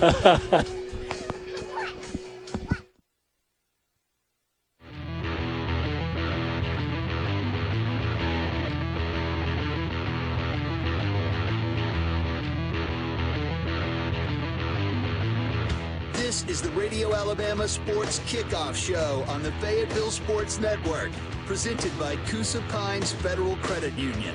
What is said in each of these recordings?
This is the Radio Alabama Sports Kickoff Show on the Fayetteville Sports Network, presented by Coosa Pines Federal Credit Union.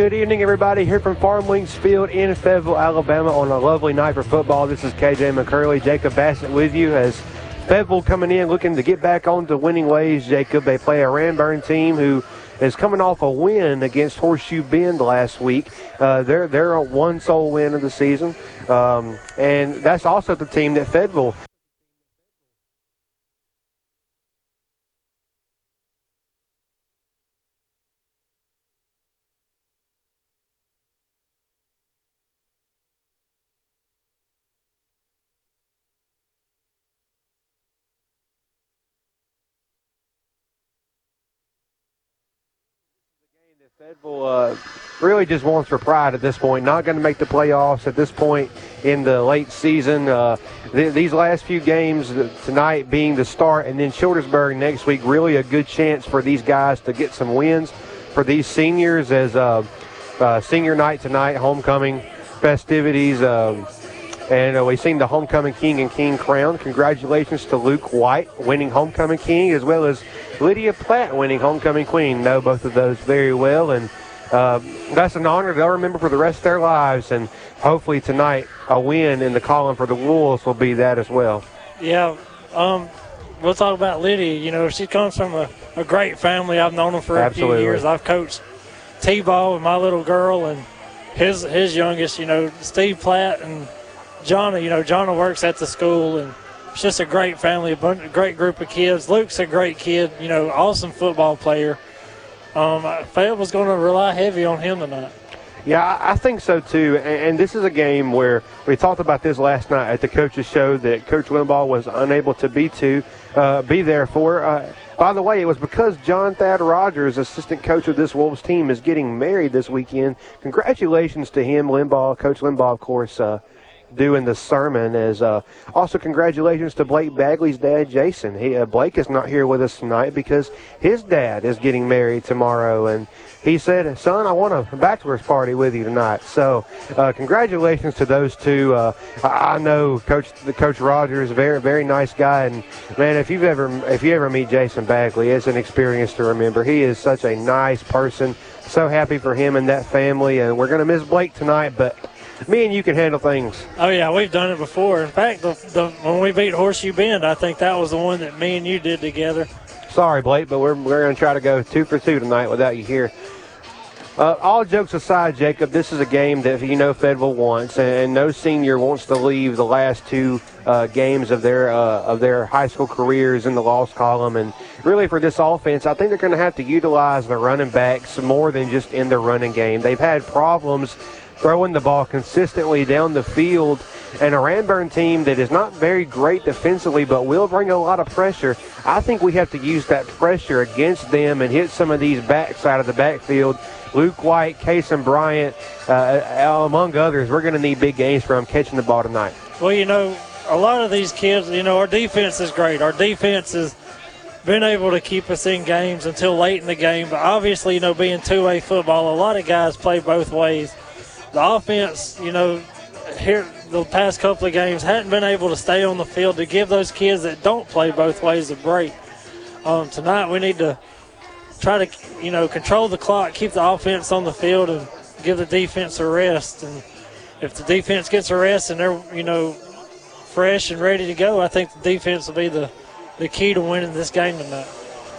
Good evening, everybody. Here from Farm Links Field in Fayetteville, Alabama, on a lovely night for football. This is KJ McCurley, Jacob Bassett with you as Fayetteville coming in looking to get back on onto winning ways. Jacob, they play a Ranburne team who is coming off a win against Horseshoe Bend last week. Uh, they're they're a one sole win of the season, um, and that's also the team that Fayetteville Fayetteville uh, really just wants for pride at this point. Not going to make the playoffs at this point in the late season. Uh, th- these last few games uh, tonight being the start, and then Childersburg next week. Really a good chance for these guys to get some wins for these seniors as uh, uh, senior night tonight, homecoming festivities. Um, and uh, we've seen the homecoming king and king crown. Congratulations to Luke White winning homecoming king, as well as Lydia Platt winning homecoming queen. Know both of those very well, and uh, that's an honor they'll remember for the rest of their lives. And hopefully tonight, a win in the column for the Wolves will be that as well. Yeah, um, we'll talk about Lydia. You know, she comes from a, a great family. I've known her for Absolutely. a few years. I've coached t-ball with my little girl and his his youngest. You know, Steve Platt and Jonna. You know, Jonna works at the school and. It's just a great family, a bunch, great group of kids. Luke's a great kid, you know, awesome football player. Um, was going to rely heavy on him tonight. Yeah, I think so too. And, and this is a game where we talked about this last night at the coaches' show that Coach Limbaugh was unable to be to uh, be there for. Uh, by the way, it was because John Thad Rogers, assistant coach of this Wolves team, is getting married this weekend. Congratulations to him, Limbaugh, Coach Limbaugh, of course. Uh, doing the sermon is uh, also congratulations to Blake Bagley's dad Jason. He uh, Blake is not here with us tonight because his dad is getting married tomorrow and he said, "Son, I want a bachelor's party with you tonight." So, uh, congratulations to those two. Uh, I know Coach the Coach Rogers, very very nice guy, and man, if you've ever if you ever meet Jason Bagley, it's an experience to remember. He is such a nice person. So happy for him and that family, and we're going to miss Blake tonight, but me and you can handle things. Oh yeah, we've done it before. In fact, the, the, when we beat Horseshoe Bend, I think that was the one that me and you did together. Sorry, Blake, but we're, we're going to try to go two for two tonight without you here. Uh, all jokes aside, Jacob, this is a game that you know Fayetteville wants, and no senior wants to leave the last two uh, games of their uh, of their high school careers in the loss column. And really, for this offense, I think they're going to have to utilize the running backs more than just in the running game. They've had problems throwing the ball consistently down the field. And a Ranburne team that is not very great defensively, but will bring a lot of pressure. I think we have to use that pressure against them and hit some of these backs out of the backfield. Luke White, Kason Bryant, uh, among others. We're going to need big games from catching the ball tonight. Well, you know, a lot of these kids, you know, our defense is great. Our defense has been able to keep us in games until late in the game. But obviously, you know, being two-way football, a lot of guys play both ways. The offense, you know, here the past couple of games hadn't been able to stay on the field to give those kids that don't play both ways a break. Um, tonight we need to try to, you know, control the clock, keep the offense on the field, and give the defense a rest. And if the defense gets a rest and they're, you know, fresh and ready to go, I think the defense will be the, the key to winning this game tonight.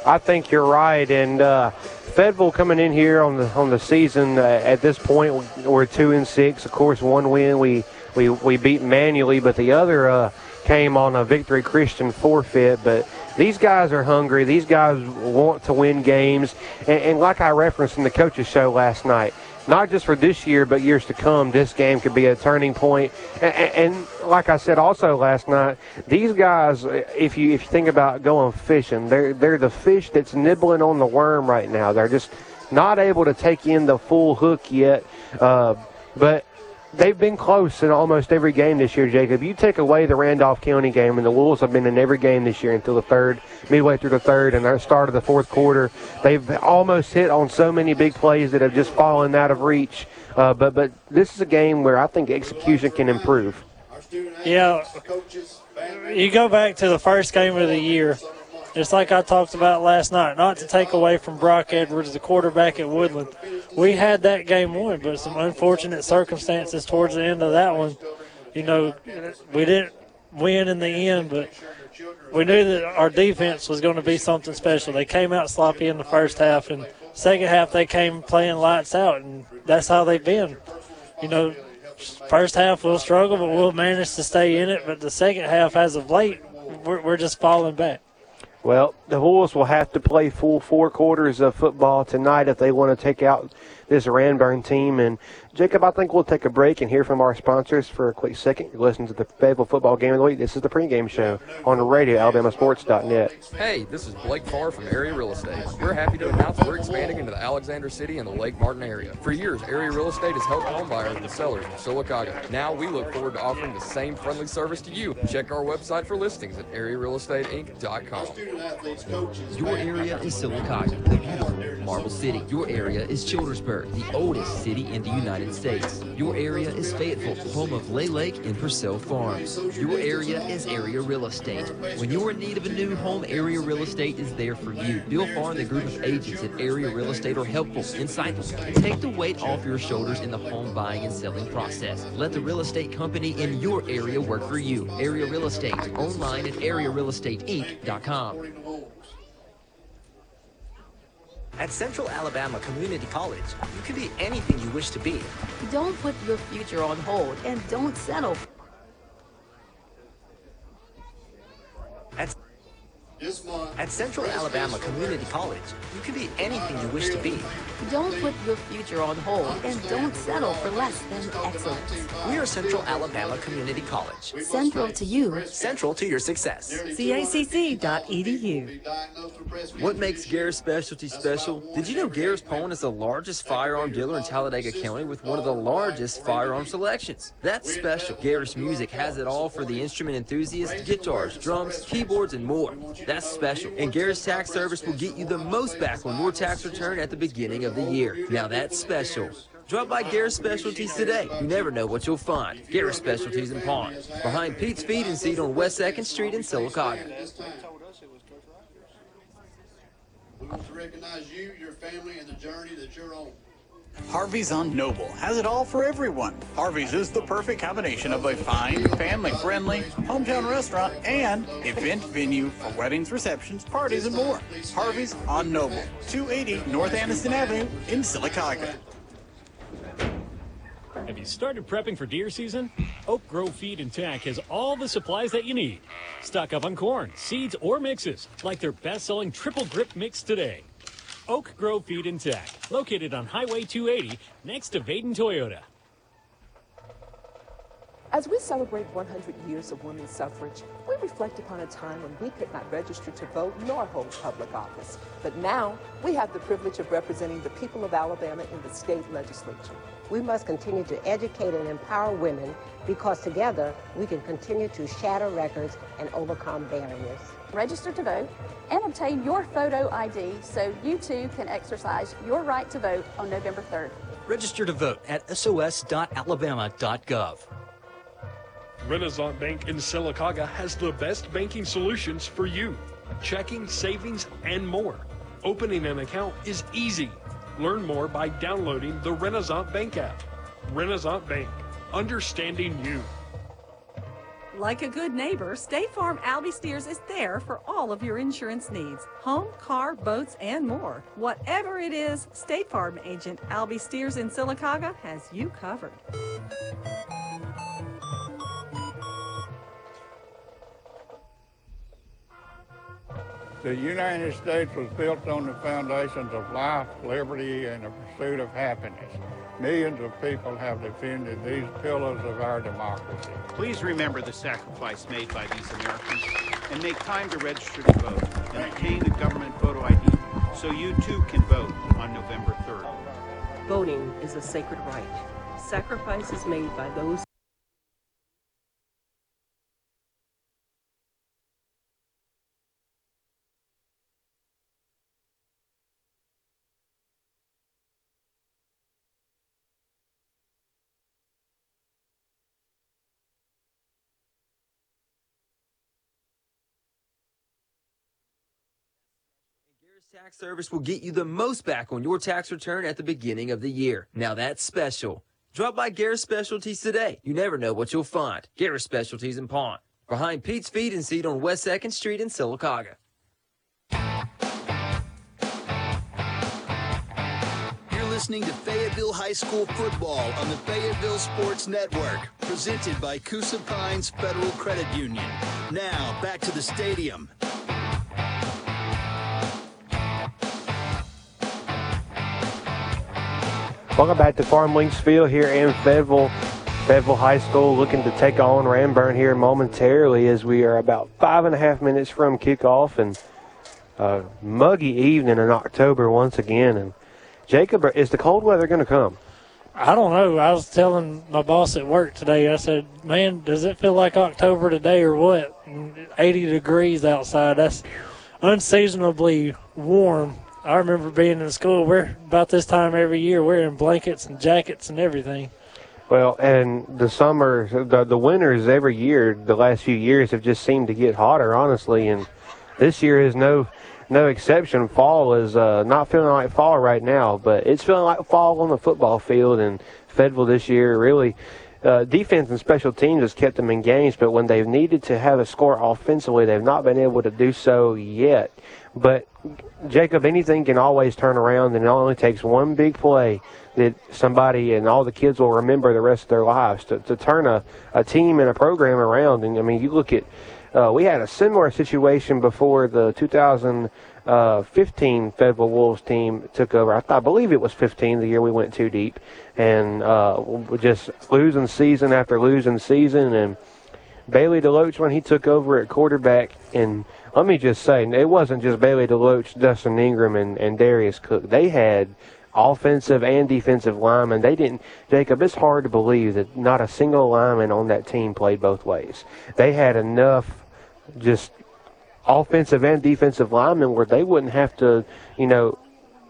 I think you're right, and uh, Fayetteville coming in here on the on the season uh, at this point we're two and six. Of course, one win we we we beat manually, but the other uh, came on a victory Christian forfeit. But these guys are hungry. These guys want to win games, and, and like I referenced in the coaches show last night, not just for this year, but years to come, this game could be a turning point. And, and like I said also last night, these guys, if you if you think about going fishing, they're they're the fish that's nibbling on the worm right now. They're just not able to take in the full hook yet. Uh, but they've been close in almost every game this year, Jacob. You take away the Randolph County game, and the Wolves have been in every game this year until the third, midway through the third, and the start of the fourth quarter. They've almost hit on so many big plays that have just fallen out of reach. Uh, but but this is a game where I think execution can improve. Yeah, you go back to the first game of the year. Just like I talked about last night, not to take away from Brock Edwards, the quarterback at Woodland. We had that game won, but some unfortunate circumstances towards the end of that one. You know, we didn't win in the end, but we knew that our defense was going to be something special. They came out sloppy in the first half, and second half they came playing lights out, and that's how they've been. You know, first half we'll struggle, but we'll manage to stay in it. But the second half, as of late, we're, we're just falling back. Well, the Wolves will have to play full four quarters of football tonight if they want to take out this Ranburne team. And Jacob, I think we'll take a break and hear from our sponsors for a quick second. You're listening to the Fayetteville Football Game of the Week. This is the pregame show on the radio, alabamasports.net. Hey, this is Blake Farr from Area Real Estate. We're happy to announce we're expanding into the Alexander City and the Lake Martin area. For years, Area Real Estate has helped homebuyers and sellers in Sylacauga. Now we look forward to offering the same friendly service to you. Check our website for listings at arearealestateinc.com. Your area is Sylacauga, the beautiful Marble City. Your area is Childersburg, the oldest city in the United States. Your area is Fayetteville, home of Lay Lake and Pursell Farms. Your area is Area Real Estate. When you're in need of a new home, Area Real Estate is there for you. Bill Farr and the group of agents at Area Real Estate are helpful, insightful, take the weight off your shoulders in the home buying and selling process. Let the real estate company in your area work for you. Area Real Estate, online at arearealestateinc.com. At Central Alabama Community College, you can be anything you wish to be. Don't put your future on hold and don't settle. At, at Central Alabama Community College, you can be anything you wish to be. Don't put your future on hold and don't settle for less than excellence. We are Central Alabama Community College. Central to you. Central to your success. CACC.edu. What makes Garris Specialty special? Did you know Garris Pawn is the largest firearm dealer in Talladega County with one of the largest firearm selections? That's special. Garris Music has it all for the instrument enthusiast, guitars, drums, keyboards, and more. That's special. And Garris Tax Service will get you the most back on your tax return at the beginning of the year. Now that's special. Drop by Garris Specialties today. You never know what you'll find. Garris Specialties in Pawn. Behind Pete's Feed and Seed on West 2nd Street in Sylacauga. We want to recognize you, your family, and the journey that you're on. Harvey's on Noble has it all for everyone. Harvey's is the perfect combination of a fine, family-friendly hometown restaurant and event venue for weddings, receptions, parties, and more. Harvey's on Noble, 280 North Anniston Avenue in Sylacauga. Have you started prepping for deer season? Oak Grove Feed and Tack has all the supplies that you need. Stock up on corn, seeds, or mixes, like their best-selling Triple Grip Mix today. Oak Grove Feed and Tack, located on Highway 280 next to Vaden Toyota. As we celebrate 100 years of women's suffrage, we reflect upon a time when we could not register to vote nor hold public office. But now we have the privilege of representing the people of Alabama in the state legislature. We must continue to educate and empower women because together we can continue to shatter records and overcome barriers. Register to vote and obtain your photo ID so you too can exercise your right to vote on November 3rd. Register to vote at sos.alabama.gov. Renaissance Bank in Sylacauga has the best banking solutions for you checking, savings, and more. Opening an account is easy. Learn more by downloading the Renaissance Bank app. Renaissance Bank, understanding you. Like a good neighbor, State Farm Albie Steers is there for all of your insurance needs home, car, boats, and more. Whatever it is, State Farm agent Albie Steers in Sylacauga has you covered. The United States was built on the foundations of life, liberty, and the pursuit of happiness. Millions of people have defended these pillars of our democracy. Please remember the sacrifice made by these Americans and make time to register to vote and obtain a government photo ID so you too can vote on November 3rd. Voting is a sacred right. Sacrifices made by those Tax Service will get you the most back on your tax return at the beginning of the year. Now that's special. Drop by Garris Specialties today. You never know what you'll find. Garris Specialties in Pawn. Behind Pete's Feed and Seed on West 2nd Street in Sylacauga. You're listening to Fayetteville High School football on the Fayetteville Sports Network, presented by Coosa Pines Federal Credit Union. Now, back to the stadium. Welcome back to Farm Links Field here in Fayetteville. Fayetteville High School looking to take on Ranburne here momentarily as we are about five and a half minutes from kickoff and a muggy evening in October once again. And Jacob, is the cold weather going to come? I don't know. I was telling my boss at work today, I said, man, does it feel like October today or what? 80 degrees outside. That's unseasonably warm I remember being in school. We're about this time every year wearing blankets and jackets and everything. Well, and the summer, the the winters every year, the last few years have just seemed to get hotter, honestly, and this year is no no exception. Fall is uh, not feeling like fall right now, but it's feeling like fall on the football field. And Fayetteville this year really. Uh, defense and special teams has kept them in games, but when they've needed to have a score offensively, they've not been able to do so yet. But Jacob, anything can always turn around, and it only takes one big play that somebody and all the kids will remember the rest of their lives to, to turn a, a team and a program around. And I mean, you look at, uh, we had a similar situation before the 2015 Fayetteville Wolves team took over. I, I, believe it was 15, the year we went too deep, and uh, just losing season after losing season. And Bailey Deloach, when he took over at quarterback, and let me just say, it wasn't just Bailey Deloach, Dustin Ingram, and, and Darius Cook. They had offensive and defensive linemen. They didn't, Jacob, it's hard to believe that not a single lineman on that team played both ways. They had enough just offensive and defensive linemen where they wouldn't have to, you know,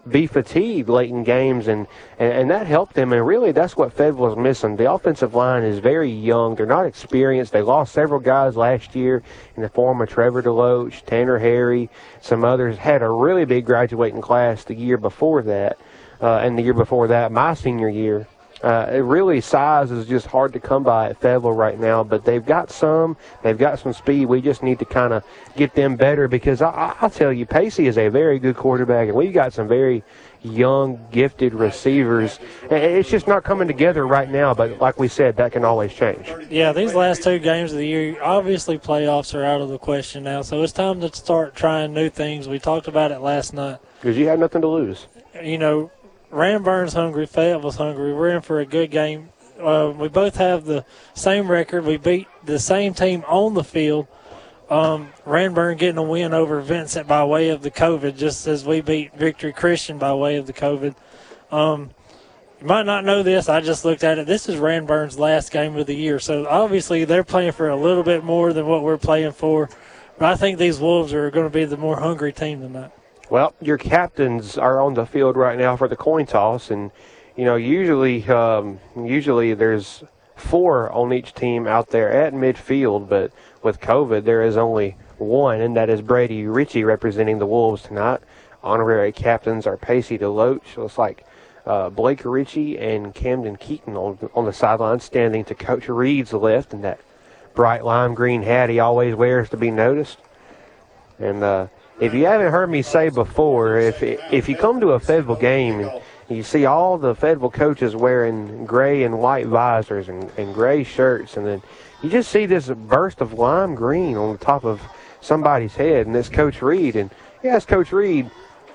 be fatigued late in games, and, and, and that helped them. And really, that's what Fayetteville was missing. The offensive line is very young. They're not experienced. They lost several guys last year in the form of Trevor Deloach, Tanner Harry, some others. Had a really big graduating class the year before that, uh, and the year before that, my senior year. Uh, it really, size is just hard to come by at Fayetteville right now, but they've got some. They've got some speed. We just need to kind of get them better because I, I'll tell you, Pacey is a very good quarterback, and we've got some very young, gifted receivers. It's just not coming together right now, but like we said, that can always change. Yeah, these last two games of the year, obviously playoffs are out of the question now, so it's time to start trying new things. We talked about it last night. Because you had nothing to lose. You know, Ranburne's hungry, Fayetteville's hungry. We're in for a good game. Uh, we both have the same record. We beat the same team on the field. Um, Ranburne getting a win over Vincent by way of the COVID, just as we beat Victory Christian by way of the COVID. Um, you might not know this. I just looked at it. This is Ranburne's last game of the year, so obviously they're playing for a little bit more than what we're playing for. But I think these Wolves are going to be the more hungry team tonight. Well, your captains are on the field right now for the coin toss, and you know usually um, usually there's four on each team out there at midfield, but with COVID there is only one, and that is Brady Ritchie representing the Wolves tonight. Honorary captains are Pacey Deloach. It's like uh, Blake Ritchie and Camden Keaton on, on the sideline standing to Coach Reed's left in that bright lime green hat he always wears to be noticed. And uh, if you haven't heard me say before, if if you come to a Fayetteville game and you see all the Fayetteville coaches wearing gray and white visors and, and gray shirts, and then you just see this burst of lime green on the top of somebody's head, and it's Coach Reed. And ask Coach Reed,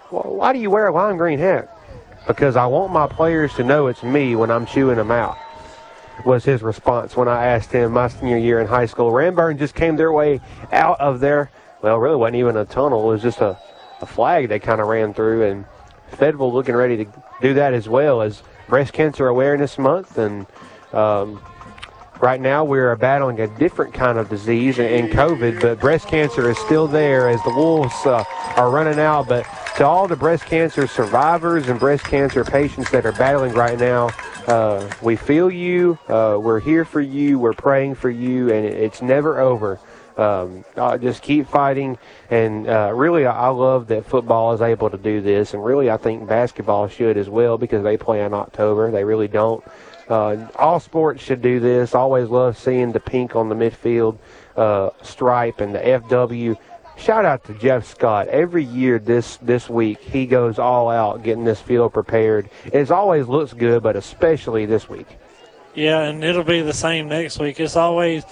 why do you wear a lime green hat? because I want my players to know it's me when I'm chewing them out. Was his response when I asked him my senior year in high school. Ranburne just came their way out of there. Well, really wasn't even a tunnel. It was just a, a flag they kind of ran through, and Fayetteville looking ready to do that as well as Breast Cancer Awareness Month. And um, right now we're battling a different kind of disease in COVID, but breast cancer is still there as the Wolves uh, are running out. But to all the breast cancer survivors and breast cancer patients that are battling right now, uh, we feel you. Uh, we're here for you. We're praying for you, and it's never over. Um, just keep fighting. And uh, really, I love that football is able to do this. And really, I think basketball should as well because they play in October. They really don't. Uh, all sports should do this. Always love seeing the pink on the midfield uh, stripe and the FW. Shout out to Jeff Scott. Every year this this week he goes all out getting this field prepared. It always looks good, but especially this week. Yeah, and it'll be the same next week. It's always,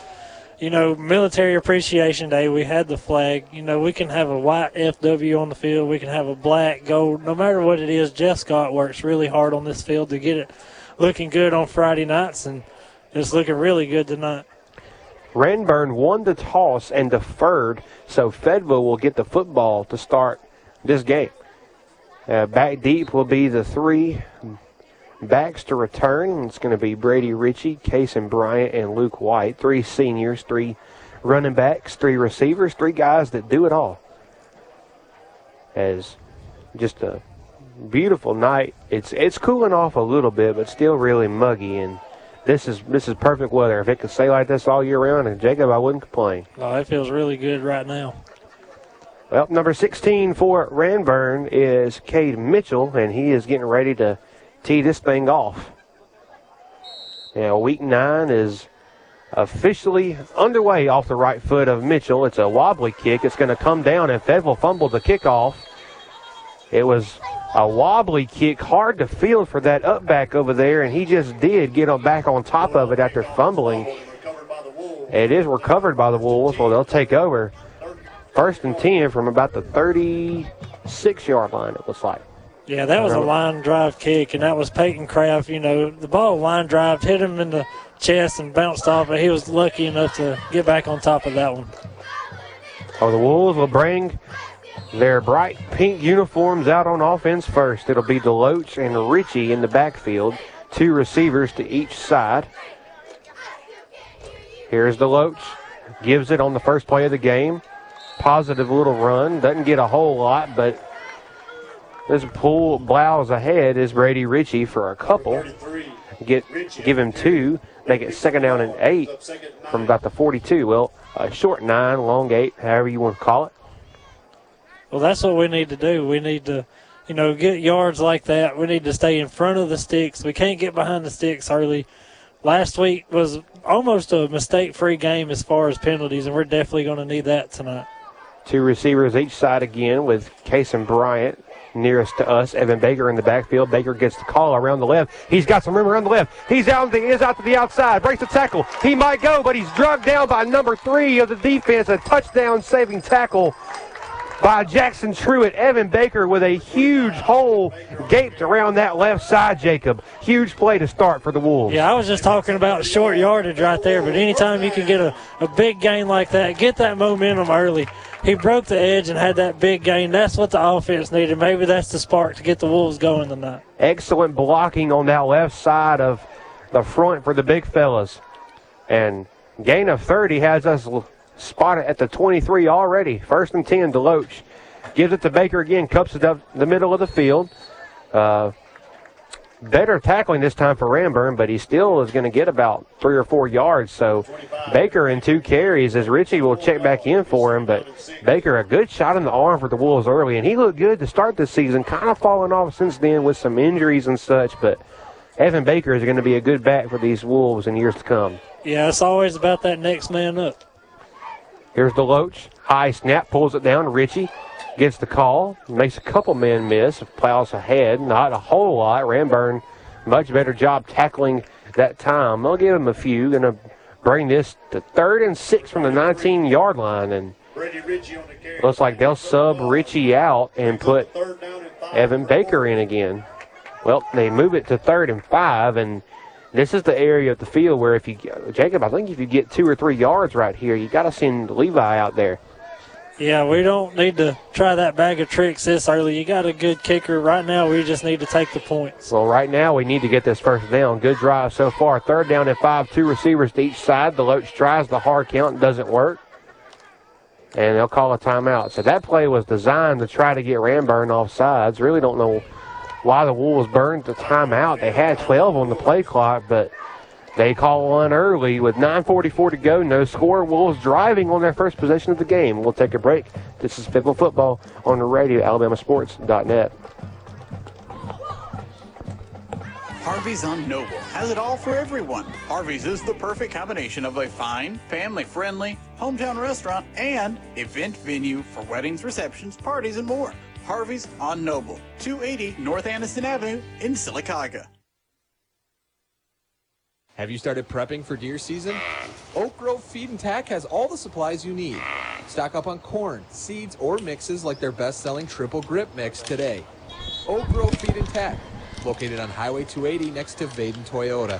you know, Military Appreciation Day. We had the flag. You know, we can have a white FW on the field. We can have a black, gold. No matter what it is, Jeff Scott works really hard on this field to get it looking good on Friday nights, and it's looking really good tonight. Ranburne won the toss and deferred, so Fayetteville will get the football to start this game. Uh, back deep will be the three backs to return. It's going to be Brady Ritchie, Cason Bryant, and Luke White. Three seniors, three running backs, three receivers, three guys that do it all. As just a beautiful night. It's it's cooling off a little bit, but still really muggy. And this is this is perfect weather. If it could stay like this all year round, and Jacob, I wouldn't complain. Oh, it feels really good right now. Well, number 16 for Ranburne is Cade Mitchell, and he is getting ready to tee this thing off. Yeah, week nine is officially underway off the right foot of Mitchell. It's a wobbly kick. It's going to come down, and Fayetteville fumbled the kickoff. It was a wobbly kick, hard to field for that up back over there, and he just did get on back on top of it after fumbling. It is recovered by the Wolves, well, they'll take over. First and 10 from about the 36 yard line, it looks like. Yeah, that was a line drive kick, and that was Peyton Kraft. You know, the ball line drive hit him in the chest and bounced off, but he was lucky enough to get back on top of that one. Oh, the Wolves will bring their bright pink uniforms out on offense first. It'll be Deloach and Ritchie in the backfield, two receivers to each side. Here's Deloach, gives it on the first play of the game. Positive little run, doesn't get a whole lot, but this pull blows ahead is Brady Ritchie for a couple. Get give him two, make it second down and eight from about the 42. Well, a short nine, long eight, however you want to call it. Well, that's what we need to do. We need to, you know, get yards like that. We need to stay in front of the sticks. We can't get behind the sticks early. Last week was almost a mistake-free game as far as penalties, and we're definitely going to need that tonight. Two receivers each side again with Kason Bryant nearest to us. Evan Baker in the backfield. Baker gets the call around the left. He's got some room around the left. He's out. The, is out to the outside. Breaks the tackle. He might go, but he's drugged down by number three of the defense. A touchdown saving tackle by Jackson Truitt. Evan Baker with a huge hole gaped around that left side, Jacob. Huge play to start for the Wolves. Yeah, I was just talking about short yardage right there, but anytime you can get a, a big gain like that, get that momentum early. He broke the edge and had that big gain. That's what the offense needed. Maybe that's the spark to get the Wolves going tonight. Excellent blocking on that left side of the front for the big fellas. And gain of 30 has us spotted at the 23 already. First and 10, Deloach. Gives it to Baker again, cups it up the middle of the field. Uh, better tackling this time for Ranburne, but he still is going to get about three or four yards. So Baker in two carries as Ritchie will check back in for him. But Baker, a good shot in the arm for the Wolves early, and he looked good to start the season. Kind of fallen off since then with some injuries and such, but Evan Baker is going to be a good back for these Wolves in years to come. Yeah, it's always about that next man up. Here's Deloach. High snap, pulls it down. Ritchie gets the call, makes a couple men miss, plows ahead. Not a whole lot. Ranburne, much better job tackling that time. I'll give him a few. Going to bring this to third and six from the 19 yard line. And looks like they'll sub Ritchie out and put Evan Baker in again. Well, they move it to third and five, and this is the area of the field where if you, Jacob, I think if you get two or three yards right here, you got to send Levi out there. Yeah, we don't need to try that bag of tricks this early. You got a good kicker. Right now, we just need to take the points. Well, right now, we need to get this first down. Good drive so far. Third down and five, two receivers to each side. Deloach tries the hard count, doesn't work. And they'll call a timeout. So that play was designed to try to get Ranburne off sides. Really don't know why the Wolves burned the timeout. They had 12 on the play clock, but they call one early with 9.44 to go. No score. Wolves driving on their first possession of the game. We'll take a break. This is Fayetteville Football on the radio, alabamasports.net. Harvey's on Noble has it all for everyone. Harvey's is the perfect combination of a fine, family friendly, hometown restaurant and event venue for weddings, receptions, parties, and more. Harvey's on Noble, 280 North Anniston Avenue in Sylacauga. Have you started prepping for deer season? Oak Grove Feed and Tack has all the supplies you need. Stock up on corn, seeds, or mixes like their best-selling Triple Grip Mix today. Oak Grove Feed and Tack, located on Highway 280 next to Vaden Toyota.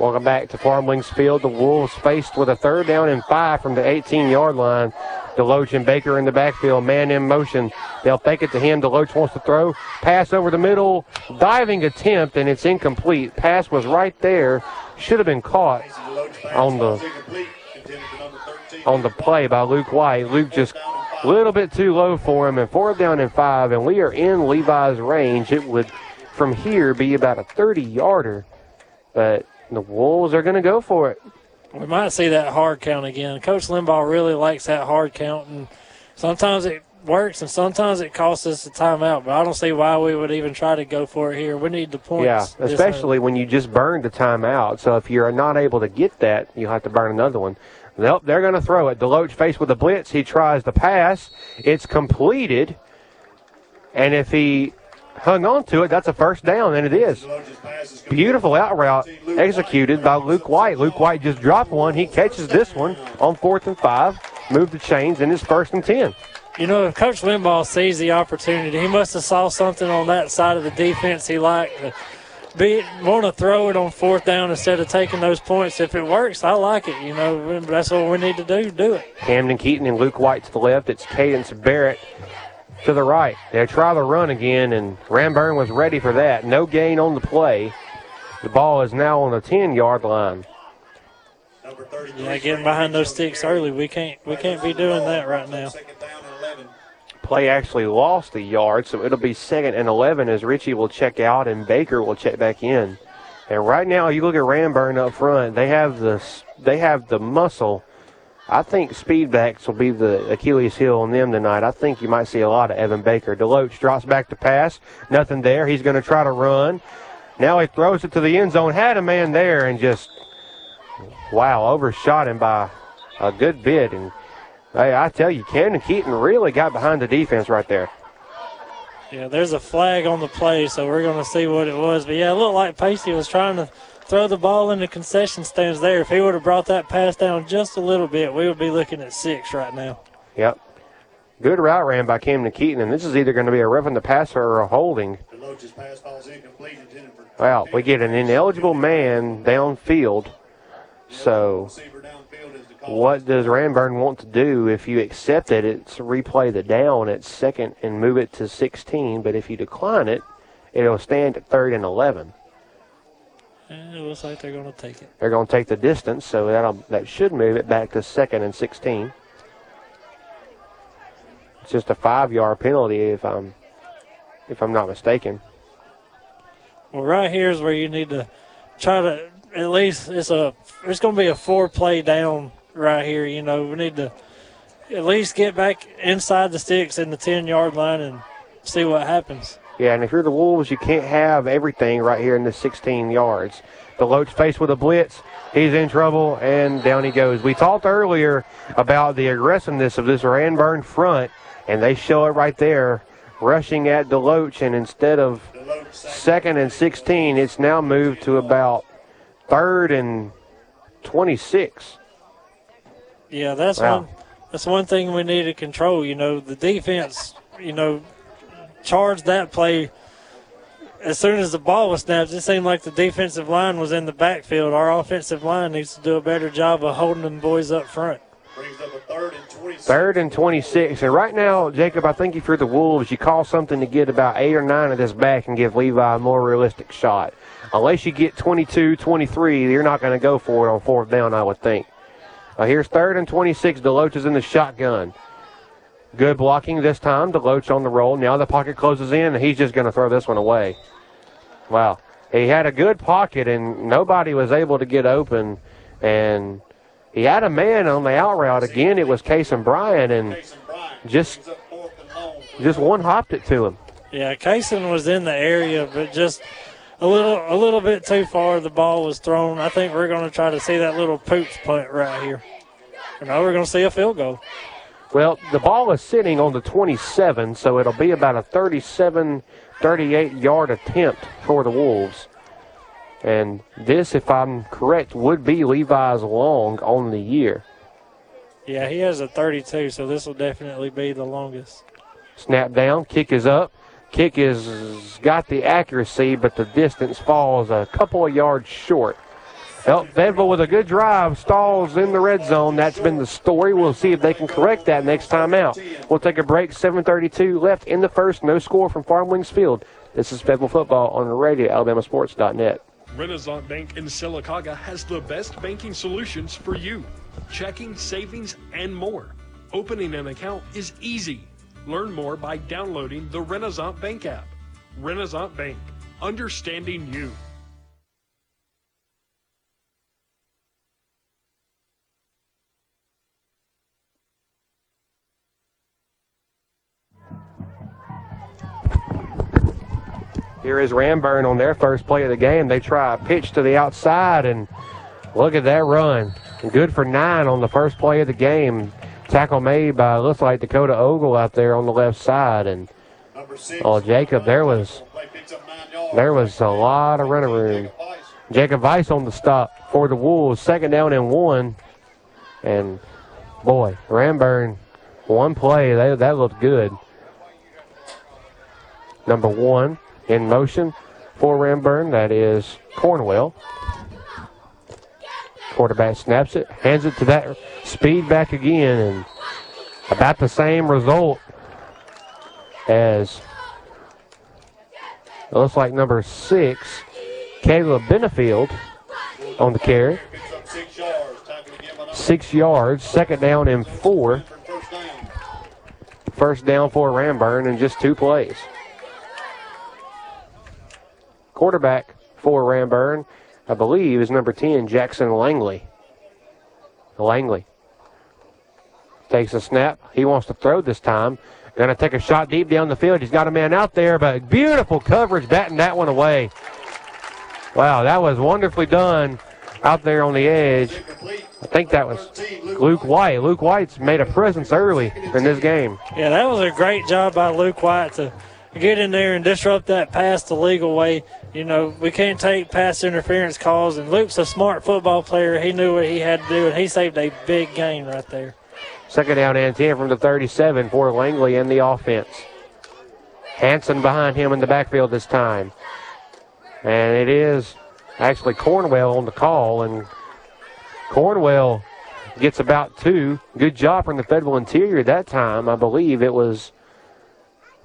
Welcome back to Farm Links Field. The Wolves faced with a third down and five from the 18-yard line. Deloach and Baker in the backfield, man in motion. They'll fake it to him. Deloach wants to throw. Pass over the middle. Diving attempt, and it's incomplete. Pass was right there. Should have been caught on the on the play by Luke White. Luke just a little bit too low for him, and fourth down and five, and we are in Levi's range. It would, from here, be about a 30-yarder, but the Wolves are going to go for it. We might see that hard count again. Coach Limbaugh really likes that hard count, and sometimes it works, and sometimes it costs us a timeout. But I don't see why we would even try to go for it here. We need the points. Yeah, especially when you just burned the timeout. So if you're not able to get that, you have to burn another one. Nope, they're going to throw it. Deloach faced with a blitz. He tries to pass. It's completed. And if he hung on to it, that's a first down, and it is. Beautiful out route executed by Luke White. Luke White just dropped one. He catches this one on fourth and five. Move the chains, and it's first and ten. You know, if Coach Limbaugh sees the opportunity, he must have saw something on that side of the defense he liked. Be want to throw it on fourth down instead of taking those points. If it works, I like it. You know, that's what we need to do. Do it. Camden Keaton and Luke White to the left. It's Cadence Barrett to the right. They try the run again, and Ranburne was ready for that. No gain on the play. The ball is now on the 10 yard line. Yeah, getting behind those sticks early. We can't we can't be doing that right now. Play actually lost a yard, so it'll be second and 11 as Ritchie will check out and Baker will check back in. And right now, you look at Ranburne up front. They have the they have the muscle. I think speedbacks will be the Achilles heel on them tonight. I think you might see a lot of Evan Baker. Deloach drops back to pass. Nothing there. He's going to try to run. Now he throws it to the end zone. Had a man there and just, wow, overshot him by a good bit. And hey, I tell you, Camden Keaton really got behind the defense right there. Yeah, there's a flag on the play, so we're going to see what it was. But yeah, it looked like Pacey was trying to throw the ball in the concession stands there. If he would have brought that pass down just a little bit, we would be looking at six right now. Yep. Good route ran by Camden Keaton, and this is either going to be a roughing the passer or a holding. Well, we get an ineligible man downfield. So, what does Ranburne want to do? If you accept it, it's replay the down at second and move it to 16. But if you decline it, it'll stand at third and 11. And it looks like they're going to take it. They're going to take the distance, so that'll that should move it back to second and 16. It's just a five-yard penalty if I'm if I'm not mistaken. Well, right here is where you need to try to at least it's a it's going to be a four play down right here. You know, we need to at least get back inside the sticks in the ten yard line and see what happens. Yeah, and if you're the Wolves, you can't have everything right here in the 16 yards. Deloach faced with a blitz. He's in trouble, and down he goes. We talked earlier about the aggressiveness of this Ranburne front, and they show it right there, rushing at Deloach. And instead of second and 16, it's now moved to about third and 26. Yeah, that's Wow. one. That's one thing we need to control. You know, the defense. You know, charged that play as soon as the ball was snapped, it seemed like the defensive line was in the backfield. Our offensive line needs to do a better job of holding them boys up front. Third and 26. And right now, Jacob, I think if you're the Wolves, you call something to get about eight or nine of this back and give Levi a more realistic shot. Unless you get 22, 23, you're not going to go for it on fourth down, I would think. Uh, here's third and 26. Deloach is in the shotgun. Good blocking this time. Deloach on the roll. Now the pocket closes in, and he's just going to throw this one away. Wow. He had a good pocket, and nobody was able to get open. And he had a man on the out route. Again, it was Kason Bryant, and just just one hopped it to him. Yeah, Kaysen was in the area, but just a little a little bit too far. The ball was thrown. I think we're going to try to see that little pooch punt right here. And now we're going to see a field goal. Well, the ball is sitting on the 27, so it'll be about a 37, 38 yard attempt for the Wolves. And this, if I'm correct, would be Levi's long on the year. Yeah, he has a 32, so this will definitely be the longest. Snap down, kick is up. Kick is got the accuracy, but the distance falls a couple of yards short. Well, Fayetteville with a good drive stalls in the red zone. That's been the story. We'll see if they can correct that next time out. We'll take a break. 7:32 left in the first. No score from Farm Links Field. This is Fayetteville football on the radio, AlabamaSports.net. Renaissance Bank in Sylacauga has the best banking solutions for you. Checking, savings, and more. Opening an account is easy. Learn more by downloading the Renaissance Bank app. Renaissance Bank, understanding you. Here is Ranburne on their first play of the game. They try a pitch to the outside, and look at that run. Good for nine on the first play of the game. Tackle made by looks like Dakota Ogle out there on the left side, and oh Jacob, there was there was a lot of running room. Jacob Weiss on the stop for the Wolves, second down and one, and boy, Ranburne, one play that that looked good. Number one in motion for Ranburne. That is Cornwell. Quarterback snaps it, hands it to that speed back again, and about the same result as it looks like number six, Caleb Benefield on the carry. Six yards, second down and four. First down for Ranburne in just two plays. Quarterback for Ranburne, I believe, is number 10, Jackson Langley. Langley takes a snap. He wants to throw this time. Going to take a shot deep down the field. He's got a man out there, but beautiful coverage batting that one away. Wow, that was wonderfully done out there on the edge. I think that was Luke White. Luke White's made a presence early in this game. Yeah, that was a great job by Luke White to get in there and disrupt that pass the legal way. You know, we can't take pass interference calls, and Luke's a smart football player. He knew what he had to do, and he saved a big gain right there. Second down and 10 from the 37 for Langley in the offense. Hanson behind him in the backfield this time. And it is actually Cornwell on the call, and Cornwell gets about two. Good job from the Fayetteville Interior that time. I believe it was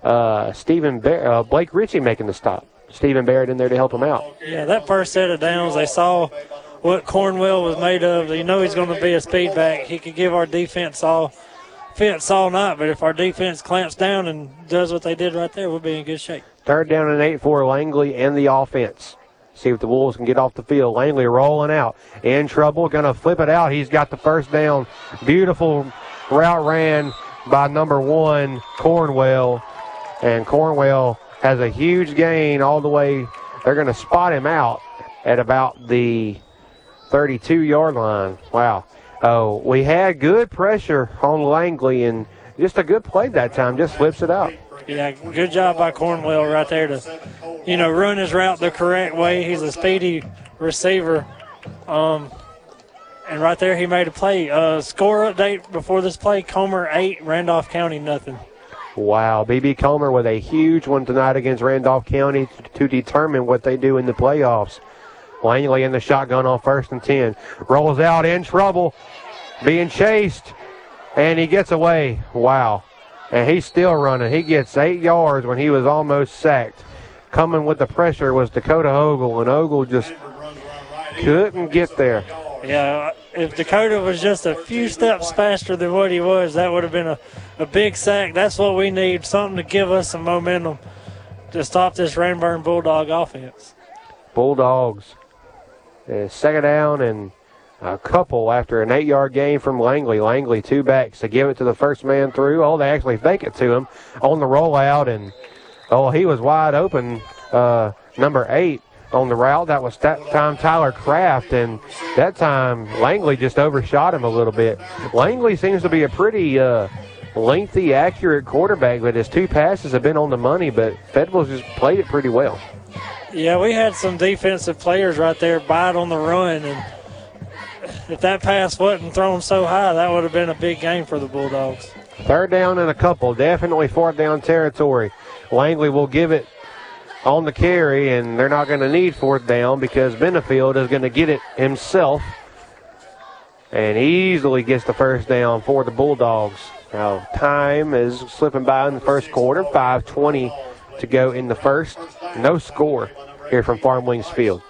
uh, Stephen Bar- uh, Blake Ritchie making the stop. Stephen Barrett in there to help him out. Yeah, that first set of downs, they saw what Cornwell was made of. You know he's going to be a speed back. He could give our defense all fence all night, but if our defense clamps down and does what they did right there, we'll be in good shape. Third down and eight for Langley and the offense. See if the Wolves can get off the field. Langley rolling out. In trouble. Going to flip it out. He's got the first down. Beautiful route ran by number one, Cornwell. And Cornwell has a huge gain all the way. They're going to spot him out at about the 32 yard line. Wow. Oh, we had good pressure on Langley and just a good play that time. Just flips it out. Yeah, good job by Cornwell right there to, you know, run his route the correct way. He's a speedy receiver. Um, and right there, he made a play. Uh, score update before this play: Comer eight, Randolph County nothing. Wow, BB Comer with a huge one tonight against Randolph County to, determine what they do in the playoffs. Langley in the shotgun on first and 10. Rolls out in trouble, being chased, and he gets away. Wow. And he's still running. He gets eight yards when he was almost sacked. Coming with the pressure was Dakota Ogle, and Ogle just couldn't get there. Yeah, if Dakota was just a few steps faster than what he was, that would have been a, a big sack. That's what we need, something to give us some momentum to stop this Ranburne Bulldog offense. Bulldogs. Uh, second down and a couple after an eight yard gain from Langley. Langley, two backs to give it to the first man through. Oh, they actually fake it to him on the rollout, and oh, he was wide open. Uh, number eight on the route. That was that time Tyler Kraft, and that time Langley just overshot him a little bit. Langley seems to be a pretty uh, lengthy, accurate quarterback, but his two passes have been on the money, but Fayetteville's just played it pretty well. Yeah, we had some defensive players right there bite on the run, and if that pass wasn't thrown so high, that would have been a big game for the Bulldogs. Third down and a couple, definitely fourth down territory. Langley will give it on the carry, and they're not going to need fourth down because Benefield is going to get it himself and easily gets the first down for the Bulldogs. Now, time is slipping by in the first quarter, 5.20 to go in the first. No score here from Farm Links Field.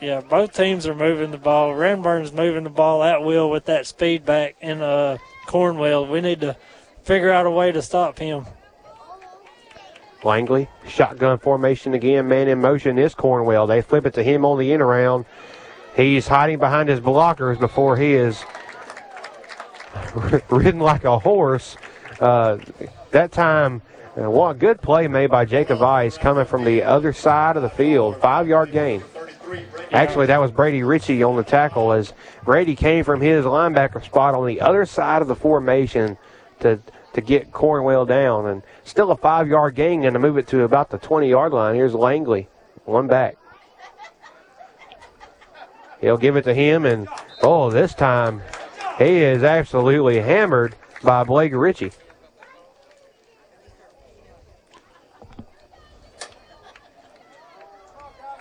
Yeah, both teams are moving the ball. Ranburne's moving the ball at will with that speed back in uh, Cornwell. We need to figure out a way to stop him. Langley, shotgun formation again, man in motion is Cornwell. They flip it to him on the end around. He's hiding behind his blockers before he is ridden like a horse. Uh, that time, uh, good play made by Jacob Ice coming from the other side of the field. Five yard gain. Actually, that was Brady Ritchie on the tackle as Brady came from his linebacker spot on the other side of the formation to to get Cornwell down. And still a five yard gain and to move it to about the 20 yard line. Here's Langley, one back. He'll give it to him, and oh, this time he is absolutely hammered by Blake Ritchie.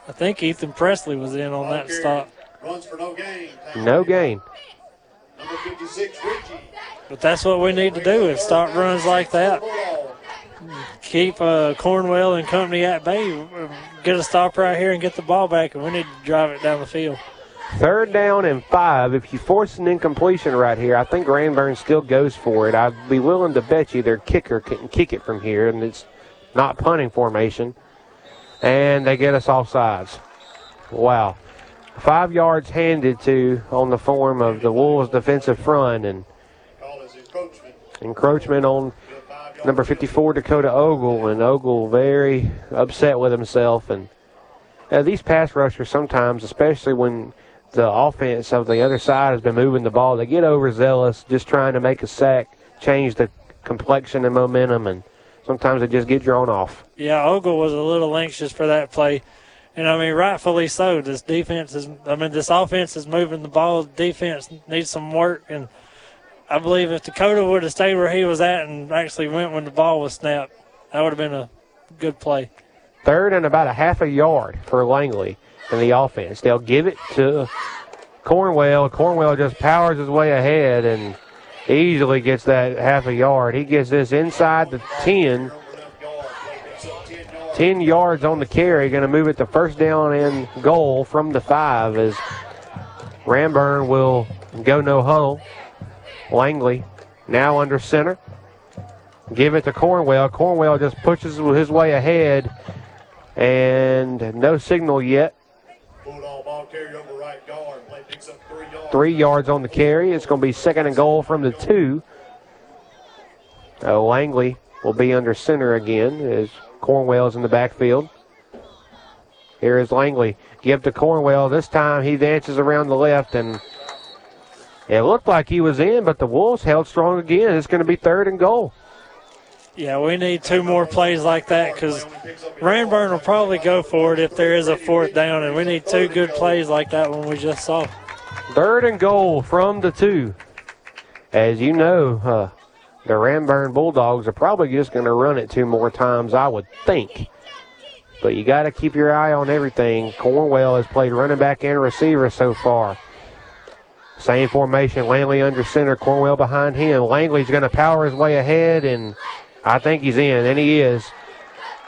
I think Ethan Presley was in on that stop. Runs for no gain. No gain. Number 56, Ritchie. But that's what we need to do is start runs like that. Keep uh, Cornwell and company at bay. Get a stop right here and get the ball back, and we need to drive it down the field. Third down and five. If you force an incompletion right here, I think Ranburne still goes for it. I'd be willing to bet you their kicker can kick it from here, and it's not punting formation. And they get us off sides. Wow. Five yards handed to on the form of the Wolves defensive front, and encroachment on number 54 Dakota Ogle, and Ogle very upset with himself. And uh, these pass rushers sometimes, especially when the offense of the other side has been moving the ball, they get overzealous, just trying to make a sack, change the complexion and momentum, and sometimes they just get drawn off. Yeah, Ogle was a little anxious for that play. And I mean, rightfully so. This defense is, I mean, this offense is moving the ball. Defense needs some work. And I believe if Dakota would have stayed where he was at and actually went when the ball was snapped, that would have been a good play. Third and about a half a yard for Langley in the offense. They'll give it to Cornwell. Cornwell just powers his way ahead and easily gets that half a yard. He gets this inside the 10. 10 yards on the carry, going to move it to first down and goal from the five as Ranburne will go no huddle. Langley now under center. Give it to Cornwell. Cornwell just pushes his way ahead and no signal yet. Three yards on the carry. It's going to be second and goal from the two. Uh, Langley will be under center again as Cornwell's in the backfield. Here is Langley. Give to Cornwell. This time he dances around the left, and it looked like he was in, but the Wolves held strong again. It's going to be third and goal. Yeah, we need two more plays like that because Ranburne will probably go for it if there is a fourth down, and we need two good plays like that one we just saw. Third and goal from the two. As you know, uh, the Ranburne Bulldogs are probably just going to run it two more times, I would think. But you got to keep your eye on everything. Cornwell has played running back and receiver so far. Same formation, Langley under center, Cornwell behind him. Langley's going to power his way ahead, and I think he's in, and he is.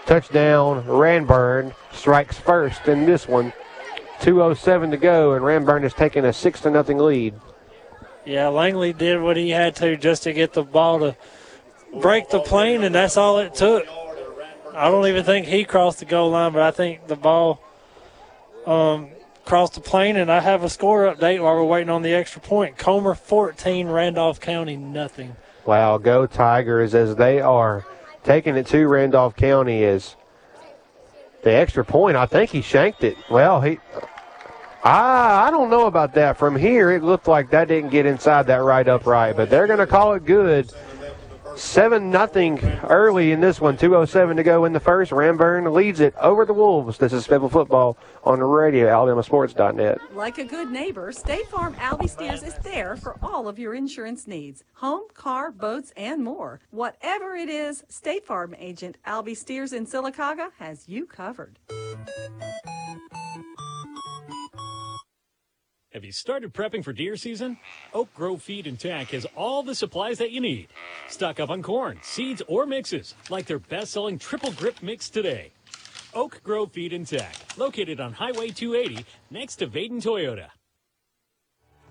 Touchdown, Ranburne strikes first in this one. 2.07 to go, and Ranburne has taken a 6 to nothing lead. Yeah, Langley did what he had to just to get the ball to break the plane, and that's all it took. I don't even think he crossed the goal line, but I think the ball um, crossed the plane, and I have a score update while we're waiting on the extra point. Comer 14, Randolph County nothing. Wow, go Tigers as they are taking it to Randolph County is the extra point. I think he shanked it. Well, he. I I don't know about that. From here, it looked like that didn't get inside that right upright, but they're going to call it good. Seven nothing early in this one. 2:07 to go in the first. Ranburne leads it over the Wolves. This is Fayetteville football on the radio, AlabamaSports.net. Like a good neighbor, State Farm Albie Steers is there for all of your insurance needs home, car, boats, and more. Whatever it is, State Farm agent Albie Steers in Sylacauga has you covered. Have you started prepping for deer season? Oak Grove Feed and Tack has all the supplies that you need. Stock up on corn, seeds, or mixes, like their best-selling triple grip mix today. Oak Grove Feed and Tack, located on Highway 280 next to Vaden Toyota.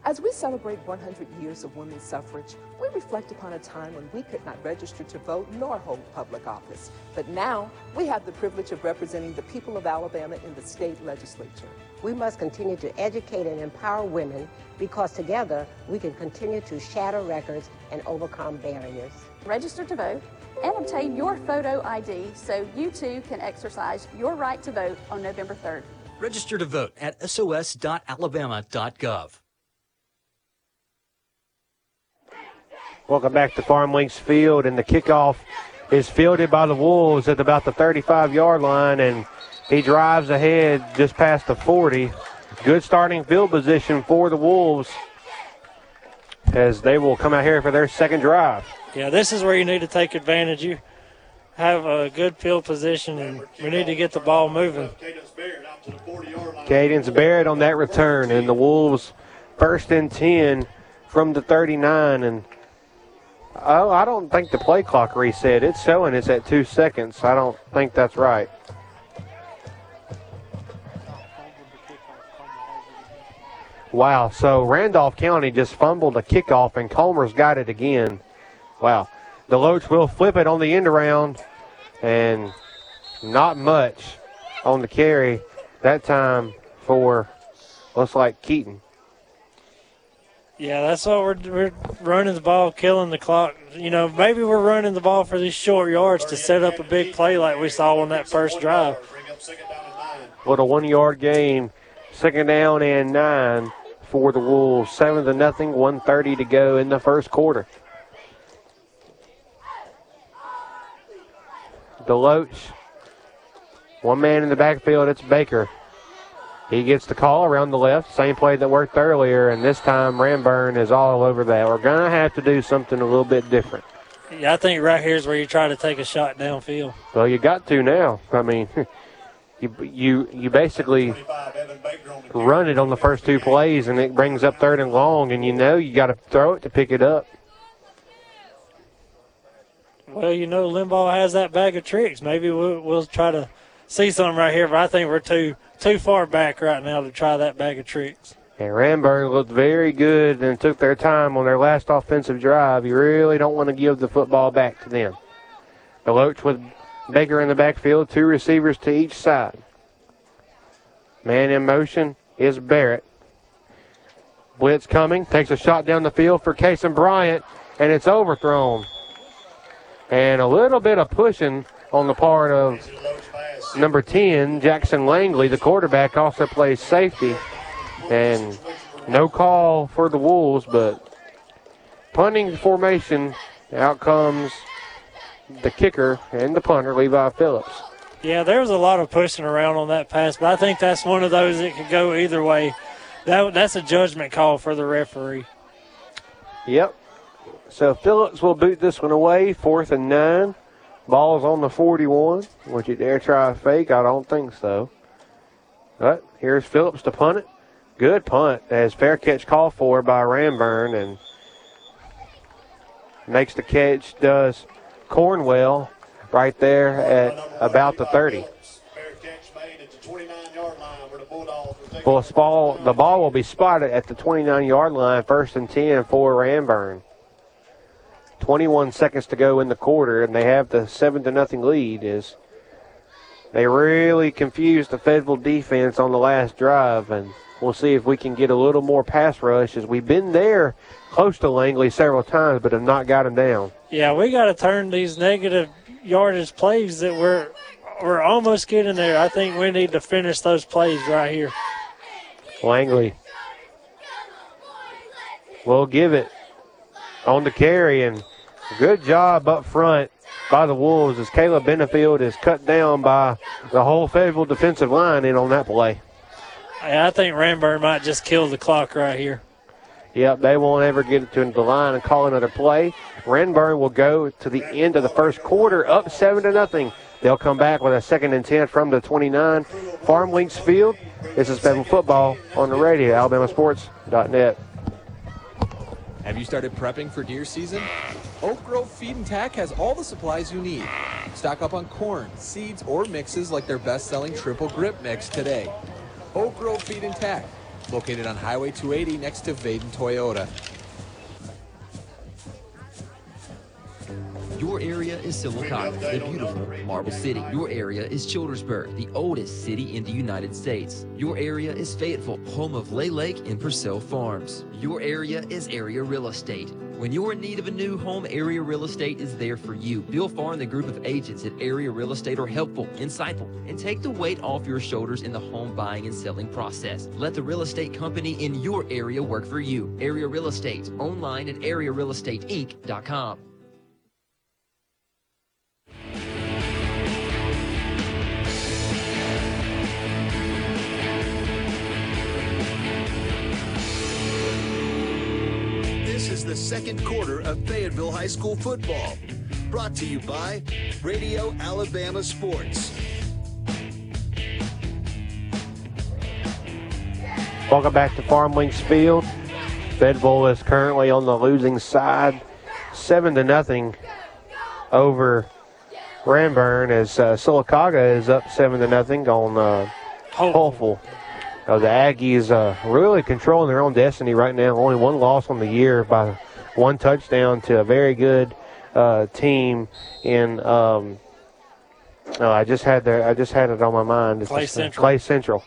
As we celebrate 100 years of women's suffrage, we reflect upon a time when we could not register to vote nor hold public office. But now, we have the privilege of representing the people of Alabama in the state legislature. We must continue to educate and empower women because together we can continue to shatter records and overcome barriers. Register to vote and obtain your photo ID so you too can exercise your right to vote on November 3rd. Register to vote at sos.alabama.gov. Welcome back to Farm Links Field, and the kickoff is fielded by the Wolves at about the 35 yard line, and he drives ahead just past the 40. Good starting field position for the Wolves as they will come out here for their second drive. Yeah, this is where you need to take advantage. You have a good field position, and we need to get the ball moving. Cadence Barrett on that return, and the Wolves first and 10 from the 39. And oh, I don't think the play clock reset. It's showing it's at two seconds. I don't think that's right. Wow, so Randolph County just fumbled a kickoff, and Comer's got it again. Wow. Deloach will flip it on the end around, and not much on the carry that time for looks like Keaton. Yeah, that's what we're, we're running the ball, killing the clock. You know, maybe we're running the ball for these short yards to set up a big play like we saw on that first drive. What a one yard game. Second down and nine for the Wolves. Seven to nothing, 130 to go in the first quarter. Deloach. One man in the backfield, it's Baker. He gets the call around the left, same play that worked earlier, and this time Ranburne is all over that. We're going to have to do something a little bit different. Yeah, I think right here is where you try to take a shot downfield. Well, you got to now. I mean, you you you basically run it on the first two plays, and it brings up third and long, and you know you got to throw it to pick it up. Well, you know, Limbaugh has that bag of tricks. Maybe we'll, we'll try to see something right here, but I think we're too too far back right now to try that bag of tricks. And Ranburne looked very good and took their time on their last offensive drive. You really don't want to give the football back to them. Deloach with Baker in the backfield, two receivers to each side. Man in motion is Barrett. Blitz coming, takes a shot down the field for Kason Bryant, and it's overthrown. And a little bit of pushing on the part of number 10, Jackson Langley. The quarterback also plays safety. And no call for the Wolves, but punting formation. Out comes the kicker and the punter, Levi Phillips. Yeah, there was a lot of pushing around on that pass, but I think that's one of those that could go either way. That that's a judgment call for the referee. Yep. So Phillips will boot this one away, fourth and nine. Ball's on the 41. Would you dare try a fake? I don't think so. But here's Phillips to punt it. Good punt as fair catch called for by Ranburne and makes the catch does Cornwell right there at about the 30. Well, ball, the ball will be spotted at the 29 yard line, first and 10 for Ranburne. 21 seconds to go in the quarter, and they have the 7 to nothing lead. Is they really confused the Fayetteville defense on the last drive, and we'll see if we can get a little more pass rush as we've been there close to Langley several times, but have not got him down. Yeah, we got to turn these negative yardage plays that we're we're almost getting there. I think we need to finish those plays right here. Langley will give it on the carry, and good job up front by the Wolves as Caleb Benefield is cut down by the whole Fayetteville defensive line in on that play. I think Ranburne might just kill the clock right here. Yep, they won't ever get it to the line and call another play. Ranburne will go to the end of the first quarter, up seven to nothing. They'll come back with a second and ten from the 29. Farm Links Field. This is Fayetteville Football on the radio, alabamasports.net. Have you started prepping for deer season? Oak Grove Feed and Tack has all the supplies you need. Stock up on corn, seeds, or mixes like their best-selling triple grip mix today. Oak Grove Feed and located on Highway 280 next to Vaden Toyota. Your area is Sylacauga, the beautiful Marble City. Your area is Childersburg, the oldest city in the United States. Your area is Fayetteville, home of Lay Lake and Pursell Farms. Your area is Area Real Estate. When you're in need of a new home, Area Real Estate is there for you. Bill Farr and the group of agents at Area Real Estate are helpful, insightful, and take the weight off your shoulders in the home buying and selling process. Let the real estate company in your area work for you. Area Real Estate, online at arearealestateinc.com. the second quarter of Fayetteville High School football. Brought to you by Radio Alabama Sports. Welcome back to Farm Links Field. Fayetteville is currently on the losing side, seven to nothing over Ranburne as uh, Sylacauga is up seven to nothing on uh, Hopeful. Uh, the Aggies uh, really controlling their own destiny right now. Only one loss on the year by one touchdown to a very good uh, team in. Um, oh, I just had their, I just had it on my mind. It's Clay just, Central. Clay Central.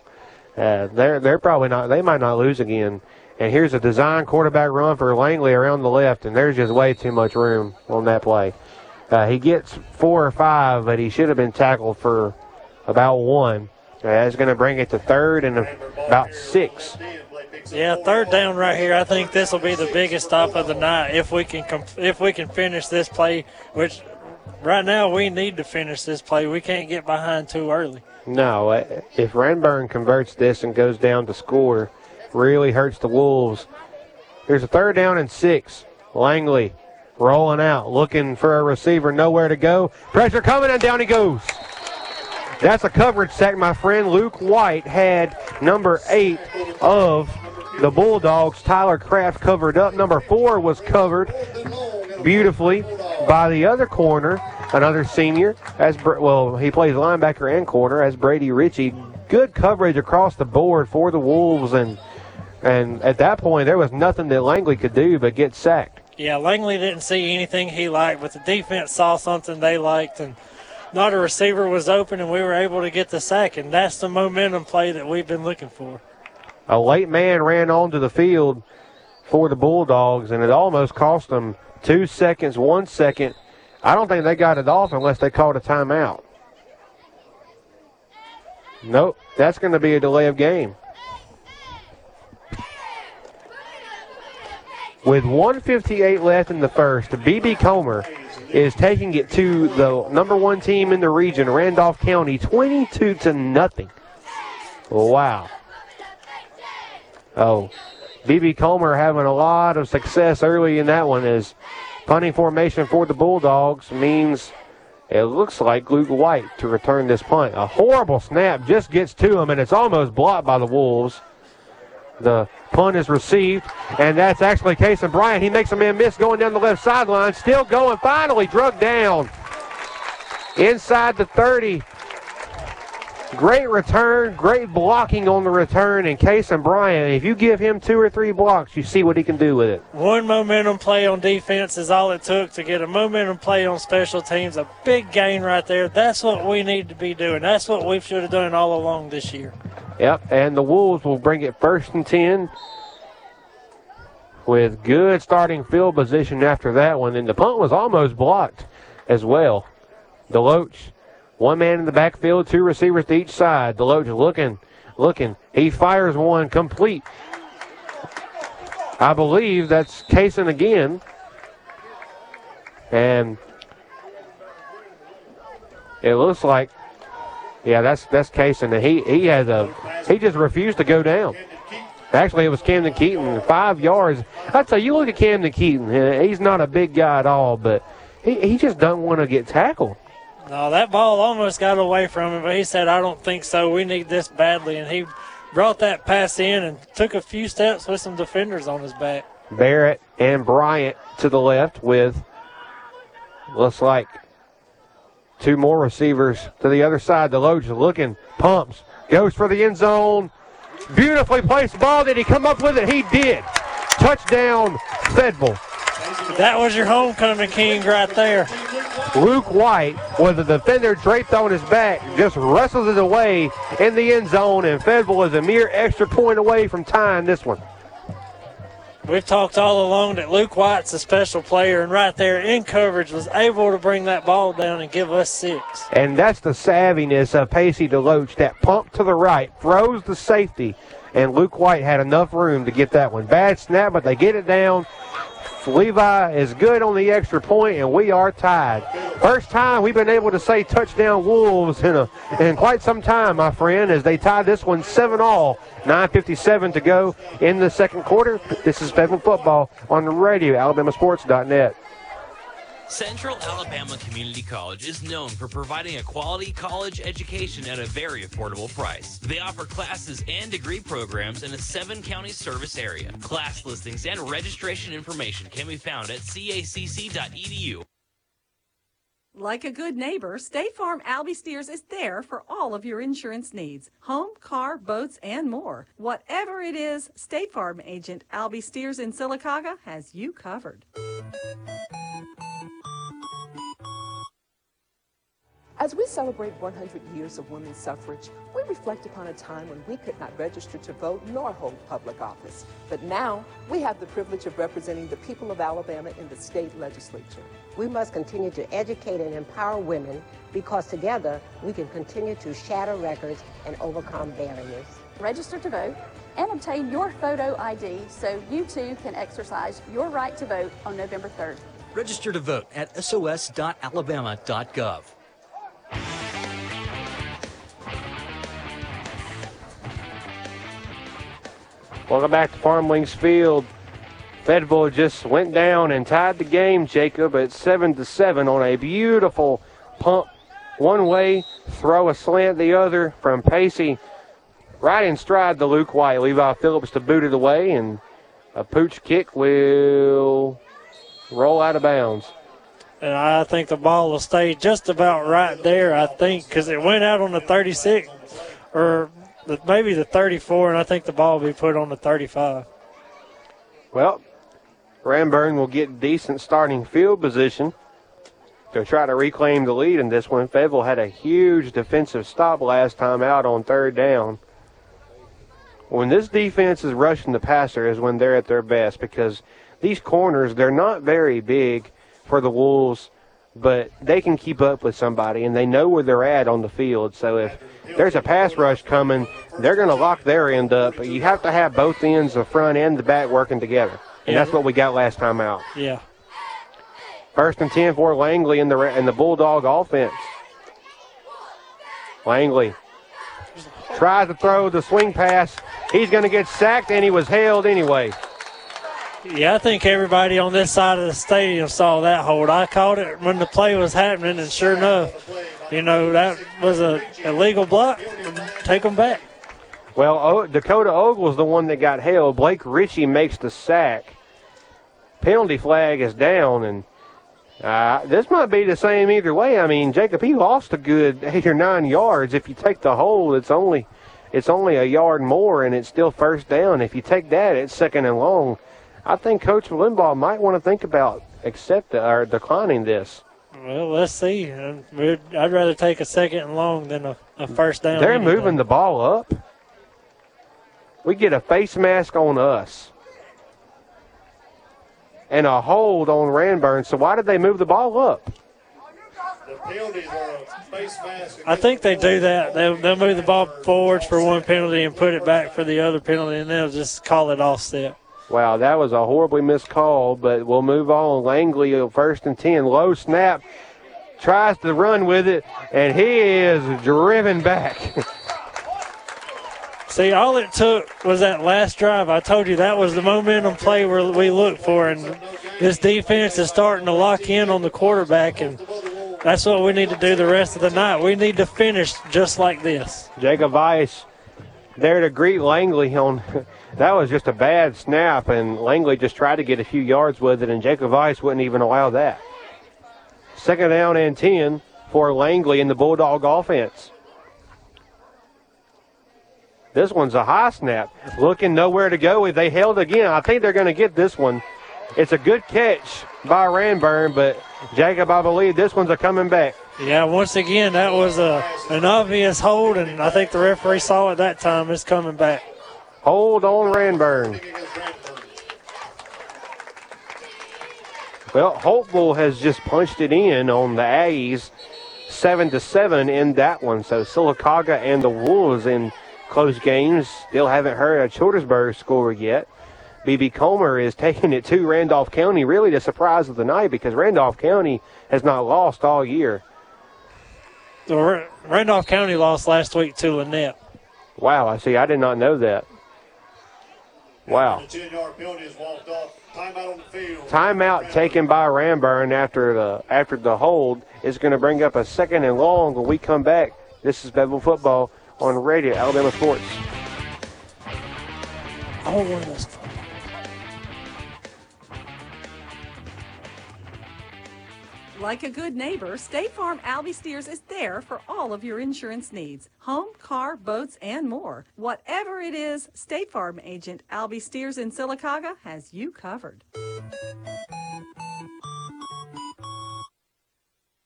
Uh, they're they're probably not. They might not lose again. And here's a design quarterback run for Langley around the left, and there's just way too much room on that play. Uh, he gets four or five, but he should have been tackled for about one. That's going to bring it to third and about six. Yeah, third down right here. I think this will be the biggest stop of the night if we can if we can finish this play. Which right now we need to finish this play. We can't get behind too early. No, uh, if Ranburne converts this and goes down to score, really hurts the Wolves. Here's a third down and six. Langley rolling out, looking for a receiver, nowhere to go. Pressure coming, and down he goes. That's a coverage sack, my friend. Luke White had number eight of the Bulldogs. Tyler Kraft covered up. Number four was covered beautifully by the other corner, another senior. As well, he plays linebacker and corner as Brady Ritchie. Good coverage across the board for the Wolves, and and at that point there was nothing that Langley could do but get sacked. Yeah, Langley didn't see anything he liked, but the defense saw something they liked, and not a receiver was open, and we were able to get the sack, and that's the momentum play that we've been looking for. A late man ran onto the field for the Bulldogs, and it almost cost them two seconds, one second. I don't think they got it off unless they called a timeout. Nope, that's going to be a delay of game. With 158 left in the first, BB Comer is taking it to the number one team in the region, Randolph County, 22 to nothing. Wow. Oh, BB Comer having a lot of success early in that one as Punting formation for the Bulldogs means it looks like Luke White to return this punt. A horrible snap just gets to him, and it's almost blocked by the Wolves. The punt is received, and that's actually Kason Bryant. He makes a man miss going down the left sideline. Still going, finally drug down inside the 30. Great return, great blocking on the return, in case. and Kason Bryant, if you give him two or three blocks, you see what he can do with it. One momentum play on defense is all it took to get a momentum play on special teams. A big gain right there. That's what we need to be doing. That's what we should have done all along this year. Yep, and the Wolves will bring it first and 10 with good starting field position after that one. And the punt was almost blocked as well. Deloach, one man in the backfield, two receivers to each side. Deloach looking, looking. He fires one complete. I believe that's Kason again. And it looks like yeah, that's that's Kason. He he has a he just refused to go down. Actually, it was Camden Keaton, five yards. I tell you, look at Camden Keaton. He's not a big guy at all, but he he just doesn't want to get tackled. No, that ball almost got away from him, but he said, I don't think so. We need this badly. And he brought that pass in and took a few steps with some defenders on his back. Barrett and Bryant to the left with looks like two more receivers to the other side. Deloach looking, pumps, goes for the end zone. Beautifully placed ball. Did he come up with it? He did. Touchdown, Fayetteville. That was your homecoming king right there. Luke White, with the defender draped on his back, just wrestles it away in the end zone, and Fayetteville is a mere extra point away from tying this one. We've talked all along that Luke White's a special player, and right there in coverage was able to bring that ball down and give us six. And that's the savviness of Pacey DeLoach. That pump to the right, throws the safety, and Luke White had enough room to get that one. Bad snap, but they get it down. Levi is good on the extra point, and we are tied. First time we've been able to say touchdown Wolves in a in quite some time, my friend, as they tie this one seven all. 9:57 to go in the second quarter. This is Fayetteville Football on the radio, AlabamaSports.net. Central Alabama Community College is known for providing a quality college education at a very affordable price. They offer classes and degree programs in a seven county service area. Class listings and registration information can be found at cacc.edu. Like a good neighbor, State Farm Albie Steers is there for all of your insurance needs home, car, boats, and more. Whatever it is, State Farm agent Albie Steers in Sylacauga has you covered. As we celebrate 100 years of women's suffrage, we reflect upon a time when we could not register to vote nor hold public office. But now, we have the privilege of representing the people of Alabama in the state legislature. We must continue to educate and empower women because together we can continue to shatter records and overcome barriers. Register to vote and obtain your photo ID so you too can exercise your right to vote on November 3rd. Register to vote at sos.alabama.gov. Welcome back to Farm Links Field. Fayetteville just went down and tied the game, Jacob, at seven to seven on a beautiful pump one way, throw a slant the other from Pacey right in stride to Luke White. Levi Phillips to boot it away, and a pooch kick will roll out of bounds. And I think the ball will stay just about right there, I think, because it went out on the 36 or the, maybe the 34, and I think the ball will be put on the 35. Well, Ranburne will get decent starting field position to try to reclaim the lead in this one. Fayetteville had a huge defensive stop last time out on third down. When this defense is rushing the passer is when they're at their best because these corners, they're not very big for the Wolves, but they can keep up with somebody and they know where they're at on the field. So if there's a pass rush coming, they're going to lock their end up. You have to have both ends, the front and the back, working together. And Yeah. that's what we got last time out. Yeah. First and 10 for Langley in the, in the Bulldog offense. Langley tries to throw the swing pass. He's going to get sacked, and he was held anyway. Yeah, I think everybody on this side of the stadium saw that hold. I caught it when the play was happening, and sure enough, you know, that was a illegal block. Take them back. Well, Dakota Ogle's the one that got held. Blake Ritchie makes the sack. Penalty flag is down, and uh, this might be the same either way. I mean, Jacob, he lost a good eight or nine yards. If you take the hold, it's only it's only a yard more, and it's still first down. If you take that, it's second and long. I think Coach Limbaugh might want to think about accept or declining this. Well, let's see. I'd rather take a second and long than a, a first down. They're moving the ball up. We get a face mask on us and a hold on Ranburne. So why did they move the ball up? The penalties are a face mask. I think they do that. They'll, they'll move the ball forwards for one penalty and put it back for the other penalty, and they'll just call it offset. Wow, that was a horribly missed call, but we'll move on. Langley, uh, first and 10, low snap, tries to run with it, and he is driven back. See, all it took was that last drive. I told you that was the momentum play where we look for, and this defense is starting to lock in on the quarterback, and that's what we need to do the rest of the night. We need to finish just like this. Jacob Weiss there to greet Langley on that was just a bad snap and Langley just tried to get a few yards with it and Jacob Weiss wouldn't even allow that. Second down and 10 for Langley in the Bulldog offense. This one's a high snap. Looking nowhere to go. They held again. I think they're going to get this one. It's a good catch by Ranburne, but Jacob, I believe this one's a coming back. Yeah, once again, that was a an obvious hold, and I think the referee saw it that time. It's coming back. Hold on Ranburne. Well, Hopeful has just punched it in on the Aggies, seven to seven in that one. So Sylacauga and the Wolves in close games still haven't heard a Childersburg score yet. BB Comer is taking it to Randolph County, really the surprise of the night because Randolph County has not lost all year. So Randolph County lost last week to Lanett. Wow, I see. I did not know that. Wow. 10 yard penalty is walked off. Timeout on the field. Timeout taken by Ranburne after the after the hold is going to bring up a second and long when we come back. This is Bevel Football on Radio Alabama Sports. Oh, one of those. Like a good neighbor, State Farm Albie Steers is there for all of your insurance needs home, car, boats, and more. Whatever it is, State Farm agent Albie Steers in Sylacauga has you covered.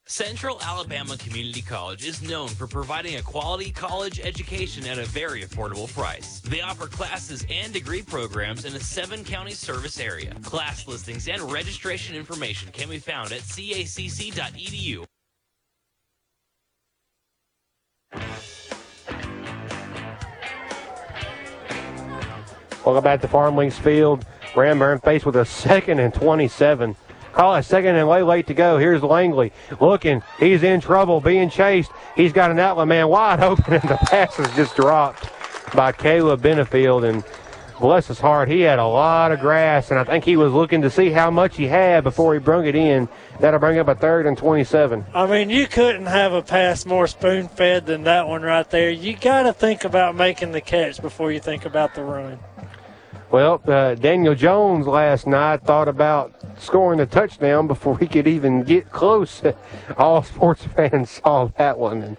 Central Alabama Community College is known for providing a quality college education at a very affordable price. They offer classes and degree programs in a seven county service area. Class listings and registration information can be found at cacc.edu. Welcome back to Farm Links Field. Ranburne faced with a second and 27. Call it second and way late to go. Here's Langley looking. He's in trouble, being chased. He's got an outlet man wide open, and the pass is just dropped by Caleb Benefield. And bless his heart, he had a lot of grass, and I think he was looking to see how much he had before he brung it in. That'll bring up a third and 27. I mean, you couldn't have a pass more spoon fed than that one right there. You got to think about making the catch before you think about the run. Well, uh, Daniel Jones last night thought about scoring a touchdown before he could even get close. all sports fans saw that one, and,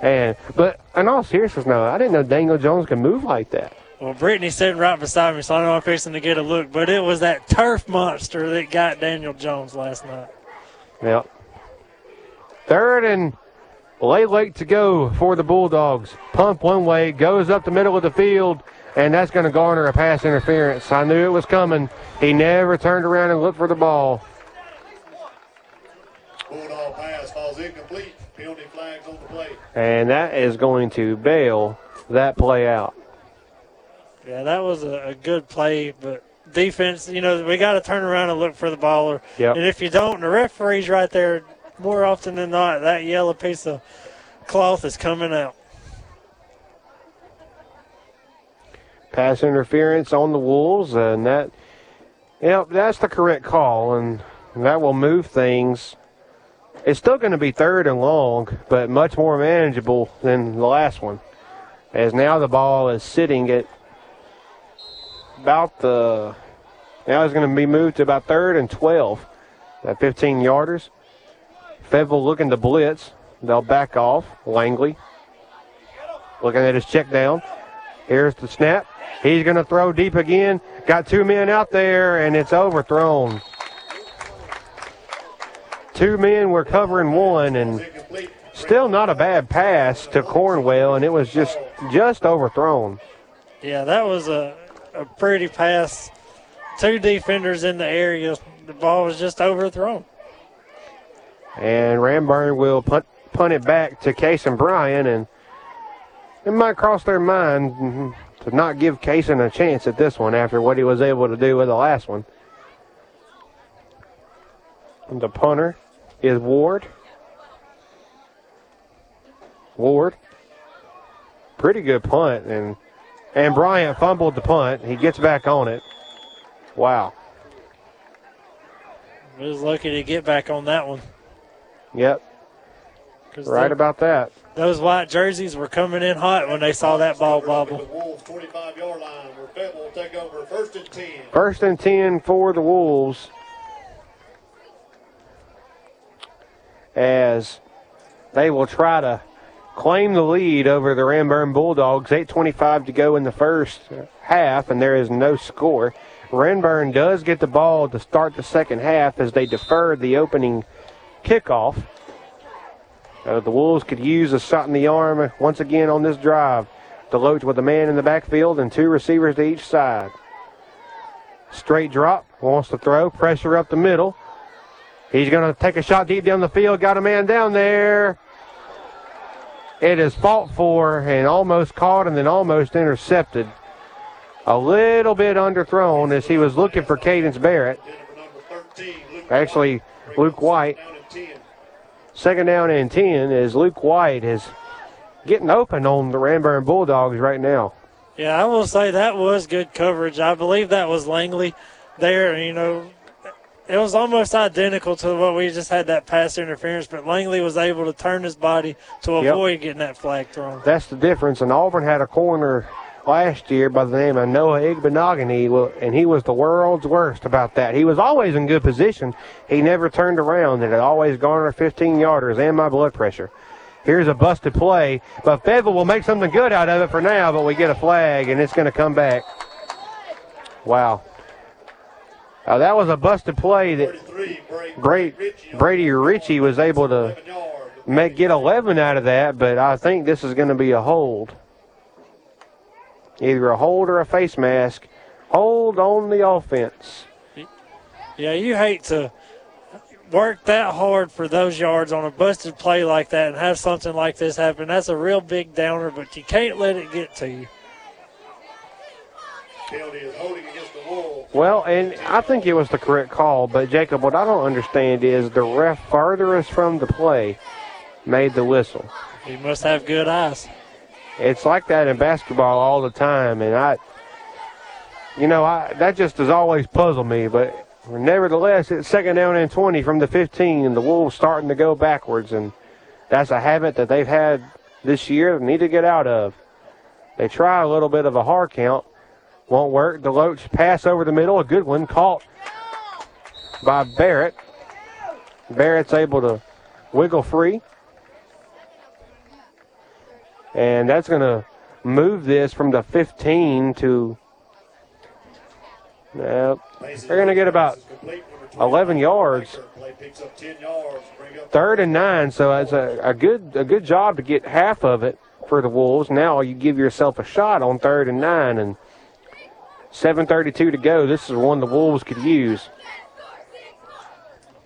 and but in all seriousness, no, I didn't know Daniel Jones could move like that. Well, Brittany's sitting right beside me, so I know I'm fixing to get a look. But it was that turf monster that got Daniel Jones last night. Yep. Third and lay late to go for the Bulldogs. Pump one way, goes up the middle of the field, and that's going to garner a pass interference. I knew it was coming. He never turned around and looked for the ball. Bulldog pass falls incomplete. Penalty flags on the play. And that is going to bail that play out. Yeah, that was a, a good play, but defense, you know, we got to turn around and look for the baller. Yep. And if you don't, the referee's right there. More often than not, that yellow piece of cloth is coming out. Pass interference on the Wolves, and that Yep, that's the correct call, and that will move things. It's still going to be third and long, but much more manageable than the last one. As now the ball is sitting at about the. Now it's going to be moved to about third and 12 at 15 yarders. Fayetteville looking to blitz. They'll back off. Langley looking at his check down. Here's the snap. He's going to throw deep again. Got two men out there, and it's overthrown. Two men were covering one, and still not a bad pass to Cornwell, and it was just just overthrown. Yeah, that was a, a pretty pass. Two defenders in the area. The ball was just overthrown. And Ranburne will punt, punt it back to Kason Bryant, and it might cross their mind mm-hmm, to not give Kason a chance at this one after what he was able to do with the last one. And the punter is Ward. Ward. Pretty good punt, and and Bryant fumbled the punt. He gets back on it. Wow. We was lucky to get back on that one. Yep. Right about that. Those white jerseys were coming in hot when they saw that ball bobble. Wolves 25 yard line where Fayetteville will take over first and 10. First and 10 for the Wolves. As they will try to claim the lead over the Ranburne Bulldogs. 8.25 to go in the first half, and there is no score. Ranburne does get the ball to start the second half as they deferred the opening kickoff. Uh, the Wolves could use a shot in the arm once again on this drive. Deloach with a man in the backfield and two receivers to each side. Straight drop, wants to throw, pressure up the middle. He's going to take a shot deep down the field, got a man down there. It is fought for and almost caught and then almost intercepted. A little bit underthrown as he was looking for Cadence Barrett. Actually, Luke White. Second down and 10 as Luke White is getting open on the Ranburne Bulldogs right now. Yeah, I will say that was good coverage. I believe that was Langley there. You know, it was almost identical to what we just had that pass interference, but Langley was able to turn his body to avoid yep. getting that flag thrown. That's the difference. And Auburn had a corner last year by the name of Noah Igbinoghene, and he was the world's worst about that. He was always in good position. He never turned around, and it always garnered 15 yarders and my blood pressure. Here's a busted play, but Fayetteville will make something good out of it for now, but we get a flag, and it's going to come back. Wow. Uh, that was a busted play that Brady Ritchie was able to make get 11 out of that, but I think this is going to be a hold either a hold or a face mask. Hold on the offense. Yeah, you hate to work that hard for those yards on a busted play like that and have something like this happen. That's a real big downer, but you can't let it get to you. Well, and I think it was the correct call, but Jacob, what I don't understand is the ref farthest from the play made the whistle. He must have good eyes it's like that in basketball all the time, and I, you know, I that just has always puzzled me. But nevertheless, it's second down and 20 from the 15, and the Wolves starting to go backwards, and that's a habit that they've had this year. that need to get out of. They try a little bit of a hard count, won't work. Deloach pass over the middle, a good one caught by Barrett. Barrett's able to wiggle free. And that's going to move this from the 15 to. Uh, they're going to get about 11 yards. Third and nine, so it's a, a good a good job to get half of it for the Wolves. Now you give yourself a shot on third and nine, and 7:32 to go. This is one the Wolves could use.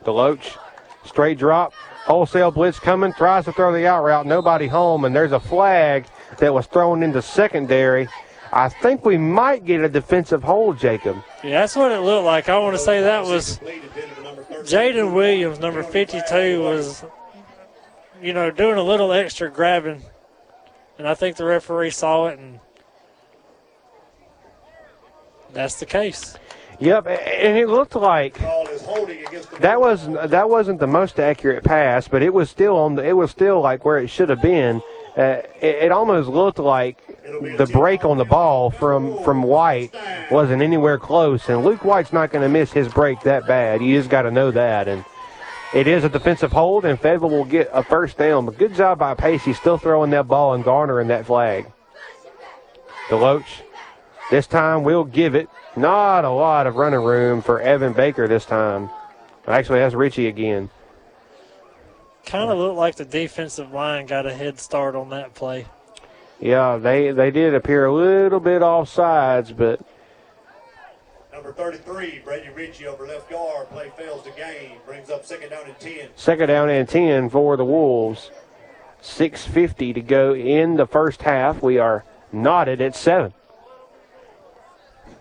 Deloach, straight drop, Wholesale blitz coming, tries to throw the out route, nobody home, and there's a flag that was thrown into secondary. I think we might get a defensive hold, Jacob. Yeah, that's what it looked like. I want to say that was Jaden Williams, number 52, was, you know, doing a little extra grabbing. And I think the referee saw it, and that's the case. Yep, and it looked like that was that wasn't the most accurate pass, but it was still on. The, it was still like where it should have been. Uh, it, it almost looked like the break on the ball from from White wasn't anywhere close, and Luke White's not going to miss his break that bad. You just got to know that, and it is a defensive hold, and Fayetteville will get a first down. But good job by Pacey, still throwing that ball and garnering that flag. Deloach, this time we'll give it. Not a lot of running room for Evan Baker this time. Actually, that's Ritchie again. Kind of looked like the defensive line got a head start on that play. Yeah, they, they did appear a little bit off sides, but Number 33, Brady Ritchie over left guard. Play fails to gain. Brings up second down and 10. second down and 10 for the Wolves. 6.50 to go in the first half. We are knotted at 7.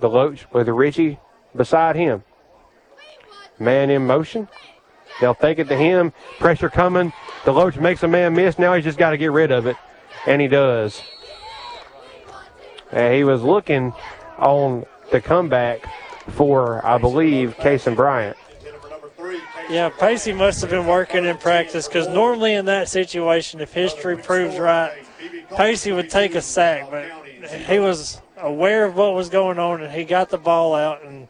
Deloach with Ritchie beside him. Man in motion. They'll take it to him. Pressure coming. Deloach makes a man miss. Now he's just got to get rid of it. And he does. And he was looking on the comeback for, I believe, Kason Bryant. Yeah, Pacey must have been working in practice because normally in that situation, if history proves right, Pacey would take a sack, but he was aware of what was going on and he got the ball out and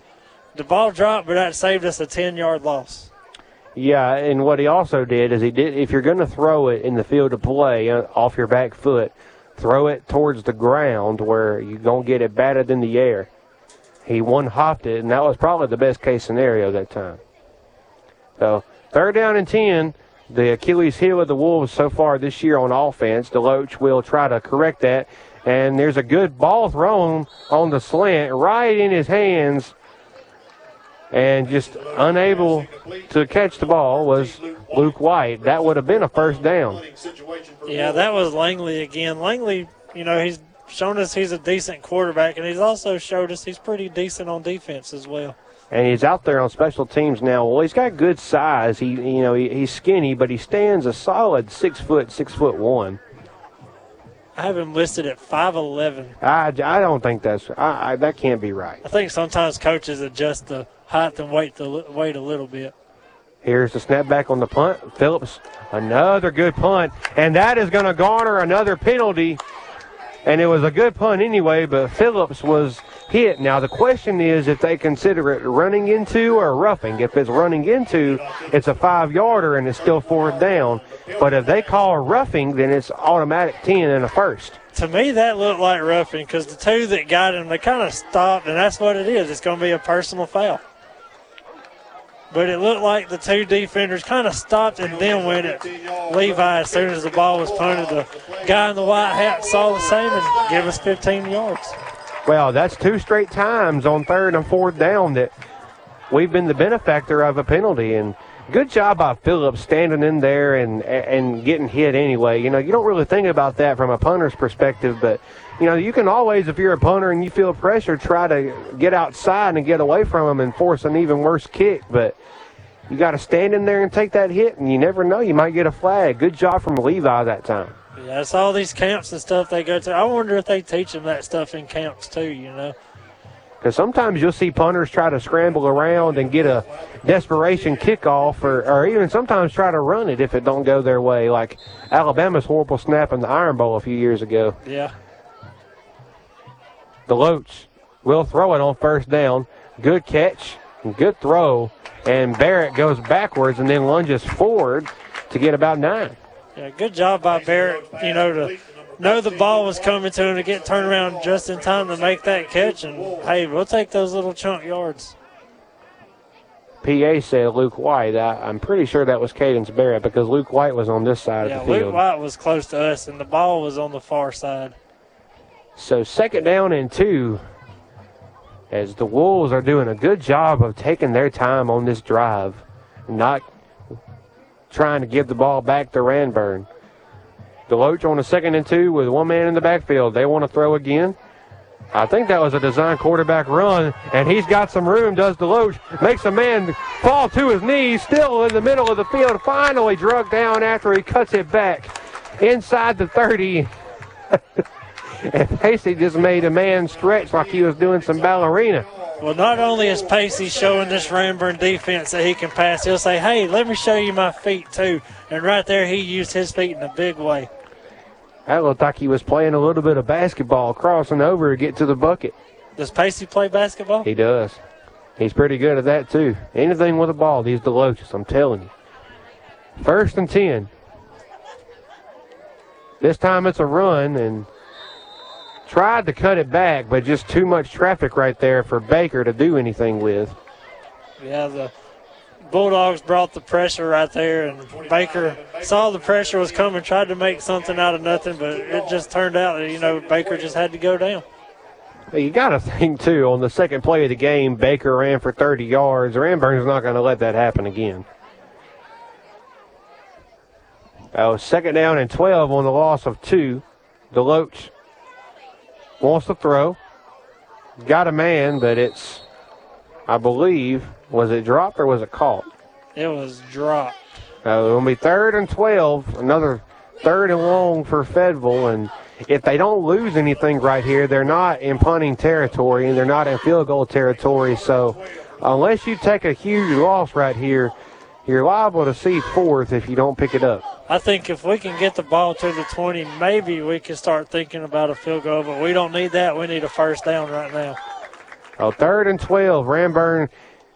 the ball dropped, but that saved us a 10 yard loss. Yeah, and what he also did is he did. If you're going to throw it in the field of play uh, off your back foot, throw it towards the ground where you're going to get it batted in the air. He one hopped it, and that was probably the best case scenario that time. So third down and ten. The Achilles heel of the Wolves so far this year on offense. Deloach will try to correct that. And there's a good ball thrown on the slant right in his hands. And just unable to catch the ball was Luke White. That would have been a first down. Yeah, that was Langley again. Langley, you know, he's shown us he's a decent quarterback, and he's also showed us he's pretty decent on defense as well. And he's out there on special teams now. Well, he's got good size. He, you know, he, he's skinny, but he stands a solid six foot, six foot one. I have him listed at 5'11. I, I don't think that's I, I, that can't be right. I think sometimes coaches adjust the height and weight the weight a little bit. Here's the snap back on the punt. Phillips, another good punt, and that is going to garner another penalty. And it was a good punt anyway, but Phillips was hit. Now the question is if they consider it running into or roughing. If it's running into, it's a five yarder and it's still fourth down. But if they call roughing, then it's automatic ten and a first. To me, that looked like roughing because the two that got him, they kind of stopped, and that's what it is. It's going to be a personal foul. But it looked like the two defenders kind of stopped and then went at Levi as soon as the ball was punted. The guy in the white hat saw the same and gave us 15 yards. Well, that's two straight times on third and fourth down that we've been the benefactor of a penalty. And good job by Phillips standing in there and and getting hit anyway. You know, you don't really think about that from a punter's perspective, but you know, you can always, if you're a punter and you feel pressure, try to get outside and get away from them and force an even worse kick. But you got to stand in there and take that hit, and you never know, you might get a flag. Good job from Levi that time. Yeah, it's all these camps and stuff they go to. I wonder if they teach them that stuff in camps too. You know. Because sometimes you'll see punters try to scramble around and get a desperation kickoff, or, or even sometimes try to run it if it don't go their way, like Alabama's horrible snap in the Iron Bowl a few years ago. Yeah. Deloach will throw it on first down. Good catch, good throw, and Barrett goes backwards and then lunges forward to get about nine. Yeah, good job by Barrett, you know, to know the ball was coming to him to get turned around just in time to make that catch. And, hey, we'll take those little chunk yards. PA said Luke White. I, am pretty sure that was Cadence Barrett because Luke White was on this side yeah, of the field. Luke White was close to us, and the ball was on the far side. So second down and two as the Wolves are doing a good job of taking their time on this drive, not trying to give the ball back to Ranburne. Deloach on a second and two with one man in the backfield. They want to throw again. I think that was a design quarterback run, and he's got some room, does Deloach. Makes a man fall to his knees, still in the middle of the field, finally drug down after he cuts it back inside the 30. and Pacey just made a man stretch like he was doing some ballerina. Well, not only is Pacey showing this Ranburne defense that he can pass, he'll say, hey, let me show you my feet too. And right there, he used his feet in a big way. That looked like he was playing a little bit of basketball, crossing over to get to the bucket. Does Pacey play basketball? He does. He's pretty good at that too. Anything with a ball, these Deloachs, I'm telling you. First and 10. This time it's a run and tried to cut it back, but just too much traffic right there for Baker to do anything with. Yeah, the Bulldogs brought the pressure right there, and Baker saw the pressure was coming, tried to make something out of nothing, but it just turned out that, you know, Baker just had to go down. You got to think, too, on the second play of the game, Baker ran for 30 yards. Ranburne's not going to let that happen again. Oh, second down and 12 on the loss of two. Deloach wants to throw. Got a man, but it's, I believe, was it dropped or was it caught? It was dropped. Uh, it'll be third and 12, another third and long for Fayetteville. And if they don't lose anything right here, they're not in punting territory and they're not in field goal territory. So unless you take a huge loss right here, you're liable to see fourth if you don't pick it up. I think if we can get the ball to the 20, maybe we can start thinking about a field goal, but we don't need that. We need a first down right now. Oh, third and 12. Ranburne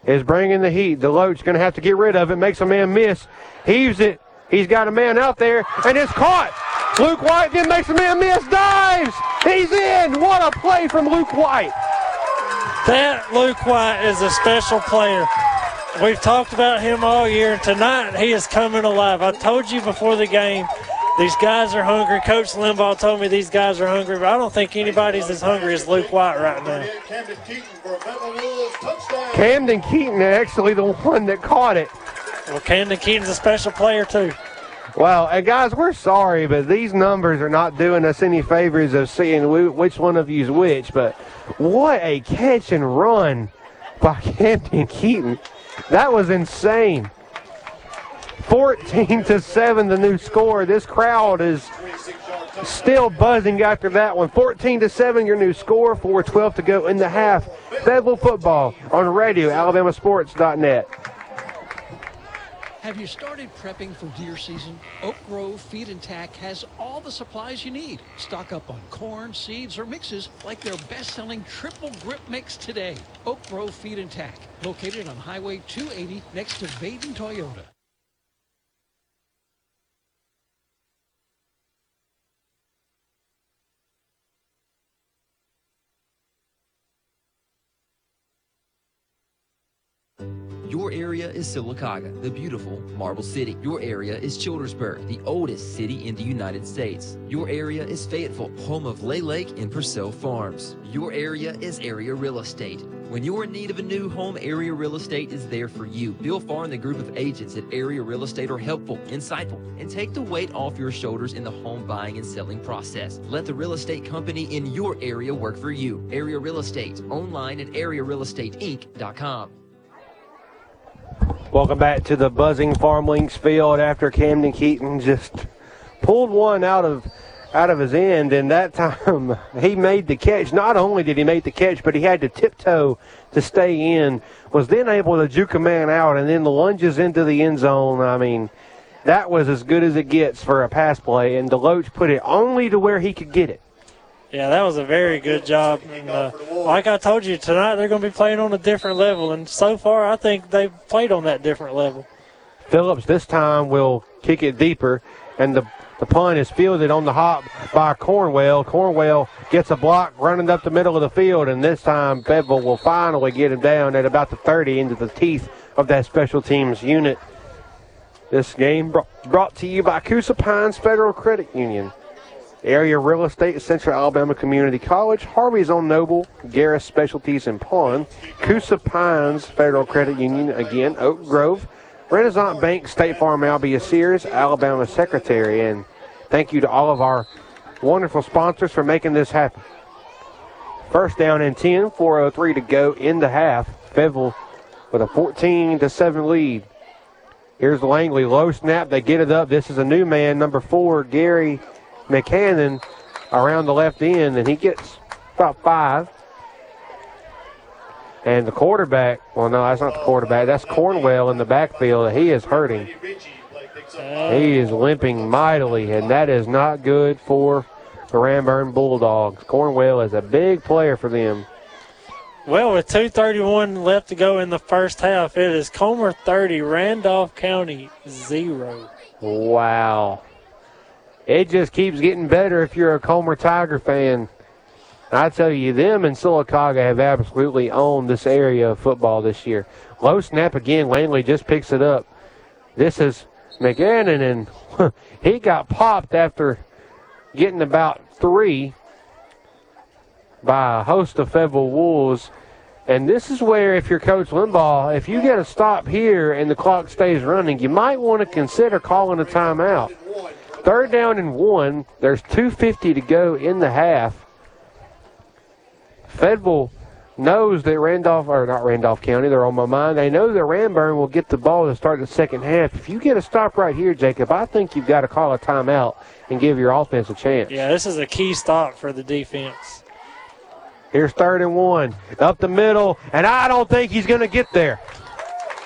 is bringing the heat. The Deloach going to have to get rid of it. Makes a man miss. Heaves it. He's got a man out there, and it's caught. Luke White then makes a man miss. Dives. He's in. What a play from Luke White. That Luke White is a special player. We've talked about him all year, and tonight he is coming alive. I told you before the game, these guys are hungry. Coach Limbaugh told me these guys are hungry, but I don't think anybody's as hungry as Luke White right now. Camden Keaton actually the one that caught it. Well, Camden Keaton's a special player too. Well, and guys, we're sorry, but these numbers are not doing us any favors of seeing which one of you's which. But what a catch and run by Camden Keaton! That was insane. 14 to 7, the new score. This crowd is still buzzing after that one. 14 to 7, your new score. 4:12 to go in the half. Fayetteville football on radio, AlabamaSports.net. Have you started prepping for deer season? Oak Grove Feed and Tack has all the supplies you need. Stock up on corn, seeds, or mixes like their best-selling Triple Grip Mix today. Oak Grove Feed and Tack, located on Highway 280 next to Baden Toyota. Your area is Sylacauga, the beautiful Marble City. Your area is Childersburg, the oldest city in the United States. Your area is Fayetteville, home of Lay Lake and Pursell Farms. Your area is Area Real Estate. When you're in need of a new home, Area Real Estate is there for you. Bill Farr and the group of agents at Area Real Estate are helpful, insightful, and take the weight off your shoulders in the home buying and selling process. Let the real estate company in your area work for you. Area Real Estate, online at arearealestateinc.com. Welcome back to the buzzing Farm Links field after Camden Keaton just pulled one out of out of his end, and that time he made the catch. Not only did he make the catch, but he had to tiptoe to stay in. Was then able to juke a man out, and then the lunges into the end zone. I mean, that was as good as it gets for a pass play, and Deloach put it only to where he could get it. Yeah, that was a very good job. And, uh, like I told you, tonight they're going to be playing on a different level, and so far I think they've played on that different level. Phillips this time will kick it deeper, and the the punt is fielded on the hop by Cornwell. Cornwell gets a block running up the middle of the field, and this time Fayetteville will finally get him down at about the 30 into the teeth of that special teams unit. This game brought to you by Coosa Pines Federal Credit Union. Area Real Estate, Central Alabama Community College, Harvey's on Noble, Garris Specialties and Pawn, Coosa Pines Federal Credit Union, again, Oak Grove, Renaissance Bank, State Farm, Albia Sears, Alabama Secretary, and thank you to all of our wonderful sponsors for making this happen. First down and 10, 4.03 to go in the half. Fayetteville with a 14 to 7 lead. Here's Langley, low snap. They get it up. This is a new man, number four, Gary McCannon, around the left end, and he gets about five. And the quarterback, well, no, that's not the quarterback. That's Cornwell in the backfield. He is hurting. He is limping mightily, and that is not good for the Ranburne Bulldogs. Cornwell is a big player for them. Well, with 2.31 left to go in the first half, it is Comer 30, Randolph County 0. Wow. It just keeps getting better if you're a Comer Tiger fan. I tell you, them and Sylacauga have absolutely owned this area of football this year. Low snap again. Langley just picks it up. This is McGannon, and he got popped after getting about three by a host of Fayetteville Wolves. And this is where, if you're Coach Limbaugh, if you get a stop here and the clock stays running, you might want to consider calling a timeout. Third down and one. There's 2.50 to go in the half. Fayetteville knows that Randolph, or not Randolph County, they're on my mind. They know that Ranburne will get the ball to start the second half. If you get a stop right here, Jacob, I think you've got to call a timeout and give your offense a chance. Yeah, this is a key stop for the defense. Here's third and one. Up the middle, and I don't think he's going to get there.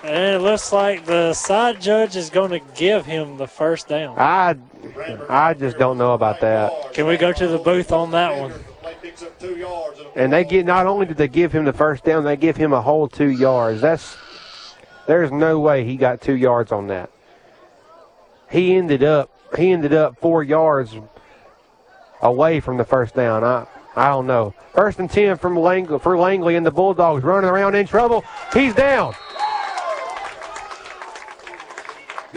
And it looks like the side judge is going to give him the first down. I, I just don't know about that. Can we go to the booth on that one? And they get not only did they give him the first down, they give him a whole two yards. That's there's no way he got two yards on that. He ended up he ended up four yards away from the first down. I I don't know. First and ten from Langley for Langley and the Bulldogs running around in trouble. He's down.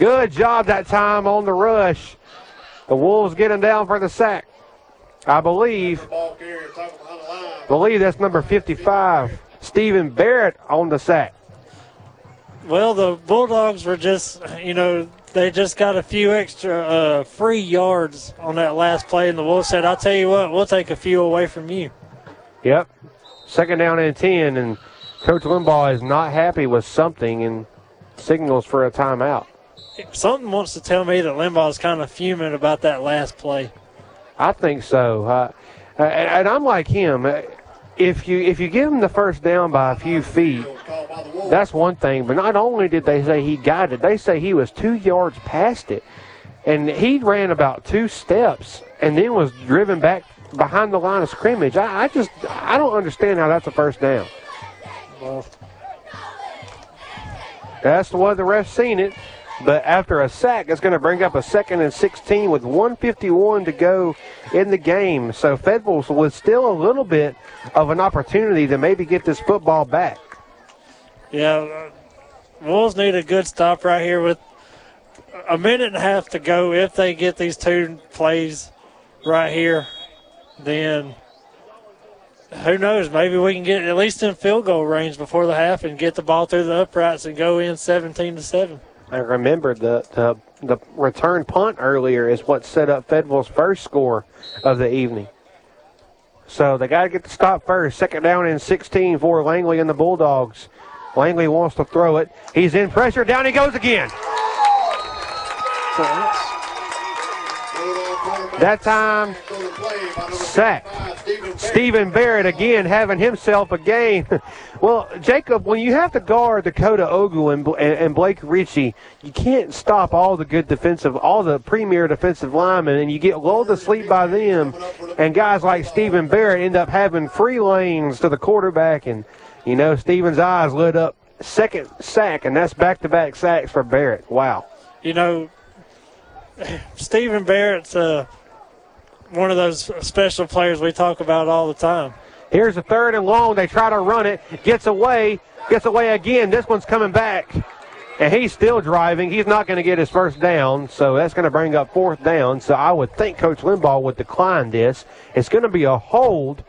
Good job that time on the rush. The Wolves get him down for the sack. I believe believe that's number 55, Stephen Barrett on the sack. Well, the Bulldogs were just, you know, they just got a few extra uh, free yards on that last play, and the Wolves said, I'll tell you what, we'll take a few away from you. Yep. Second down and 10, and Coach Limbaugh is not happy with something and signals for a timeout. Something wants to tell me that Limbaugh is kind of fuming about that last play. I think so. Uh, and I'm like him. If you if you give him the first down by a few feet, that's one thing. But not only did they say he got it, they say he was two yards past it, and he ran about two steps and then was driven back behind the line of scrimmage. I, I just I don't understand how that's a first down. Well, that's the way the ref's seen it. But after a sack, it's going to bring up a second and 16 with 151 to go in the game. So Fayetteville with still a little bit of an opportunity to maybe get this football back. Yeah, Wolves need a good stop right here with a minute and a half to go. If they get these two plays right here, then who knows? Maybe we can get at least in field goal range before the half and get the ball through the uprights and go in 17 to 7. I remember the, the the return punt earlier is what set up Fayetteville's first score of the evening. So they got to get the stop first. Second down and 16 for Langley and the Bulldogs. Langley wants to throw it. He's in pressure. Down he goes again. That time, sack. Stephen Barrett again having himself a game. well, Jacob, when you have to guard Dakota Ogu and, and Blake Ritchie, you can't stop all the good defensive, all the premier defensive linemen, and you get lulled to sleep by them. And guys like Stephen Barrett end up having free lanes to the quarterback, and you know Stephen's eyes lit up. Second sack, and that's back-to-back sacks for Barrett. Wow. You know, Stephen Barrett's uh, one of those special players we talk about all the time. Here's a third and long. They try to run it. Gets away. Gets away again. This one's coming back. And he's still driving. He's not going to get his first down, so that's going to bring up fourth down. So I would think Coach Limbaugh would decline this. It's going to be a hold,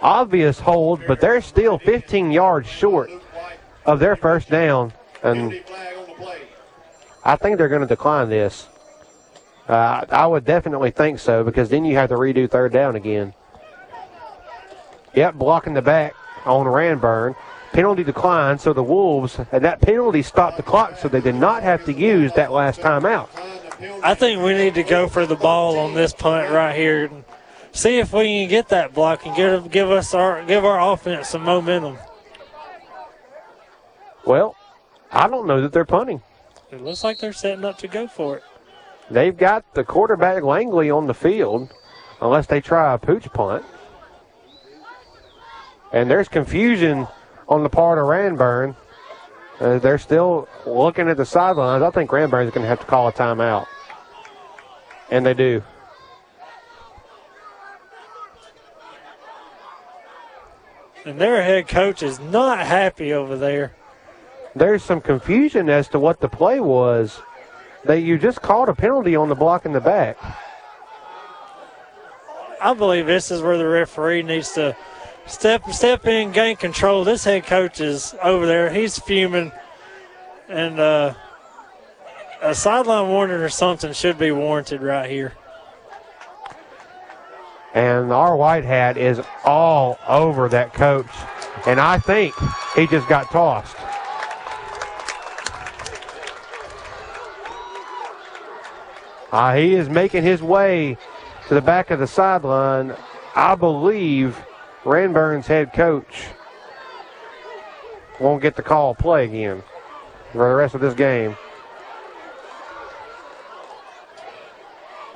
obvious hold, but they're still 15 yards short of their first down. And I think they're going to decline this. Uh, I would definitely think so because then you have to redo third down again. Yep, blocking the back on Ranburne. Penalty declined, so the Wolves, and that penalty stopped the clock, so they did not have to use that last timeout. I think we need to go for the ball on this punt right here. And see if we can get that block and give, give us our give our offense some momentum. Well, I don't know that they're punting. It looks like they're setting up to go for it. They've got the quarterback Langley on the field, unless they try a pooch punt. And there's confusion on the part of Ranburne. Uh, they're still looking at the sidelines. I think Ranburne's going to have to call a timeout. And they do. And their head coach is not happy over there. There's some confusion as to what the play was. That you just called a penalty on the block in the back. I believe this is where the referee needs to step step in, gain control. This head coach is over there. He's fuming, and uh, a sideline warning or something should be warranted right here. And our white hat is all over that coach. And I think he just got tossed. Uh, he is making his way to the back of the sideline. I believe Ranburne's head coach won't get the call play again for the rest of this game.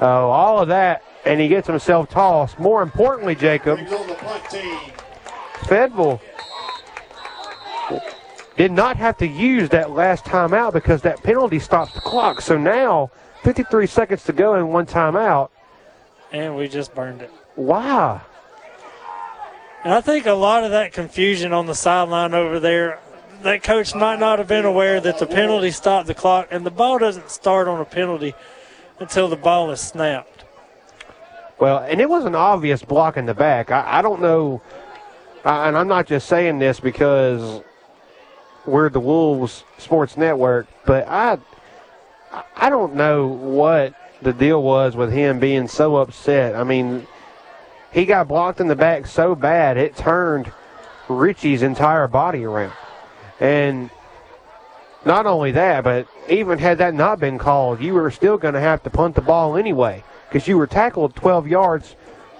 Oh, all of that, and he gets himself tossed. More importantly, Jacob, Fayetteville did not have to use that last timeout because that penalty stops the clock. So now, 53 seconds to go and one timeout. And we just burned it. Wow. And I think a lot of that confusion on the sideline over there, that coach might not have been aware that the penalty stopped the clock, and the ball doesn't start on a penalty until the ball is snapped. Well, and it was an obvious block in the back. I, I don't know, uh, and I'm not just saying this because we're the Wolves Sports Network, but I, I don't know what the deal was with him being so upset. I mean, he got blocked in the back so bad it turned Ritchie's entire body around. And not only that, but even had that not been called, you were still going to have to punt the ball anyway because you were tackled 12 yards,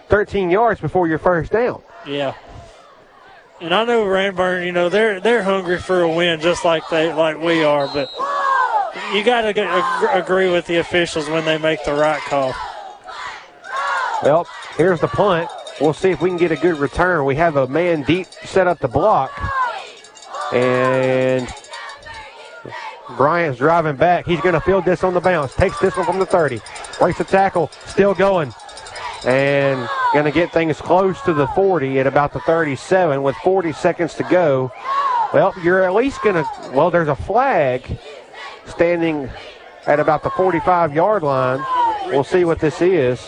13 yards before your first down. Yeah. And I know Ranburne, you know, they're they're hungry for a win just like they like we are, but you got to ag- agree with the officials when they make the right call. Well, here's the punt. We'll see if we can get a good return. We have a man deep set up the block. And Bryant's driving back. He's going to field this on the bounce. Takes this one from the 30. Breaks the tackle. Still going. And going to get things close to the 40 at about the 37 with 40 seconds to go. Well, you're at least going to, well, there's a flag standing at about the 45 yard line. We'll see what this is.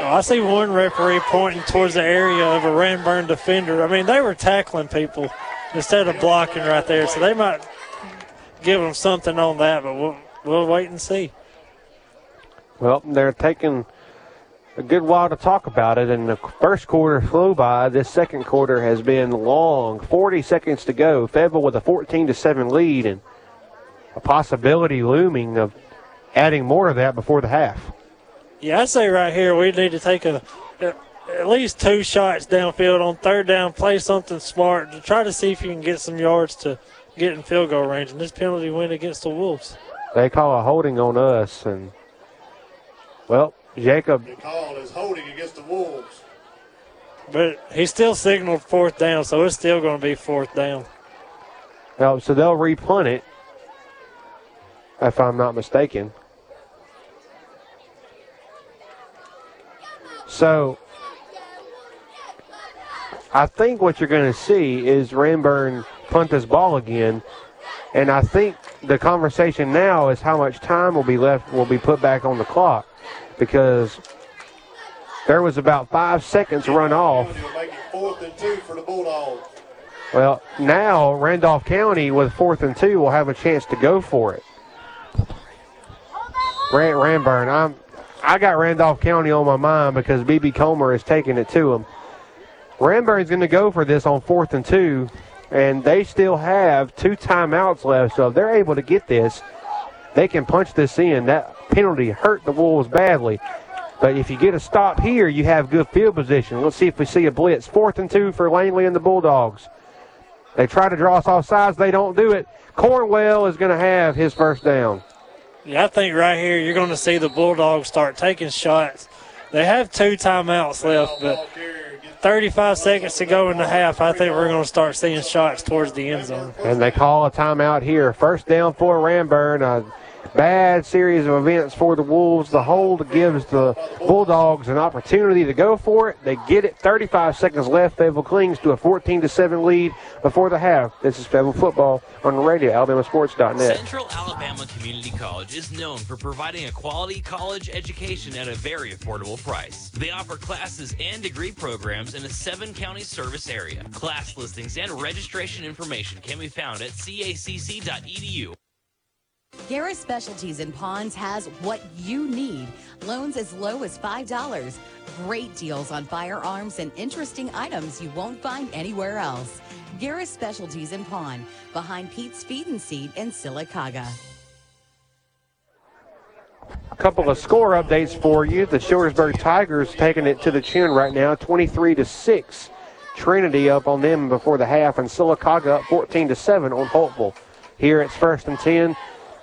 Oh, I see one referee pointing towards the area of a Ranburne defender. I mean, they were tackling people instead of blocking right there, so they might give them something on that, but we'll, we'll wait and see. Well, they're taking a good while to talk about it, and the first quarter flew by. This second quarter has been long. 40 seconds to go. Fayetteville with a 14 to 7 lead, and a possibility looming of adding more of that before the half. Yeah, I say right here we need to take a, a at least two shots downfield on third down, play something smart to try to see if you can get some yards to get in field goal range. And this penalty went against the Wolves. They call a holding on us, and well, Jacob. The call is holding against the Wolves. But he still signaled fourth down, so it's still going to be fourth down. Well, so they'll repunt it, if I'm not mistaken. So I think what you're going to see is Ranburne punt this ball again. And I think the conversation now is how much time will be left, will be put back on the clock. Because there was about five seconds run off. Well, now Randolph County with fourth and two will have a chance to go for it. Rand, Ranburne, I'm, I got Randolph County on my mind because BB Comer is taking it to them. Ranburne's going to go for this on fourth and two, and they still have two timeouts left. So if they're able to get this, they can punch this in. That penalty hurt the Wolves badly. But if you get a stop here, you have good field position. Let's see if we see a blitz. Fourth and two for Langley and the Bulldogs. They try to draw us off sides. They don't do it. Cornwell is going to have his first down. I think right here you're going to see the Bulldogs start taking shots. They have two timeouts left, but 35 seconds to go in the half. I think we're going to start seeing shots towards the end zone. And they call a timeout here. First down for Ranburne. A bad series of events for the Wolves. The hold gives the Bulldogs an opportunity to go for it. They get it. 35 seconds left. Fayetteville clings to a 14 to 7 lead before the half. This is Fayetteville football on the radio, AlabamaSports.net. Central Alabama Community College is known for providing a quality college education at a very affordable price. They offer classes and degree programs in a seven county service area. Class listings and registration information can be found at cacc.edu. Garris Specialties in Ponds has what you need. Loans as low as $5. Great deals on firearms and interesting items you won't find anywhere else. Garris Specialties in Pond, behind Pete's Feed and Seed in Sylacauga. A couple of score updates for you. The Childersburg Tigers taking it to the chin right now, 23 to 6. Trinity up on them before the half, and Sylacauga up 14 to 7 on Holtville. Here it's first and 10.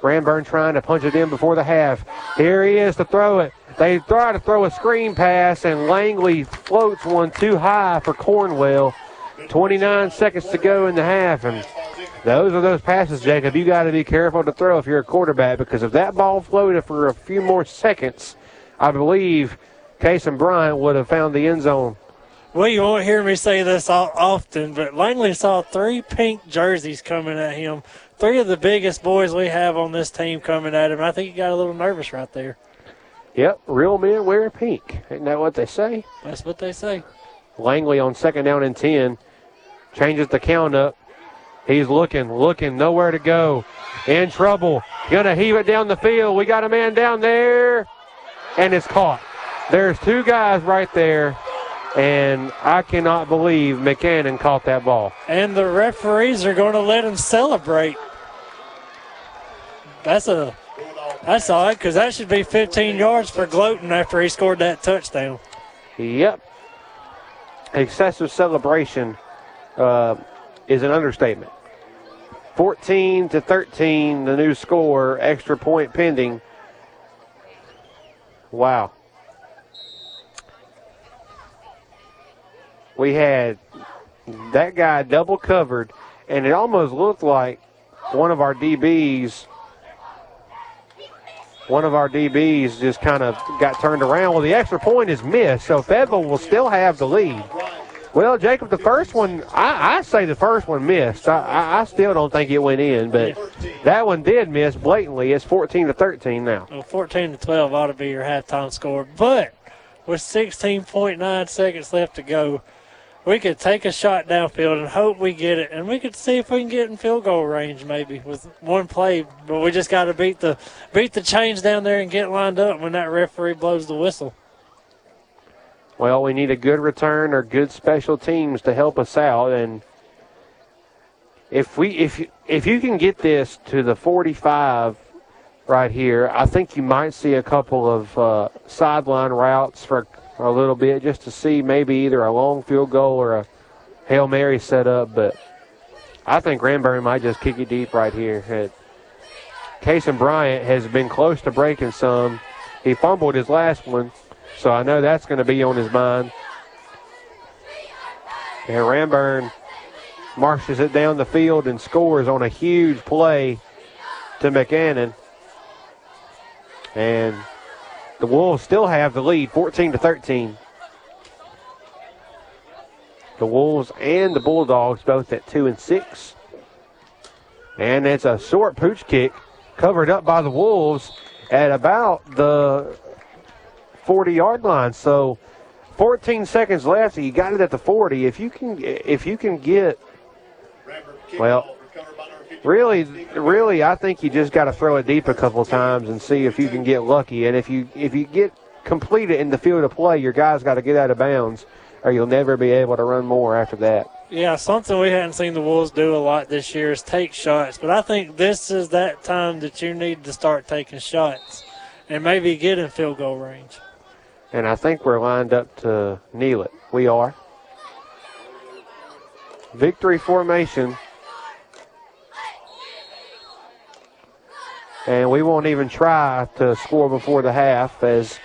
Ranburne trying to punch it in before the half. Here he is to throw it. They try to throw a screen pass, and Langley floats one too high for Cornwell. 29 seconds to go in the half, and those are those passes, Jacob. You got to be careful to throw if you're a quarterback because if that ball floated for a few more seconds, I believe Kason Bryant would have found the end zone. Well, you won't hear me say this often, but Langley saw three pink jerseys coming at him. Three of the biggest boys we have on this team coming at him. I think he got a little nervous right there. Yep, real men wear pink. Isn't that what they say? That's what they say. Langley on second down and 10 changes the count up. He's looking, looking, nowhere to go. In trouble. Gonna heave it down the field. We got a man down there, and it's caught. There's two guys right there, and I cannot believe McCannon caught that ball. And the referees are going to let him celebrate. That's a that's odd because that should be 15 yards for Gloaton after he scored that touchdown. Yep. Excessive celebration uh, is an understatement. 14 to 13, the new score, extra point pending. Wow. We had that guy double covered, and it almost looked like one of our DBs. One of our DBs just kind of got turned around. Well, the extra point is missed, so Fayetteville will still have the lead. Well, Jacob, the first one, I, I say the first one missed. I, I, I, still don't think it went in, but that one did miss blatantly. It's 14 to 13 now. Well, 14 to 12 ought to be your halftime score, but with 16.9 seconds left to go, we could take a shot downfield and hope we get it, and we could see if we can get in field goal range maybe with one play. But we just got to beat the beat the chains down there and get lined up when that referee blows the whistle. Well, we need a good return or good special teams to help us out, and if we if if you can get this to the 45 right here, I think you might see a couple of uh, sideline routes for a little bit just to see maybe either a long field goal or a hail mary set up. But I think Ranburne might just kick it deep right here. Kason Bryant has been close to breaking some. He fumbled his last one. So I know that's going to be on his mind. And Ranburne marches it down the field and scores on a huge play to McCannon. And the Wolves still have the lead, 14 to 13. The Wolves and the Bulldogs both at two and six. And it's a short pooch kick covered up by the Wolves at about the 40 yard line. So 14 seconds left. You got it at the 40. If you can, if you can get, well, really, really, I think you just got to throw it deep a couple of times and see if you can get lucky. And if you if you get completed in the field of play, your guys got to get out of bounds, or you'll never be able to run more after that. Yeah, something we hadn't seen the Wolves do a lot this year is take shots. But I think this is that time that you need to start taking shots and maybe get in field goal range. And I think we're lined up to kneel it. We are. Victory formation and we won't even try to score before the half as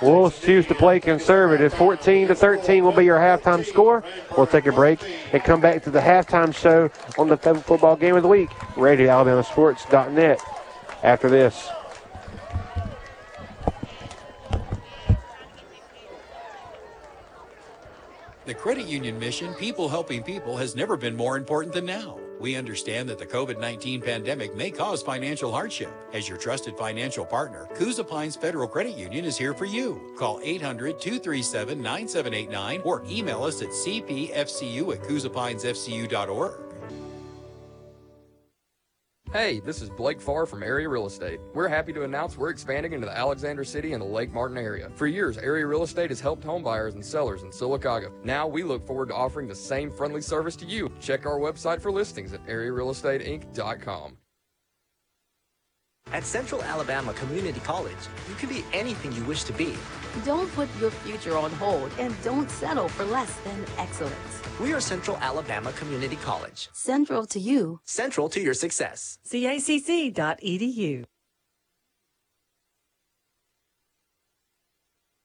Wolves choose to play conservative. 14 to 13 will be your halftime score. We'll take a break and come back to the halftime show on the football game of the week. Radio Alabama Sports.net after this. The credit union mission, people helping people, has never been more important than now. We understand that the COVID 19 pandemic may cause financial hardship. As your trusted financial partner, Coosa Pines Federal Credit Union is here for you. Call 800 237 9789 or email us at cpfcu at CoosaPinesFCU.org. Hey, this is Blake Farr from Area Real Estate. We're happy to announce we're expanding into the Alexander City and the Lake Martin area. For years, Area Real Estate has helped homebuyers and sellers in Sylacauga. Now we look forward to offering the same friendly service to you. Check our website for listings at arearealestateinc.com. At Central Alabama Community College, you can be anything you wish to be. Don't put your future on hold and don't settle for less than excellence. We are Central Alabama Community College. Central to you. Central to your success. CACC.edu.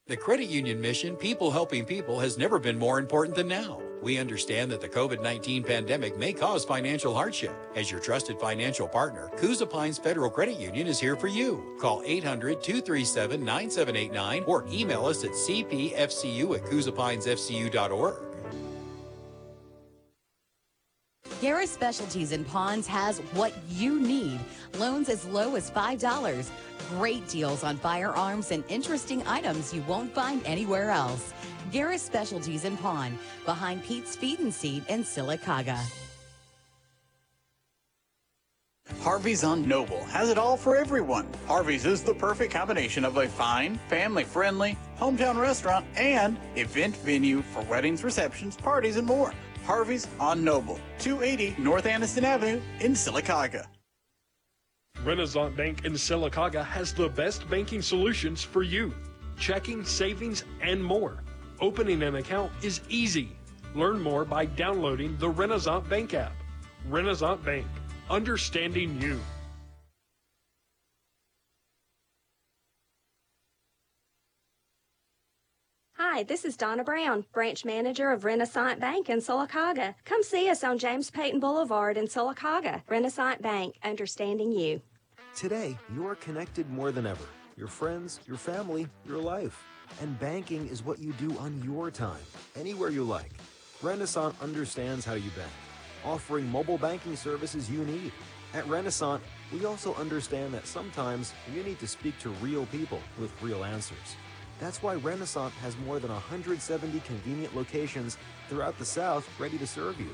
The credit union mission, people helping people, has never been more important than now. We understand that the COVID 19 pandemic may cause financial hardship. As your trusted financial partner, Coosa Pines Federal Credit Union is here for you. Call 800 237 9789 or email us at cpfcu at CoosaPinesFCU.org. Garris Specialties in Ponds has what you need. Loans as low as $5. Great deals on firearms and interesting items you won't find anywhere else. Garris Specialties in Pond, behind Pete's Feed and Seed in Sylacauga. Harvey's on Noble has it all for everyone. Harvey's is the perfect combination of a fine, family friendly, hometown restaurant and event venue for weddings, receptions, parties, and more. Harvey's on Noble, 280 North Anniston Avenue in Sylacauga. Renaissance Bank in Sylacauga has the best banking solutions for you checking, savings, and more. Opening an account is easy. Learn more by downloading the Renaissance Bank app. Renaissance Bank, understanding you. Hi, this is Donna Brown, branch manager of Renaissance Bank in Sylacauga. Come see us on James Payton Boulevard in Sylacauga. Renaissance Bank, understanding you. Today, you are connected more than ever. Your friends, your family, your life. And banking is what you do on your time, anywhere you like. Renaissance understands how you bank, offering mobile banking services you need. At Renaissance, we also understand that sometimes you need to speak to real people with real answers. That's why Renaissance has more than 170 convenient locations throughout the South ready to serve you.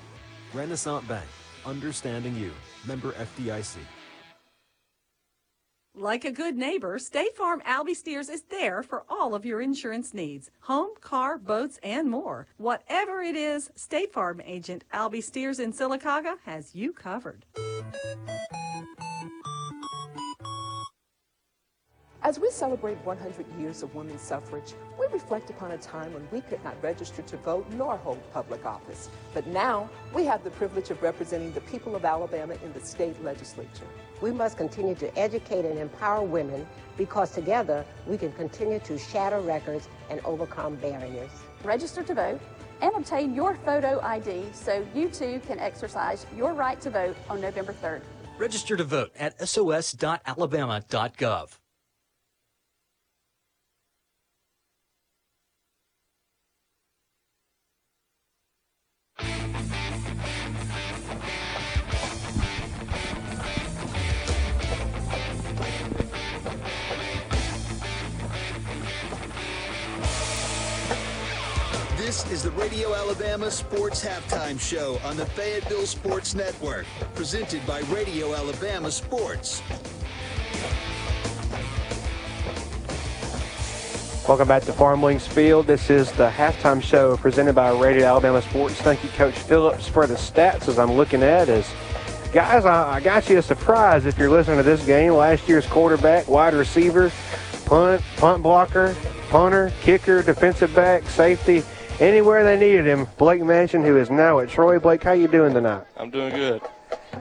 Renaissance Bank, understanding you. Member FDIC. Like a good neighbor, State Farm Albie Steers is there for all of your insurance needs home, car, boats, and more. Whatever it is, State Farm agent Albie Steers in Sylacauga has you covered. As we celebrate 100 years of women's suffrage, we reflect upon a time when we could not register to vote nor hold public office. But now we have the privilege of representing the people of Alabama in the state legislature. We must continue to educate and empower women because together we can continue to shatter records and overcome barriers. Register to vote and obtain your photo ID so you too can exercise your right to vote on November 3rd. Register to vote at sos.alabama.gov. This is the Radio Alabama Sports Halftime Show on the Fayetteville Sports Network, presented by Radio Alabama Sports. Welcome back to Farm Links Field. This is the halftime show presented by Radio Alabama Sports. Thank you, Coach Phillips, for the stats as I'm looking at. As guys, I got you a surprise if you're listening to this game. Last year's quarterback, wide receiver, punt, punt blocker, punter, kicker, defensive back, safety, anywhere they needed him. Blake Mansion, who is now at Troy. Blake, how you doing tonight? I'm doing good.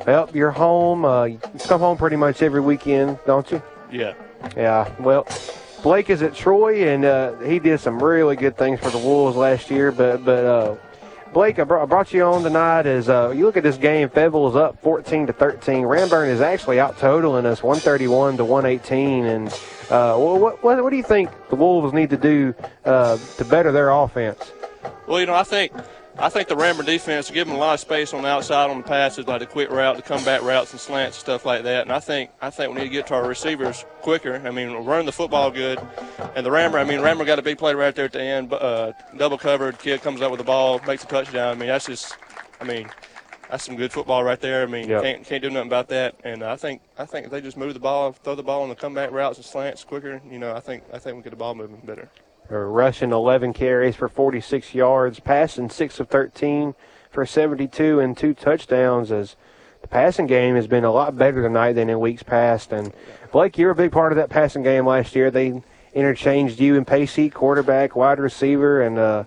Well, you're home. Uh, you come home pretty much every weekend, don't you? Yeah. Yeah. Well, Blake is at Troy, and uh, he did some really good things for the Wolves last year. But but uh, Blake, I brought, I brought you on tonight. As uh, you look at this game, Fayetteville is up 14 to 13. Ranburne is actually out totaling us 131 to 118. And uh, what, what what do you think the Wolves need to do uh, to better their offense? Well, you know, I think I think the Ranburne defense give them a lot of space on the outside on the passes, like the quick route, the comeback routes and slants and stuff like that. And I think I think we need to get to our receivers quicker. I mean, we'll run the football good. And the Ranburne, I mean, Ranburne got a big play right there at the end, uh, double covered. Kid comes up with the ball, makes a touchdown. I mean, that's just, I mean, that's some good football right there. I mean, Yep. can't can't do nothing about that. And I think I think if they just move the ball, throw the ball on the comeback routes and slants quicker, you know, I think I think we get the ball moving better. Rushing 11 carries for 46 yards, passing 6 of 13 for 72 and two touchdowns. As the passing game has been a lot better tonight than in weeks past. And Blake, you're a big part of that passing game last year. They interchanged you and Pacey, quarterback, wide receiver, and uh,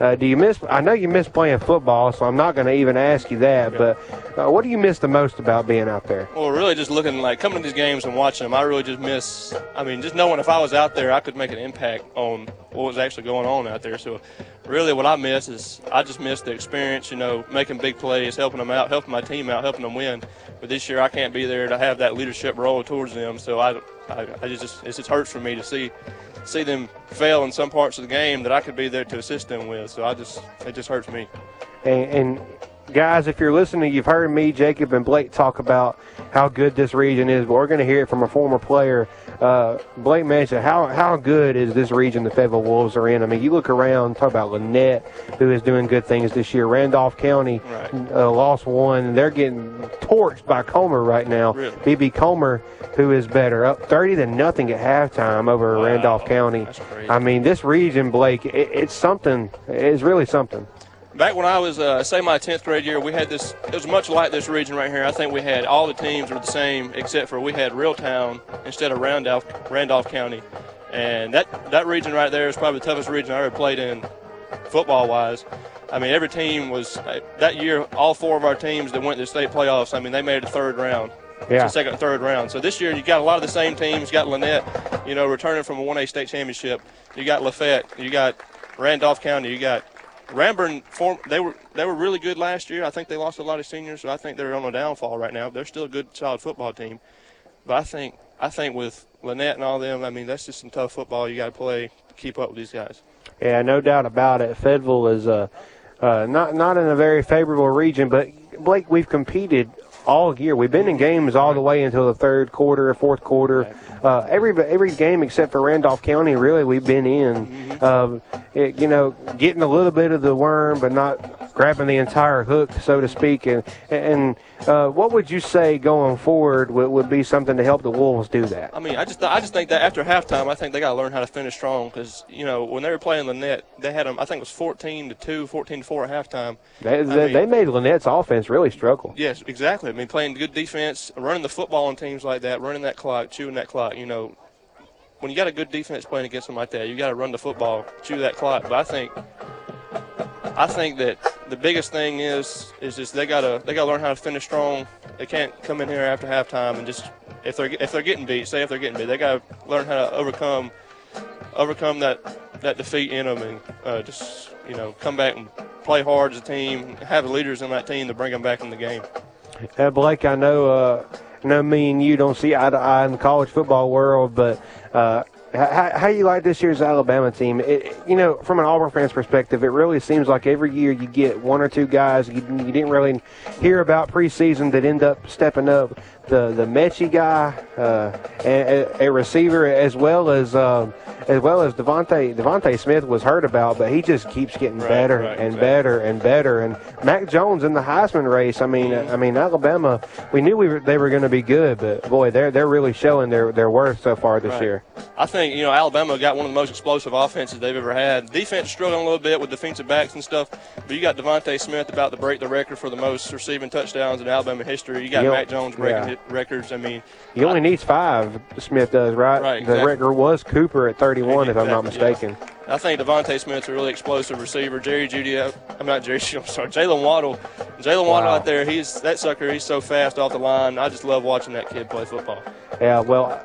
uh, do you miss? I know you miss playing football, so I'm not going to even ask you that. But uh, what do you miss the most about being out there? Well, really, just looking like coming to these games and watching them, I really just miss. I mean, just knowing if I was out there, I could make an impact on what was actually going on out there. So, really, what I miss is I just miss the experience. You know, making big plays, helping them out, helping my team out, helping them win. But this year, I can't be there to have that leadership role towards them. So I, I, I just it just hurts for me to see see them fail in some parts of the game that I could be there to assist them with. So I just it just hurts me. And, and guys, if you're listening, you've heard me, Jacob, and Blake talk about how good this region is, but we're going to hear it from a former player. Uh, Blake mentioned how how good is this region the Fayetteville Wolves are in. I mean, you look around, talk about Lanett, who is doing good things this year. Randolph County uh, lost one, they're getting torched by Comer right now. Really? BB Comer, who is better, up 30 to nothing at halftime over Randolph County. I mean, this region, Blake, it, it's something. It's really something. Back when I was, uh, say, my 10th grade year, we had this. It was much like this region right here. I think we had all the teams were the same, except for we had Reeltown instead of Randolph, Randolph County, and that that region right there is probably the toughest region I ever played in, football-wise. I mean, every team was that year. All four of our teams that went to the state playoffs. I mean, they made it to third round. Yeah. So second and third round. So this year you got a lot of the same teams. You got Lanett, you know, returning from a 1A state championship. You got LaFayette. You got Randolph County. You got Ranburne. Form, they were they were really good last year. I think they lost a lot of seniors, so I think they're on a downfall right now. They're still a good, solid football team. But I think I think with Lanett and all them, I mean, that's just some tough football you got to play to keep up with these guys. Yeah, no doubt about it. Fayetteville is uh, uh, not not in a very favorable region, but Blake, we've competed all year. We've been in games all the way until the third quarter or fourth quarter. Uh, every every game except for Randolph County, really, we've been in. Uh, it, you know, getting a little bit of the worm, but not grabbing the entire hook, so to speak. And and uh, what would you say going forward would, would be something to help the Wolves do that? I mean, I just I just think that after halftime, I think they got to learn how to finish strong because you know when they were playing Lanett, they had them. I think it was 14 to two, 14 to four at halftime. They, they, mean- they made Lanett's offense really struggle. Yes, exactly. I mean, playing good defense, running the football on teams like that, running that clock, chewing that clock. You know, when you got a good defense playing against them like that, you got to run the football, chew that clock. But I think, I think that the biggest thing is is just they gotta they gotta learn how to finish strong. They can't come in here after halftime and just if they're if they're getting beat, say if they're getting beat, they gotta learn how to overcome overcome that that defeat in them and uh, just you know come back and play hard as a team. Have the leaders in that team to bring them back in the game. Uh, Blake, I know, uh, I me and you don't see eye to eye in the college football world, but uh, how, how you like this year's Alabama team? It, you know, from an Auburn fan's perspective, it really seems like every year you get one or two guys you, you didn't really hear about preseason that end up stepping up. The the Metchie guy, uh, a, a receiver, as well as um, as well as DeVonta DeVonta Smith was heard about, but he just keeps getting better right, and exactly. better and better. And Mac Jones in the Heisman race. I mean, I mean Alabama. We knew we were, they were going to be good, but boy, they're they're really showing their their worth so far this Right. year. I think you know Alabama got one of the most explosive offenses they've ever had. Defense struggling a little bit with defensive backs and stuff, but you got DeVonta Smith about to break the record for the most receiving touchdowns in Alabama history. You got Yep. Mac Jones breaking Yeah. Records. I mean, He only needs five. Smith does right. Right, The exactly. record was Cooper at 31, if I'm not mistaken. yeah. I think DeVonta Smith's a really explosive receiver. Jerry Jeudy, uh, I'm not Jerry I'm sorry, Jaylen Waddle. Jaylen Waddle out there, he's that sucker. He's so fast off the line. I just love watching that kid play football. Yeah, well,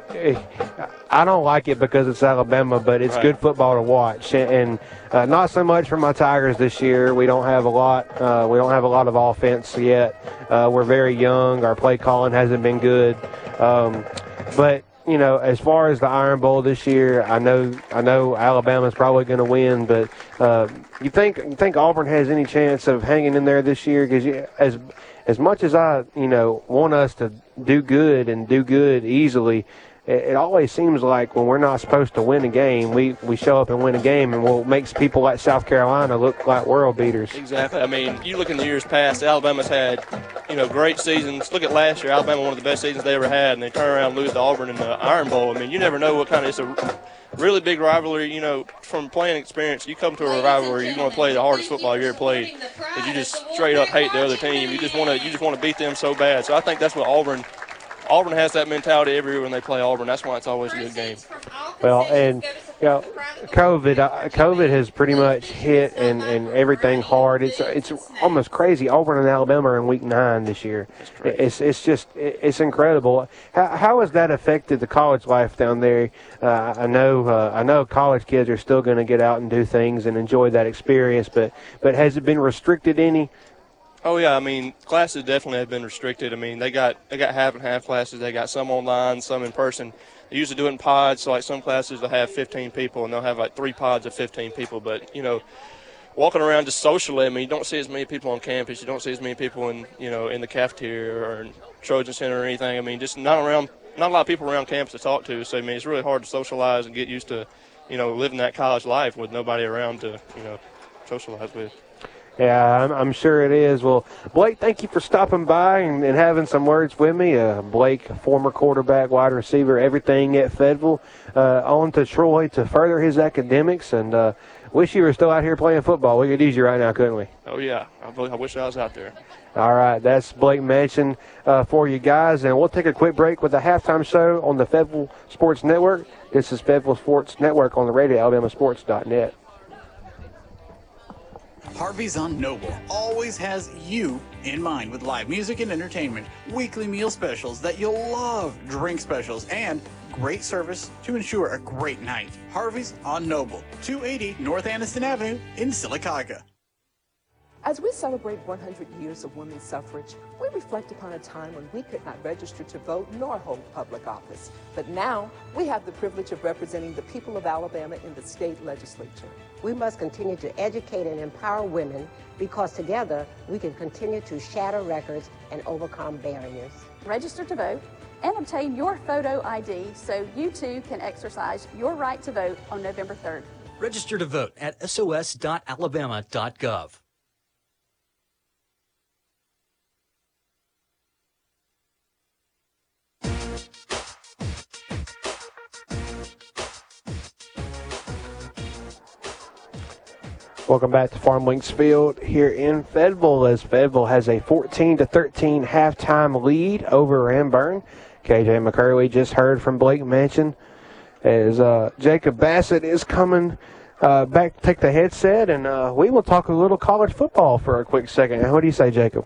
I don't like it because it's Alabama, but it's Right. good football to watch, and, and uh, not so much for my Tigers this year. We don't have a lot. Uh, we don't have a lot of offense yet. Uh, we're very young. Our play calling hasn't been good, um, but you know, as far as the Iron Bowl this year, I know I know Alabama's probably going to win, but uh, you think you think Auburn has any chance of hanging in there this year? Because as as much as I you know want us to do good and do good easily, it, it always seems like when we're not supposed to win a game, we we show up and win a game, and what makes people like South Carolina look like world beaters. Exactly. I mean, you look in the years past, Alabama's had, you know, great seasons. Look at last year, Alabama one of the best seasons they ever had, and they turn around and lose to Auburn in the Iron Bowl. I mean, you never know what kind of it's a really big rivalry. You know, from playing experience, you come to a rivalry, you want to play the hardest football you ever played, because you just straight up hate the other team. You just want to you just want to beat them so bad. So I think that's what Auburn. Auburn has that mentality every year when they play Auburn. That's why it's always a good game. Well, and you know, COVID, uh, COVID has pretty much hit and, and everything hard. It's it's almost crazy. Auburn and Alabama are in week nine this year. It's it's just it's incredible. How how has that affected the college life down there? Uh, I know uh, I know college kids are still going to get out and do things and enjoy that experience, but but has it been restricted any? Oh yeah, I mean classes definitely have been restricted. I mean they got they got half and half classes. They got some online, some in person. They usually do it in pods. So like some classes they'll have 15 people and they'll have like three pods of 15 people. But you know, walking around just socially, I mean you don't see as many people on campus. You don't see as many people in you know in the cafeteria or in Trojan Center or anything. I mean just not around, not a lot of people around campus to talk to. So I mean it's really hard to socialize and get used to, you know, living that college life with nobody around to you know socialize with. Yeah, I'm, I'm sure it is. Well, Blake, thank you for stopping by and, and having some words with me. Uh, Blake, former quarterback, wide receiver, everything at Fayetteville. Uh, on to Troy to further his academics, and uh, wish you were still out here playing football. We could use you right now, couldn't we? Oh yeah, I, I wish I was out there. All right, that's Blake Mansion uh, for you guys, and we'll take a quick break with the halftime show on the Fayetteville Sports Network. This is Fayetteville Sports Network on the radio, alabamasports.net. Harvey's on Noble always has you in mind with live music and entertainment, weekly meal specials that you'll love, drink specials, and great service to ensure a great night. Harvey's on Noble, 280 North Anniston Avenue in Sylacauga. As we celebrate 100 years of women's suffrage, we reflect upon a time when we could not register to vote nor hold public office. But now we have the privilege of representing the people of Alabama in the state legislature. We must continue to educate and empower women because together we can continue to shatter records and overcome barriers. Register to vote and obtain your photo ID so you too can exercise your right to vote on November 3rd. Register to vote at sos.alabama.gov. Welcome back to Farm Links Field here in Fayetteville as Fayetteville has a 14 to 13 halftime lead over Ranburne. KJ McCurley just heard from Blake Mansion as uh, Jacob Bassett is coming uh, back to take the headset, and uh, we will talk a little college football for a quick second. What do you say, Jacob?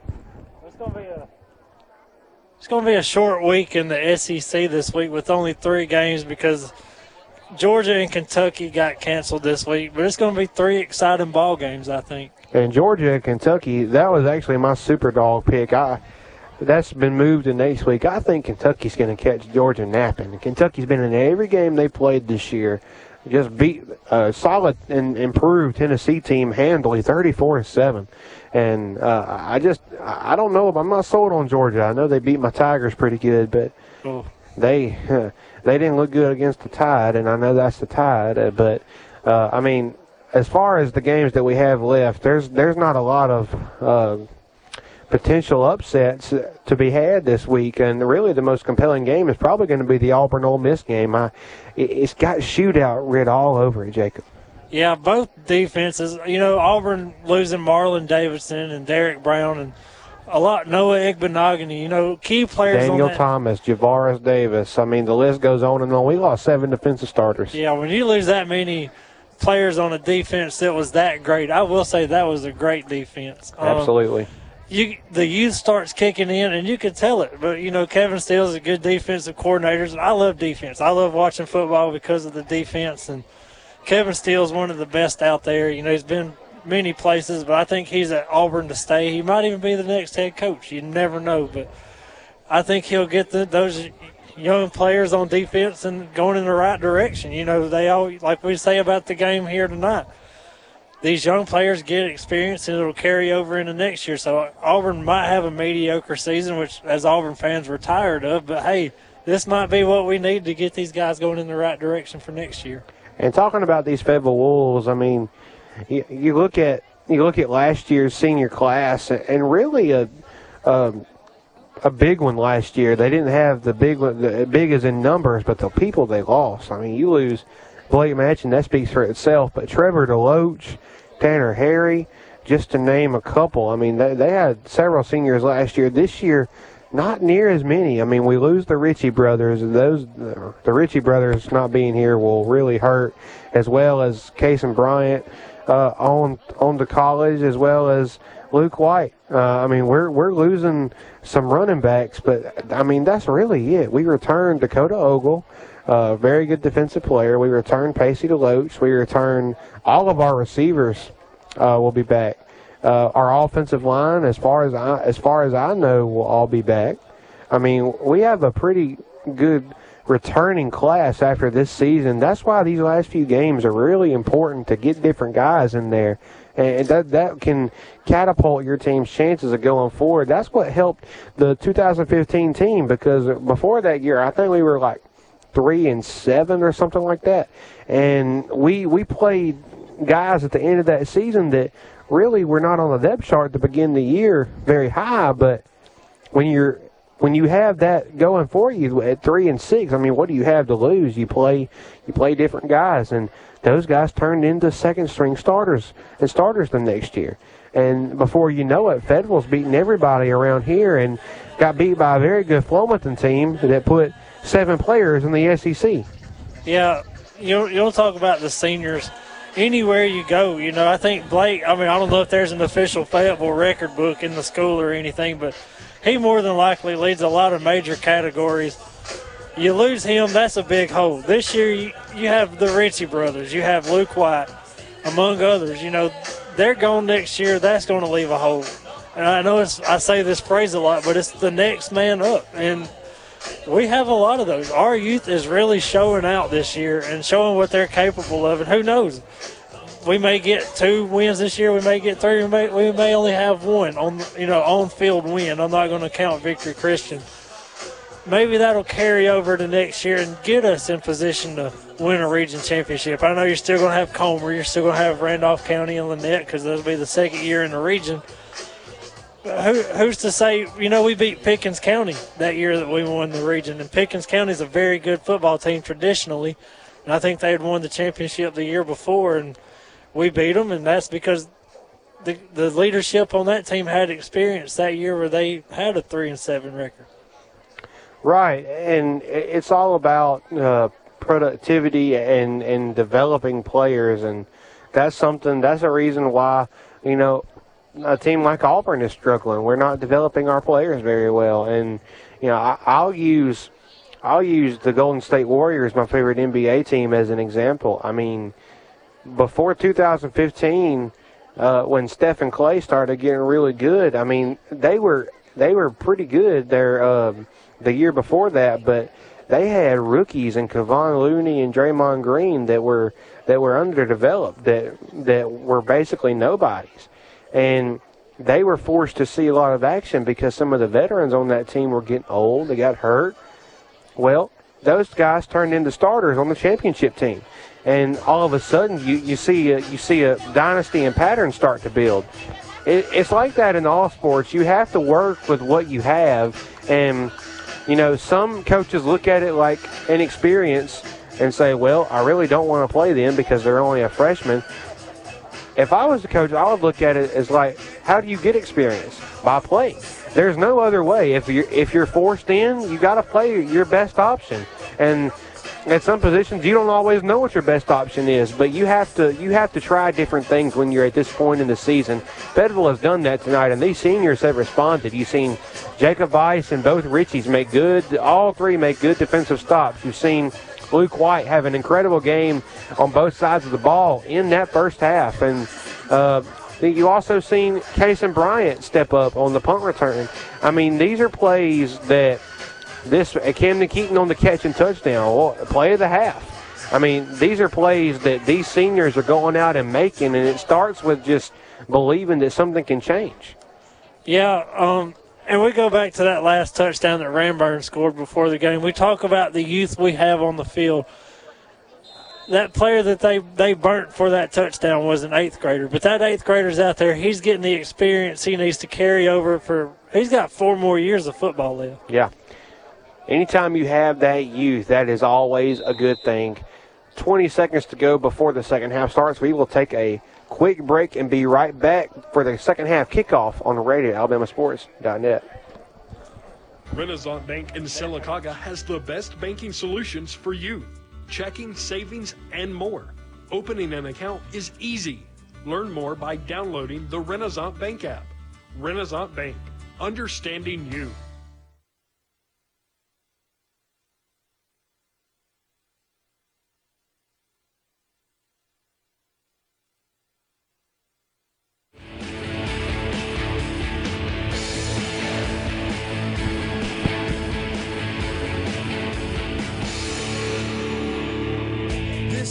It's going to be a short week in the SEC this week with only three games because Georgia and Kentucky got canceled this week. But it's going to be three exciting ball games, I think. And Georgia and Kentucky, that was actually my super dog pick. I that's been moved to next week. I think Kentucky's going to catch Georgia napping. Kentucky's been in every game they played this year. Just beat a solid and improved Tennessee team handily, thirty-four to seven. And uh, I just, I don't know. If I'm not sold on Georgia. I know they beat my Tigers pretty good, but Oh. they they didn't look good against the Tide, and I know that's the Tide. Uh, but uh, I mean, as far as the games that we have left, there's there's not a lot of uh, potential upsets to be had this week, and really the most compelling game is probably going to be the Auburn Ole Miss game. I, it- it's got shootout writ all over it, Jacob. Yeah, both defenses. You know, Auburn losing Marlon Davidson and Derrick Brown and a lot Noah Igbinoghene. You know, key players Daniel. Thomas, Javaris Davis. I mean, the list goes on and on. We lost seven defensive starters. Yeah, when you lose that many players on a defense that was that great. I will say that was a great defense. Um, Absolutely. you the youth starts kicking in and you can tell it. But you know, Kevin Steele's a good defensive coordinator. And I love defense. I love watching football because of the defense and Kevin Steele's one of the best out there. You know, he's been many places, but I think he's at Auburn to stay. He might even be the next head coach. You never know, but I think he'll get the, those young players on defense and going in the right direction. You know, they all like we say about the game here tonight. These young players get experience and it'll carry over into next year. So Auburn might have a mediocre season, which as Auburn fans we're tired of. But hey, this might be what we need to get these guys going in the right direction for next year. And talking about these Fayetteville Wolves, I mean, you, you look at you look at last year's senior class, and really a a, a big one last year. They didn't have the big one, the big as in numbers, but the people they lost. I mean, you lose Blake Matchin, that speaks for itself. But Trevor Deloach, Tanner Harry, just to name a couple. I mean, they, they had several seniors last year. This year, not near as many. I mean, we lose the Ritchie brothers, and those the Ritchie brothers not being here will really hurt, as well as Kason Bryant uh, on on to college, as well as Luke White. Uh, I mean, we're we're losing some running backs, but I mean that's really it. We returned Dakota Ogle, uh, very good defensive player. We returned Pacey Deloach. We return all of our receivers. Uh, will be back. Uh, our offensive line, as far as I as far as I know, will all be back. I mean, we have a pretty good returning class after this season. That's why these last few games are really important to get different guys in there. And that that can catapult your team's chances of going forward. That's what helped the 2015 team because before that year, I think we were like three and seven or something like that. And we we played guys at the end of that season that really were not on the depth chart to begin the year very high, but when you're when you have that going for you at three and six, I mean, what do you have to lose? You play, you play different guys, and those guys turned into second string starters and starters the next year. And before you know it, Fayetteville's beating everybody around here and got beat by a very good Flomaton team that put seven players in the SEC. Yeah, you'll you don't talk about the seniors anywhere you go. You know, I think Blake. I mean, I don't know if there's an official Fayetteville record book in the school or anything, but he more than likely leads a lot of major categories. You lose him, that's a big hole. This year, you, you have the Ritchie brothers, you have Luke White, among others. You know, they're gone next year. That's going to leave a hole. And I know it's, I say this phrase a lot, but it's the next man up. And we have a lot of those. Our youth is really showing out this year and showing what they're capable of. And who knows? We may get two wins this year. We may get three. We may, we may only have one on you know on field win. I'm not going to count Victory Christian. Maybe that'll carry over to next year and get us in position to win a region championship. I know you're still going to have Comer. You're still going to have Randolph County and Lanett because that'll be the second year in the region. Who, who's to say? You know, we beat Pickens County that year that we won the region, and Pickens County is a very good football team traditionally, and I think they had won the championship the year before, and we beat them, and that's because the the leadership on that team had experience that year where they had a three and seven record. Right, and it's all about uh, productivity and and developing players, and that's something. That's a reason why you know a team like Auburn is struggling. We're not developing our players very well, and you know I, I'll use I'll use the Golden State Warriors, my favorite NBA team, as an example. I mean, before 2015, uh, when Steph and Clay started getting really good, I mean they were they were pretty good there um, the year before that, but they had rookies and Kevon Looney and Draymond Green that were that were underdeveloped that that were basically nobodies and they were forced to see a lot of action because some of the veterans on that team were getting old. They got hurt. Well, those guys turned into starters on the championship team, and all of a sudden you, you see a, you see a dynasty and pattern start to build. It, it's like that in all sports. You have to work with what you have, and you know some coaches look at it like an experience and say, "Well, I really don't want to play them because they're only a freshman." if I was the coach, I would look at it as like, how do you get experience? By playing. There's no other way. If you're if you're forced in, you got to play your best option. And at some positions you don't always know what your best option is, but you have to you have to try different things when you're at this point in the season. Fayetteville has done that tonight, and these seniors have responded. You've seen Jacob Weiss and both Ritchies make good, all three make good defensive stops. You've seen Luke White have an incredible game on both sides of the ball in that first half, and. Uh, you also seen Kason Bryant step up on the punt return. I mean, these are plays that this uh, Camden Keaton on the catch and touchdown, play of the half. I mean, these are plays that these seniors are going out and making, and it starts with just believing that something can change. Yeah, um, and we go back to that last touchdown that Ranburne scored before the game. We talk about the youth we have on the field. That player that they, they burnt for that touchdown was an eighth grader, but that eighth grader's out there. He's getting the experience he needs to carry over for. He's got four more years of football left. Yeah anytime you have that youth, that is always a good thing. 20 seconds to go before the second half starts. We will take a quick break and be right back for the second half kickoff on the radio, alabamasports.net. Renaissance Bank in Sylacauga has the best banking solutions for you checking, savings, and more. Opening an account is easy. Learn more by downloading the Renaissance Bank app. Renaissance Bank, understanding you.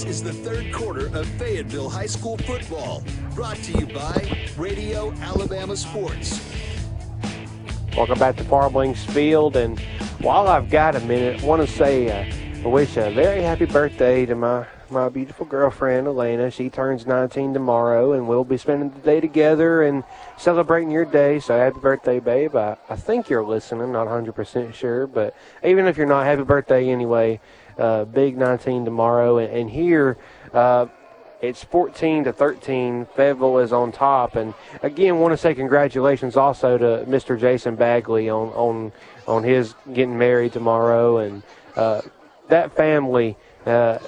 Is the third quarter of Fayetteville High School football, brought to you by Radio Alabama Sports. Welcome back to Farm Links Field, and while I've got a minute, I want to say uh, I wish a very happy birthday to my my beautiful girlfriend Elena. She turns 19 tomorrow, and we'll be spending the day together and celebrating your day. So happy birthday, babe! I, I think you're listening, not 100% sure, but even if you're not, happy birthday anyway uh, Big 19 tomorrow, and, and here uh, it's 14 to 13. Fayetteville is on top, and again, want to say congratulations also to Mr. Jason Bagley on on on his getting married tomorrow, and uh, that family. Uh,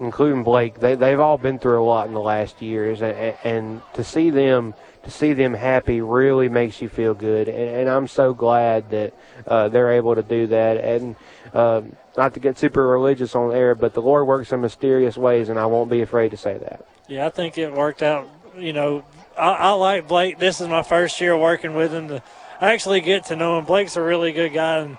including Blake, they they've all been through a lot in the last years, and, and to see them to see them happy really makes you feel good, and, and I'm so glad that uh, they're able to do that. And uh, not to get super religious on air, but the Lord works in mysterious ways, and I won't be afraid to say that. Yeah, I think it worked out. You know, I, I like Blake. This is my first year working with him to actually get to know him. Blake's a really good guy, and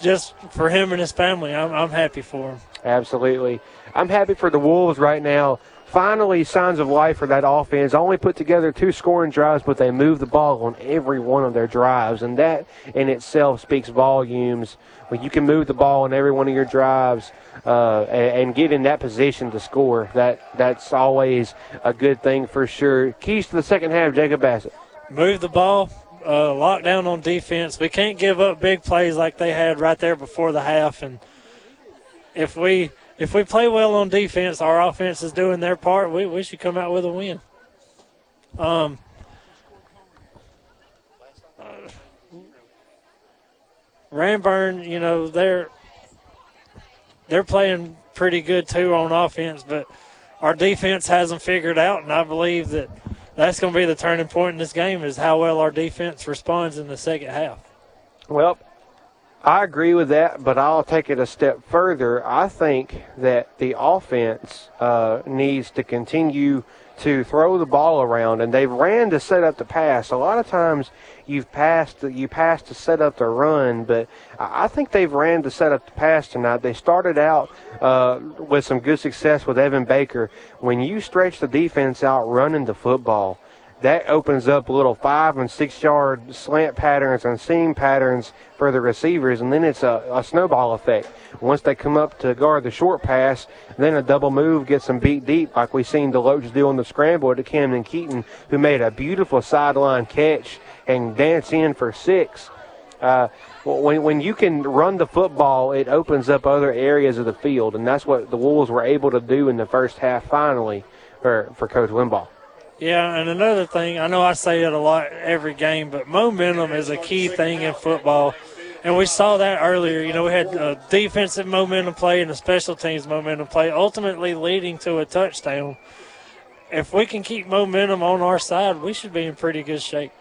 just for him and his family, I'm, I'm happy for him. Absolutely. I'm happy for the Wolves right now finally signs of life for that offense. Only put together two scoring drives, but they move the ball on every one of their drives, and that in itself speaks volumes. You can move the ball in every one of your drives uh, and, and, get in that position to score, that that's always a good thing for sure. Keys to the second half, Jacob Bassett. Move the ball. Uh, lock down on defense. We can't give up big plays like they had right there before the half, and if we if we play well on defense, our offense is doing their part. We, we should come out with a win. Um, uh, Ranburne, you know they're they're playing pretty good too on offense, but our defense hasn't figured out, and I believe that that's going to be the turning point in this game is how well our defense responds in the second half. Well, I agree with that, but I'll take it a step further. I think that the offense uh, needs to continue to throw the ball around, and they've ran to set up the pass. A lot of times, you've passed you pass to set up the run, but I think they've ran to set up the pass tonight. They started out uh, with some good success with Evan Baker. When you stretch the defense out running the football, that opens up little five and six yard slant patterns and seam patterns for the receivers, and then it's a, a, snowball effect. Once they come up to guard the short pass, then a double move gets them beat deep, like we seen Deloach do on the scramble to Camden Keaton, who made a beautiful sideline catch and dance in for six. Uh, when, when you can run the football, it opens up other areas of the field, and that's what the Wolves were able to do in the first half finally for, for Coach Limbaugh. Yeah, and another thing, I know I say it a lot every game, but momentum is a key thing in football. And we saw that earlier. You know, we had a defensive momentum play and a special teams momentum play, ultimately leading to a touchdown. If we can keep momentum on our side, we should be in pretty good shape.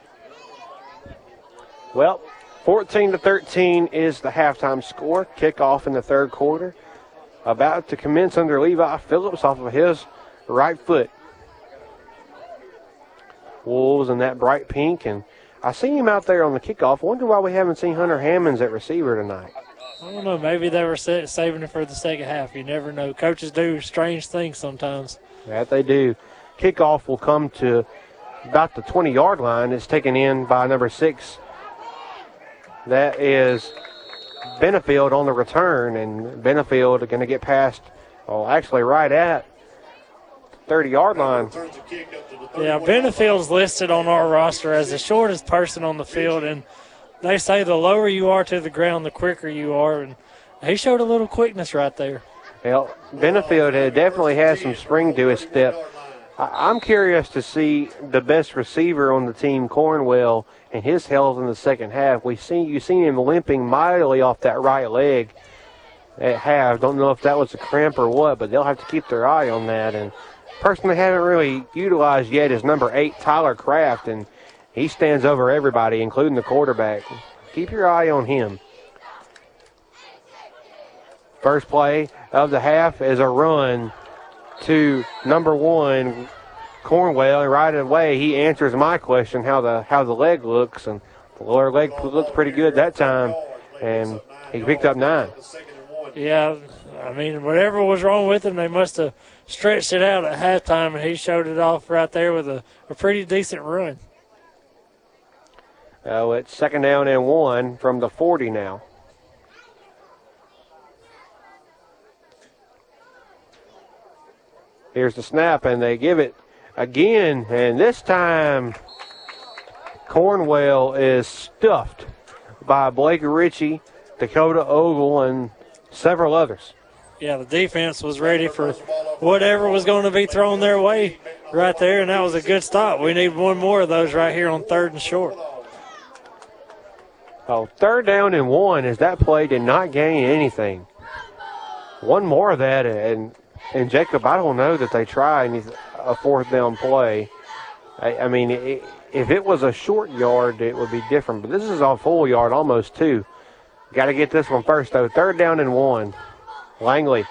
Well, 14 to 13 is the halftime score. Kickoff in the third quarter. About to commence under Levi Phillips off of his right foot. Wolves in that bright pink, and I see him out there on the kickoff. Wonder why we haven't seen Hunter Hammonds at receiver tonight. I don't know. Maybe they were saving it for the second half. You never know. Coaches do strange things sometimes. That they do. Kickoff will come to about the 20 yard line. It's taken in by number six. That is Benefield on the return, and Benefield going to get past, well, actually right at 30 yard line. Yeah, Benefield's listed on our roster as the shortest person on the field, and they say the lower you are to the ground, the quicker you are. And he showed a little quickness right there. Well, Benefield definitely has some spring to his step. I'm curious to see the best receiver on the team, Cornwell, and his health in the second half. We see you seen him limping mightily off that right leg at half. Don't know if that was a cramp or what, but they'll have to keep their eye on that. And person they haven't really utilized yet is number eight, Tyler Kraft, and he stands over everybody, including the quarterback. Keep your eye on him. First play of the half is a run to number one, Cornwell, and right away he answers my question how the how the leg looks, and the lower leg looked pretty good that time, and he picked up nine. Yeah, I mean whatever was wrong with him, they must have stretched it out at halftime, and he showed it off right there with a, a pretty decent run. Oh, it's second down and one from the 40 now. Here's the snap, and they give it again, and this time Cornwell is stuffed by Blake Ritchie, Dakota Ogle, and several others yeah, the defense was ready for whatever was going to be thrown their way right there, and that was a good stop. We need one more of those right here on third and short. Oh, third down and one as that play did not gain anything. One more of that, and and Jacob, I don't know that they tried a fourth down play. I, I mean, it, if it was a short yard, it would be different, but this is a full yard, almost two. Got to get this one first, though. Third down and one. Langley,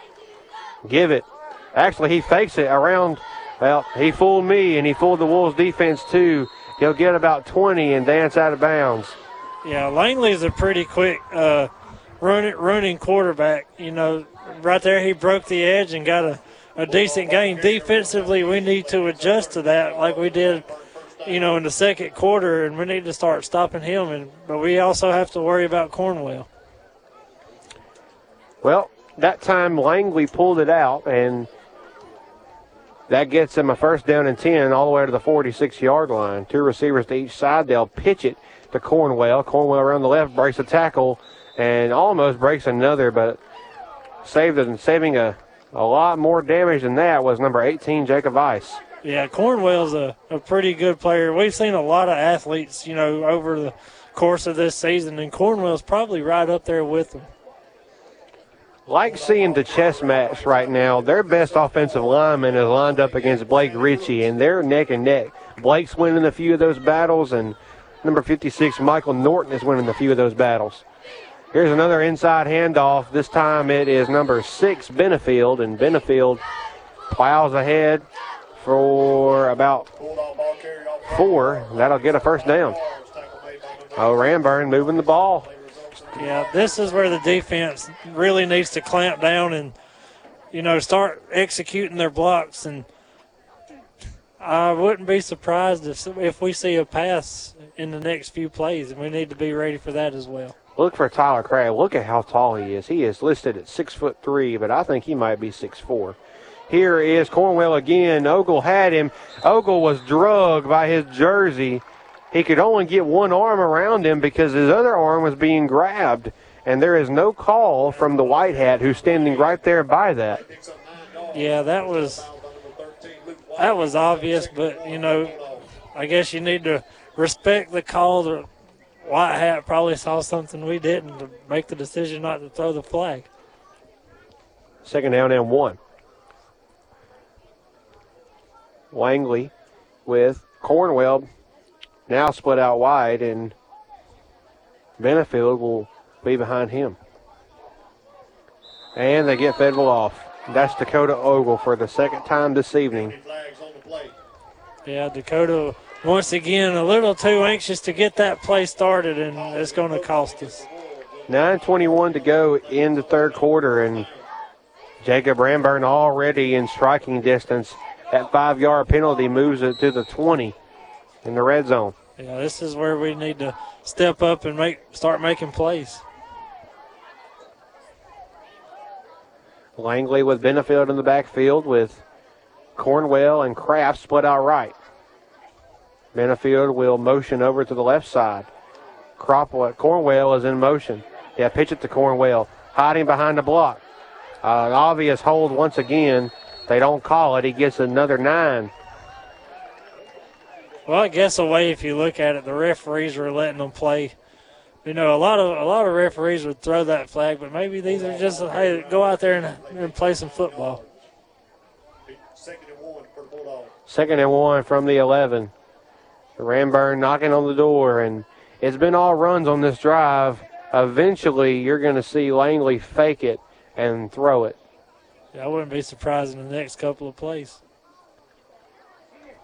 give it. Actually, he fakes it around. Well, he fooled me, and he fooled the Wolves defense too. He'll get about 20 and dance out of bounds. Yeah, Langley is a pretty quick uh, running running quarterback. You know, right there he broke the edge and got a, a decent gain. Defensively, we need to adjust to that like we did, you know, in the second quarter, and we need to start stopping him. And but we also have to worry about Cornwell. Well, that time Langley pulled it out, and that gets them a first down and 10 all the way to the 46 yard line. Two receivers to each side. They'll pitch it to Cornwell. Cornwell around the left breaks a tackle and almost breaks another, but saved saving a, a lot more damage than that was number 18, Jacob Ice. Yeah, Cornwell's a, a pretty good player. We've seen a lot of athletes, you know, over the course of this season, and Cornwell's probably right up there with them like seeing the chess match right now. Their best offensive lineman is lined up against Blake Ritchie, and they're neck and neck. Blake's winning a few of those battles, and number 56, Michael Norton, is winning a few of those battles. Here's another inside handoff. This time it is number six, Benefield, and Benefield plows ahead for about four. That'll get a first down. Oh, Ranburne moving the ball. Yeah, this is where the defense really needs to clamp down and, you know, start executing their blocks. And I wouldn't be surprised if if we see a pass in the next few plays, and we need to be ready for that as well. Look for Tyler Crabb. Look at how tall he is. He is listed at six foot three, but I think he might be six four. Here is Cornwell again. Ogle had him. Ogle was drugged by his jersey he could only get one arm around him because his other arm was being grabbed. And there is no call from the white hat who's standing right there by that. Yeah, that was that was obvious, but you know, I guess you need to respect the call. The White Hat probably saw something we didn't to make the decision not to throw the flag. Second down and one. Langley with Cornwell now split out wide, and Benefield will be behind him. And they get Fayetteville off. That's Dakota Ogle for the second time this evening. Yeah, Dakota once again a little too anxious to get that play started, and it's going to cost us. 9.21 to go in the third quarter, and Jacob Ranburne already in striking distance. That five yard penalty moves it to the 20 in the red zone. Yeah, this is where we need to step up and make start making plays. Langley with Benefield in the backfield with Cornwell and Kraft split out right. Benefield will motion over to the left side. Cropwell, Cornwell is in motion. Yeah, pitch it to Cornwell, hiding behind the block. Uh, an obvious hold once again. They don't call it. He gets another nine. Well, I guess a way if you look at it, the referees were letting them play. You know, a lot of a lot of referees would throw that flag, but maybe these are just hey, go out there and, and play some football. Second and one from the 11. Ranburne knocking on the door, and it's been all runs on this drive. Eventually, you're going to see Langley fake it and throw it. Yeah, I wouldn't be surprised in the next couple of plays.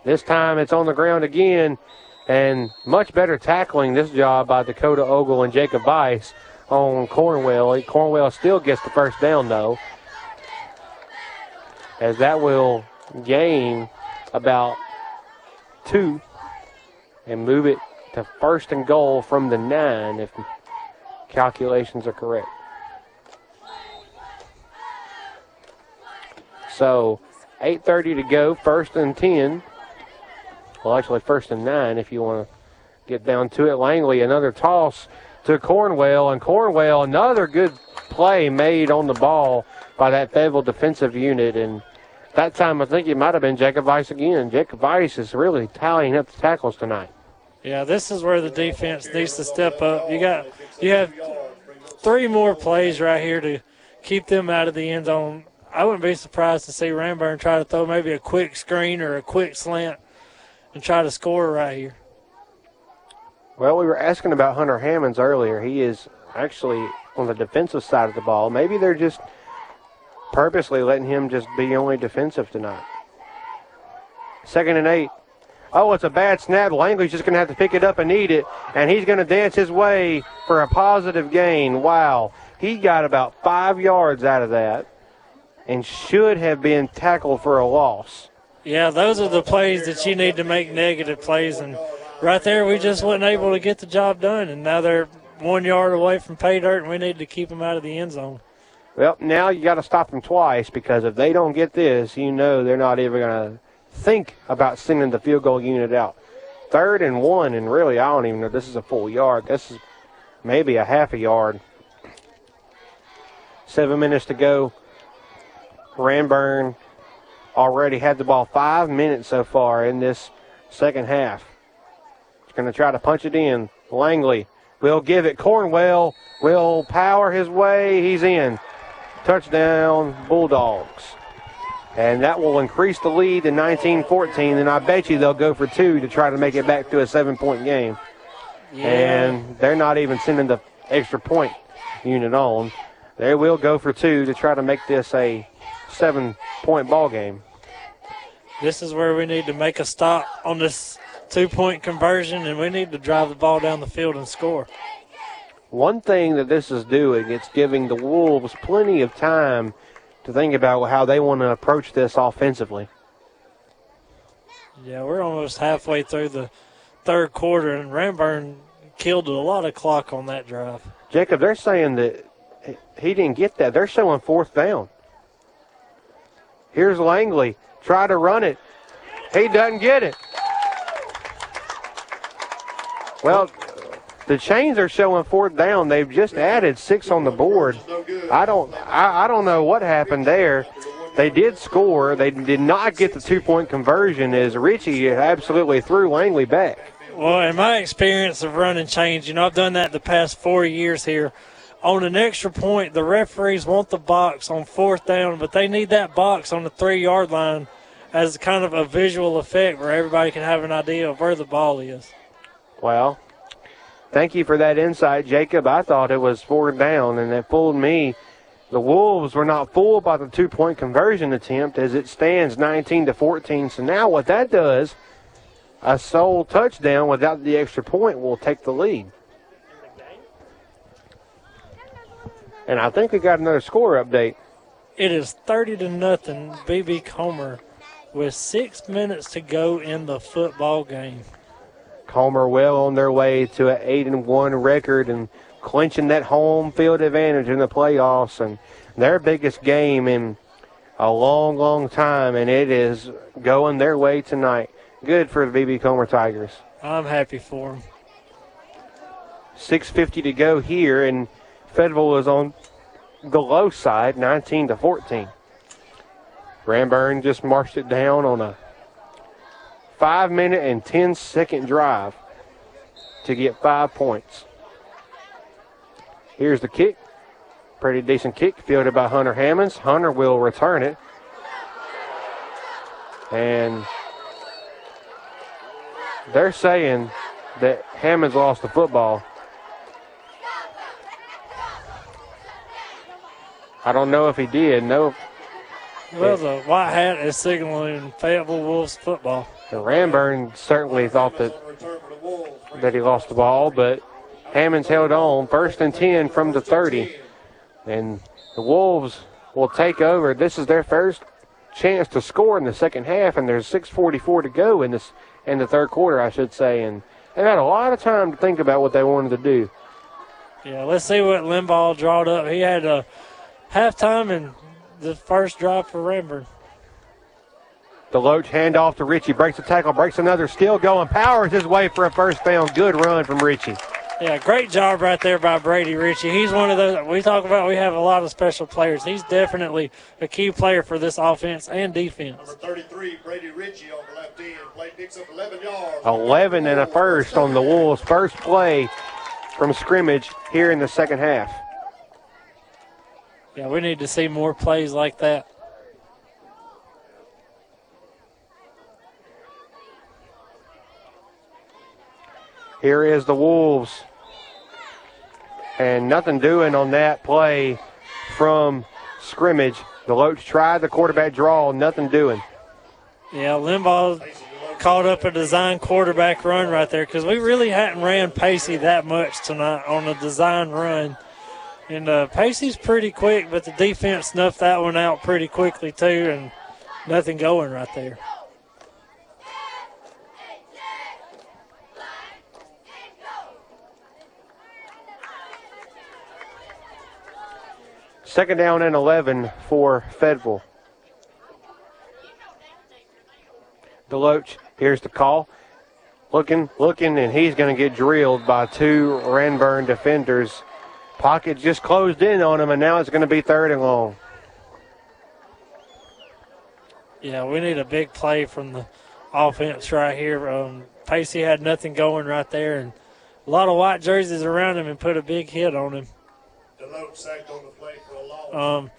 This time it's on the ground again, and much better tackling this job by Dakota Ogle and Jacob Weiss on Cornwell. Cornwell still gets the first down, though, as that will gain about two and move it to first and goal from the nine if calculations are correct. So 8.30 to go, first and 10. Well, actually, first and nine if you want to get down to it. Langley, another toss to Cornwell, and Cornwell, another good play made on the ball by that Fayetteville defensive unit. And that time, I think it might have been Jacob Weiss again. Jacob Weiss is really tallying up the tackles tonight. Yeah, this is where the defense needs to step up. You got you have three more plays right here to keep them out of the end zone. I wouldn't be surprised to see Ranburne try to throw maybe a quick screen or a quick slant and try to score right here. Well, we were asking about Hunter Hammonds earlier. He is actually on the defensive side of the ball. Maybe they're just purposely letting him just be only defensive tonight. Second and eight. Oh, it's a bad snap. Langley's just going to have to pick it up and eat it, and he's going to dance his way for a positive gain. Wow. He got about five yards out of that and should have been tackled for a loss. Yeah, those are the plays that you need to make negative plays, and right there we just wasn't able to get the job done, and now they're one yard away from pay dirt, and we need to keep them out of the end zone. Well, now you got to stop them twice because if they don't get this, you know they're not even going to think about sending the field goal unit out. Third and one, and really, I don't even know this is a full yard. This is maybe a half a yard. Seven minutes to go. Ranburne already had the ball five minutes so far in this second half. He's going to try to punch it in. Langley will give it. Cornwell will power his way. He's in. Touchdown, Bulldogs. And that will increase the lead to 19 14. And I bet you they'll go for two to try to make it back to a seven point game. Yeah. And they're not even sending the extra point unit on. They will go for two to try to make this a seven point ball game. This is where we need to make a stop on this two point conversion, and we need to drive the ball down the field and score. One thing that this is doing, it's giving the Wolves plenty of time to think about how they want to approach this offensively. Yeah, we're almost halfway through the third quarter, and Ranburne killed a lot of clock on that drive. Jacob, they're saying that he didn't get that. They're showing fourth down. Here's Langley. Try to run it. He doesn't get it. Well, the chains are showing fourth down. They've just added six on the board. I don't I, I don't know what happened there. They did score. They did not get the two point conversion as Ritchie absolutely threw Langley back. Well, in my experience of running chains, you know, I've done that the past four years here. On an extra point, the referees want the box on fourth down, but they need that box on the three yard line as kind of a visual effect where everybody can have an idea of where the ball is. Well, thank you for that insight, Jacob. I thought it was fourth down, and it fooled me. The Wolves were not fooled by the two point conversion attempt as it stands 19 to 14. So now what that does a sole touchdown without the extra point will take the lead. And I think we got another score update. It is 30 to nothing, BB Comer, with six minutes to go in the football game. Comer well on their way to an eight and one record and clinching that home field advantage in the playoffs and their biggest game in a long, long time, and it is going their way tonight. Good for the BB Comer Tigers. I'm happy for them. 6.50 to go here, and Fayetteville is on the low side, 19 to 14. Ranburne just marched it down on a five minute and 10 second drive to get five points. Here's the kick. Pretty decent kick fielded by Hunter Hammonds. Hunter will return it. And they're saying that Hammonds lost the football. I don't know if he did. No. Well, the white hat is signaling Fayetteville Wolves football. And Ranburne certainly thought that that he lost the ball, but Hammonds held on. First and 10 from the 30. And the Wolves will take over. This is their first chance to score in the second half, and there's 6:44 to go in this in the third quarter, I should say, and they've had a lot of time to think about what they wanted to do. Yeah, let's see what Limbaugh drawed up. He had a halftime and the first drive for Ranburne. Deloach handoff to Ritchie, breaks a tackle, breaks another, still going, powers his way for a first down. Good run from Ritchie. Yeah, great job right there by Brady Ritchie. He's one of those we talk about. We have a lot of special players. He's definitely a key player for this offense and defense. Number 33, Brady Ritchie on the left end. Play picks up 11 yards. 11 and a first on the Wolves' first play from scrimmage here in the second half. Yeah, we need to see more plays like that. Here is the Wolves. And nothing doing on that play from scrimmage. Deloach tried the quarterback draw, nothing doing. Yeah, Limbaugh caught up a design quarterback run right there because we really hadn't ran Pacey that much tonight on a design run. And uh, Pacey's pretty quick, but the defense snuffed that one out pretty quickly too, and nothing going right there. Second down and 11 for Fayetteville. Deloach, here's the call. Looking, looking, and he's going to get drilled by two Ranburne defenders. Pocket just closed in on him, and now it's going to be third and long. Yeah, we need a big play from the offense right here. Um, Pacey had nothing going right there, and a lot of white jerseys around him and put a big hit on him. Deloach sacked on the play for a loss. Um,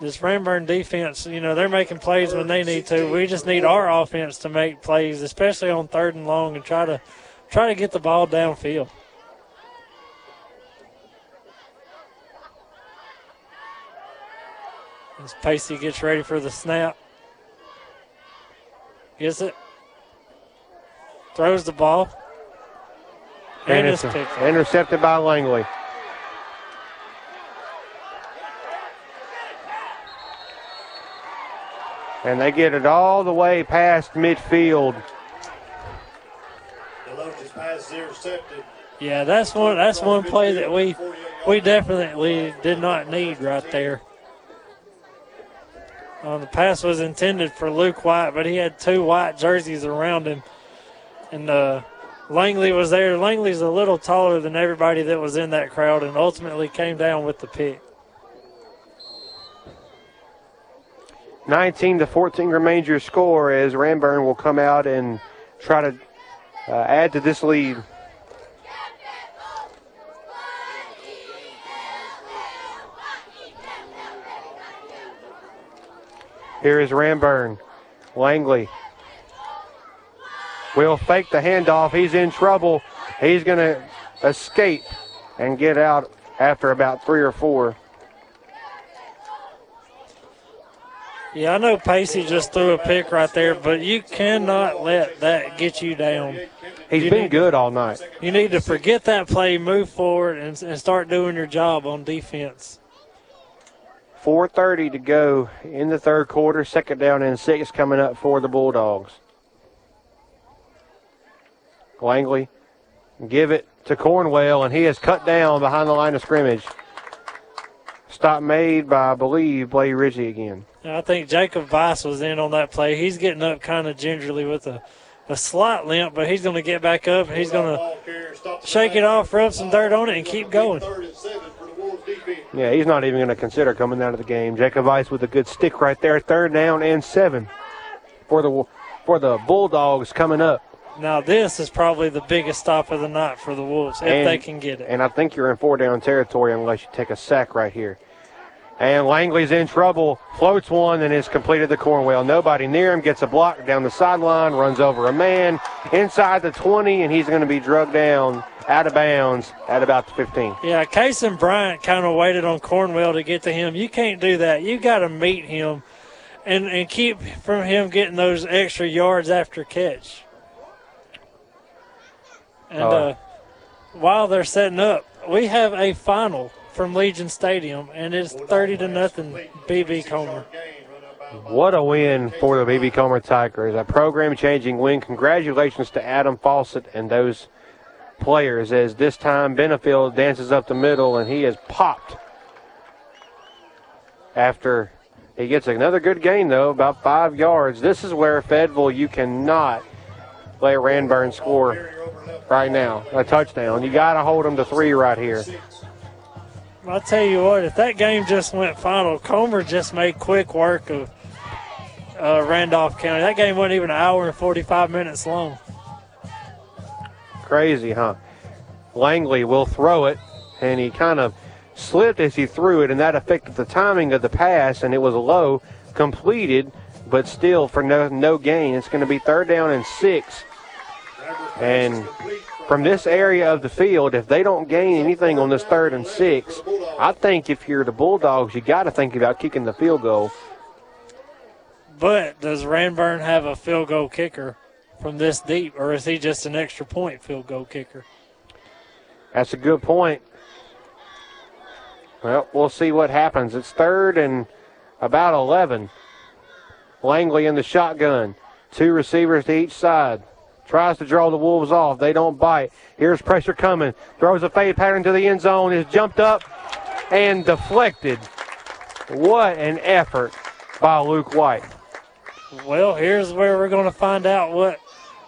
this Ranburne defense, you know, they're making plays when they need to. We just need our offense to make plays, especially on third and long, and try to try to get the ball downfield. As Pacey gets ready for the snap. Gets it. Throws the ball. And, And it's it's picked up. intercepted by Langley. And they get it all the way past midfield. Deloach's pass is intercepted. Yeah, that's one. That's one play that we we definitely did not need right there. Uh, the pass was intended for Luke White, but he had two white jerseys around him, and uh, Langley was there. Langley's a little taller than everybody that was in that crowd, and ultimately came down with the pick. 19 to 14 remains your score as Ranburne will come out and try to uh, add to this lead. Here is Ranburne. Langley will fake the handoff. He's in trouble. He's going to escape and get out after about three or four. Yeah, I know Pacey just threw a pick right there, but you cannot let that get you down. He's You been need- good all night. You need to forget that play, move forward, and, and start doing your job on defense. 4.30 to go in the third quarter. Second down and six coming up for the Bulldogs. Langley give it to Cornwell, and he is cut down behind the line of scrimmage. Stop made by, I believe, Blake Ritchie again. I think Jacob Weiss was in on that play. He's getting up kind of gingerly with a, a slight limp, but he's going to get back up and he's going to shake it off, rub some dirt on it, and keep going. Yeah, he's not even going to consider coming out of the game. Jacob Weiss with a good stick right there. Third down and seven for the for the Bulldogs coming up. Now, this is probably the biggest stop of the night for the Wolves, if And- they can get it. And I think you're in four down territory unless you take a sack right here. And Langley's in trouble, floats one, and has completed the Cornwell. Nobody near him, gets a block down the sideline, runs over a man inside the 20, and he's going to be drugged down out of bounds at about the 15. Yeah, Kason Bryant kind of waited on Cornwell to get to him. You can't do that. You got to meet him and, and keep from him getting those extra yards after catch. And uh, while they're setting up, we have a final from Legion Stadium, and it's 30 to nothing BB Comer. What a win for the BB Comer Tigers. A program changing win. Congratulations to Adam Fawcett and those players as this time Benefield dances up the middle and he is popped after he gets another good gain, though, about five yards. This is where Fedville you cannot let Ranburne score right now, a touchdown. You got to hold them to three right here. I'll tell you what, if that game just went final, Comer just made quick work of uh, Randolph County. That game wasn't even an hour and 45 minutes long. Crazy, huh? Langley will throw it, and he kind of slipped as he threw it, and that affected the timing of the pass, and it was low, completed, but still for no, no gain. It's going to be third down and six. And from this area of the field, if they don't gain anything on this third and six, I think if you're the Bulldogs, you got to think about kicking the field goal. But does Ranburne have a field goal kicker from this deep, or is he just an extra point field goal kicker? That's a good point. Well, we'll see what happens. It's third and about 11. Langley in the shotgun. Two receivers to each side. Tries to draw the Wolves off. They don't bite. Here's pressure coming. Throws a fade pattern to the end zone. Is jumped up and deflected. What an effort by Luke White. Well, here's where we're going to find out what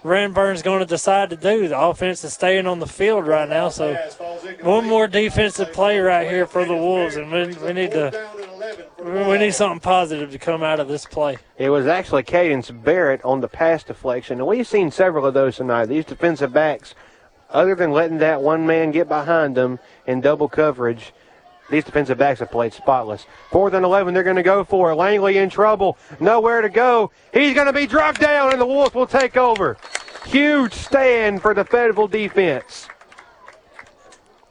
Ranburne's going to decide to do. The offense is staying on the field right now, so one more defensive play right here for the Wolves, and we, we need to we need something positive to come out of this play. It was actually Cadence Barrett on the pass deflection, and we've seen several of those tonight. These defensive backs, other than letting that one man get behind them in double coverage, these defensive backs have played spotless. Fourth and 11, they're going to go for it. Langley in trouble, nowhere to go. He's going to be dropped down, and the Wolves will take over. Huge stand for the Fayetteville defense.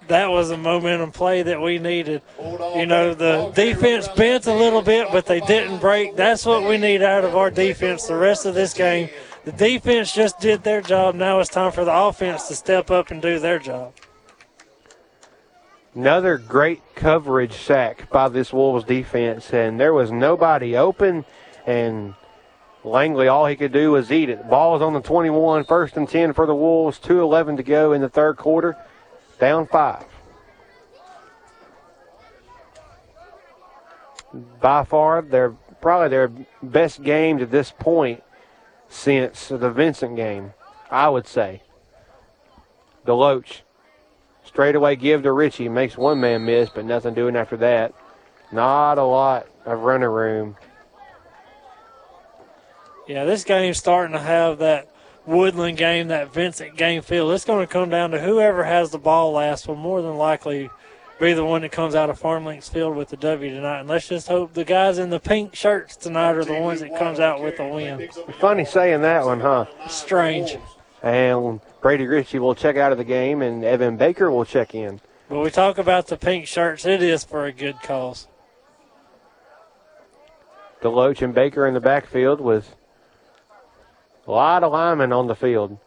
That was a momentum play that we needed. You know, the defense bent a little bit, but they didn't break. That's what we need out of our defense the rest of this game. The defense just did their job. Now it's time for the offense to step up and do their job. Another great coverage sack by this Wolves defense, and there was nobody open, and Langley, all he could do was eat it. Ball is on the 21, first and 10 for the Wolves, 2.11 to go in the third quarter, down five. By far, they're probably their best game to this point since the Vincent game, I would say. Deloach Straightaway give to Ritchie. Makes one man miss, but nothing doing after that. Not a lot of running room. Yeah, this game's starting to have that Woodland game, that Vincent game field. It's going to come down to whoever has the ball last will more than likely be the one that comes out of Farm Links Field with the W tonight. And let's just hope the guys in the pink shirts tonight are the ones that comes out with the win. Funny saying that one, huh? Strange. And Brady Ritchie will check out of the game, and Evan Baker will check in. But we talk about the pink shirts, it is for a good cause. Deloach and Baker in the backfield with a lot of linemen on the field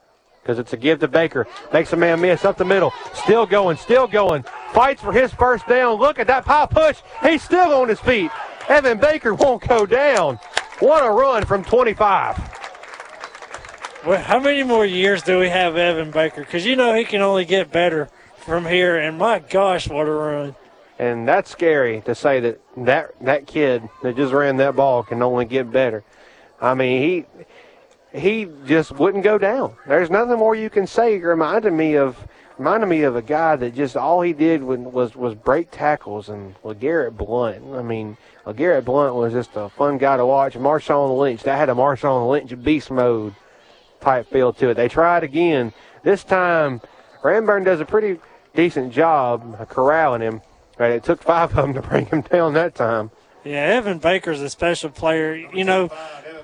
because it's a give to Baker. Makes a man miss up the middle. Still going, still going. Fights for his first down. Look at that power push. He's still on his feet. Evan Baker won't go down. What a run from 25. How many more years do we have Evan Baker? Because you know he can only get better from here. And my gosh, what a run! And that's scary to say that that that kid that just ran that ball can only get better. I mean, he he just wouldn't go down. There's nothing more you can say. It reminded me of reminded me of a guy that just all he did was was, was break tackles and LeGarrette Blount. I mean, LeGarrette Blount was just a fun guy to watch. Marshawn Lynch, that had a Marshawn Lynch beast mode type feel to it. They tried again. This time, Ranburne does a pretty decent job corralling him. But it took five of them to bring him down that time. Yeah, Evan Baker's a special player. You know,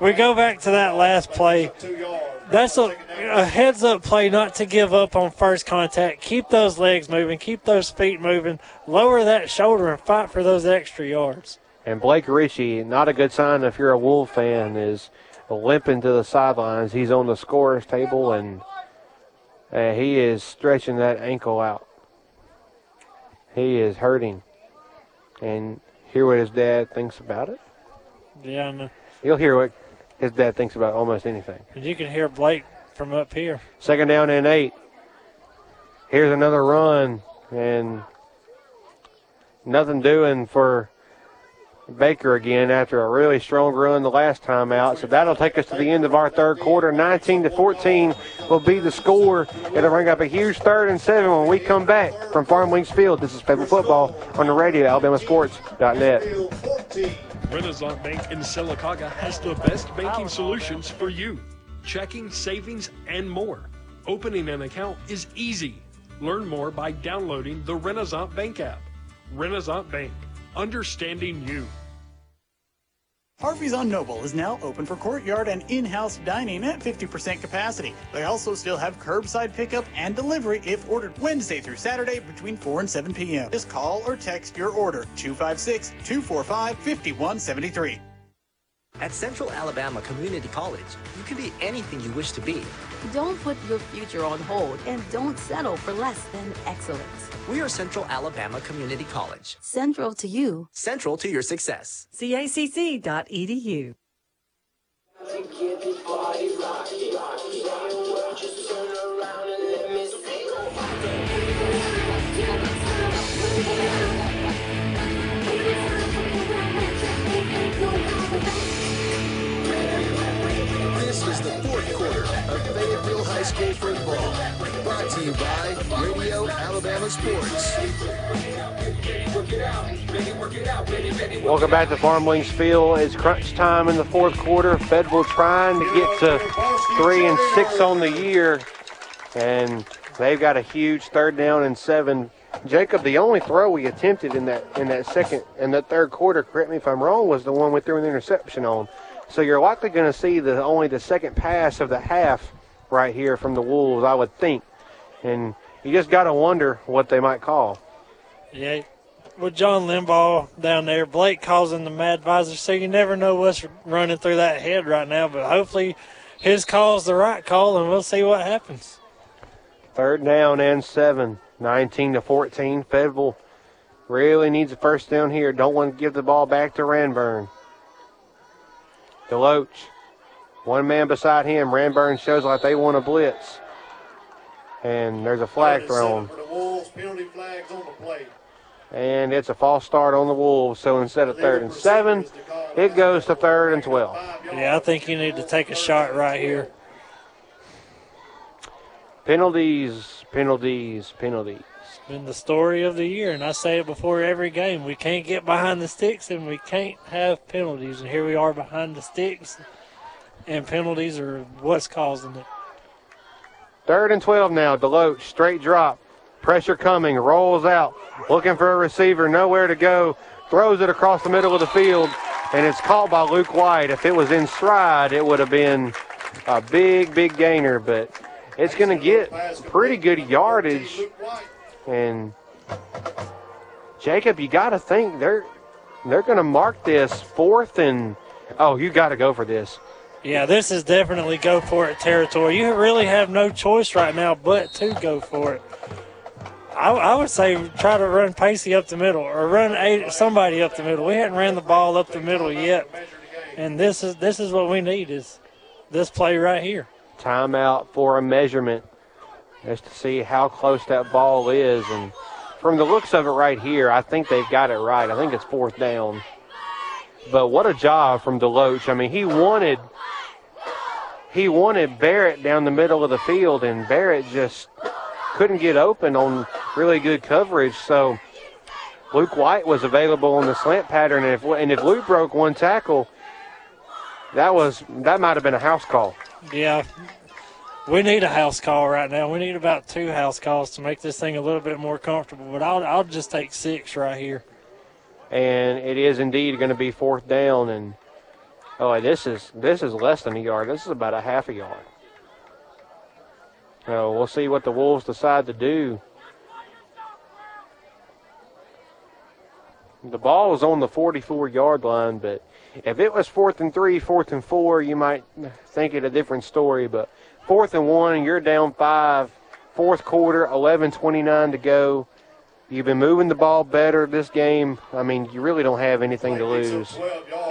we go back to that last play. That's a, a heads up play not to give up on first contact. Keep those legs moving, keep those feet moving, lower that shoulder, and fight for those extra yards. And Blake Ritchie, not a good sign if you're a Wolf fan, is limping to the sidelines. He's on the scorer's table and uh, he is stretching that ankle out. He is hurting. And hear what his dad thinks about it. Yeah, I know. You'll hear what his dad thinks about almost anything. And you can hear Blake from up here. Second down and eight. Here's another run, and nothing doing for Baker again after a really strong run the last time out. So that'll take us to the end of our third quarter. 19 to 14 will be the score. It'll bring up a huge third and seven when we come back from Farm Links Field. This is Fayetteville Football on the radio, AlabamaSports.net. Renaissance Bank in Sylacauga has the best banking solutions for you checking, savings, and more. Opening an account is easy. Learn more by downloading the Renaissance Bank app. Renaissance Bank, understanding you. Harvey's on Noble is now open for courtyard and in-house dining at 50% capacity. They also still have curbside pickup and delivery if ordered Wednesday through Saturday between 4 and 7 p.m. Just call or text your order 256-245-5173. At Central Alabama Community College, you can be anything you wish to be. Don't put your future on hold and don't settle for less than excellence. We are Central Alabama Community College. Central to you. Central to your success. CACC.edu. This is the fourth quarter of Fayetteville High School football. You by Radio Alabama Sports. Welcome back to Farm Links Field. It's crunch time in the fourth quarter. Fayetteville trying to get to three and six on the year, and they've got a huge third down and seven. Jacob, the only throw we attempted in that in that second and that third quarter, correct me if I'm wrong, was the one we threw an interception on. So you're likely going to see the only the second pass of the half right here from the Wolves, I would think, and you just got to wonder what they might call. Yeah, with John Limbaugh down there, Blake calls him the mad advisor, so you never know what's running through that head right now. But hopefully, his call's the right call, and we'll see what happens. Third down and seven, 19 to 14. Fayetteville really needs a first down here. Don't want to give the ball back to Ranburne. Deloach, one man beside him. Ranburne shows like they want to blitz. And there's a flag thrown. Wolves, penalty flags on the play. And it's a false start on the Wolves. So instead of third and seven, it goes to third and 12. Yeah, I think you need to take a shot right here. Penalties, penalties, penalties. It's been the story of the year, and I say it before every game. We can't get behind the sticks, and we can't have penalties. And here we are behind the sticks, and penalties are what's causing it. Third and 12 now. Deloach, straight drop. Pressure coming, rolls out, looking for a receiver, nowhere to go. Throws it across the middle of the field, and it's caught by Luke White. If it was in stride, it would have been a big, big gainer, but it's going to get pretty good yardage. And Jacob, you got to think they're they're going to mark this fourth and oh, you got to go for this. Yeah, this is definitely go for it territory. You really have no choice right now but to go for it. I, I would say try to run Pacey up the middle or run eight, somebody up the middle. We hadn't ran the ball up the middle yet, and this is this is what we need is this play right here. Timeout for a measurement, just to see how close that ball is. And from the looks of it right here, I think they've got it right. I think it's fourth down. But what a job from Deloach. I mean, he wanted he wanted Barrett down the middle of the field, and Barrett just couldn't get open on really good coverage. So Luke White was available on the slant pattern, and if and if Luke broke one tackle, that was that might have been a house call. Yeah, we need a house call right now. We need about two house calls to make this thing a little bit more comfortable. But I'll I'll just take six right here. And it is indeed going to be fourth down, and oh, this is this is less than a yard. This is about a half a yard. So we'll see what the Wolves decide to do. The ball is on the 44 yard line, but if it was fourth and three, fourth and four, you might think it a different story. But fourth and one, you're down five, fourth quarter, 11:29 to go. You've been moving the ball better this game. I mean, you really don't have anything to lose.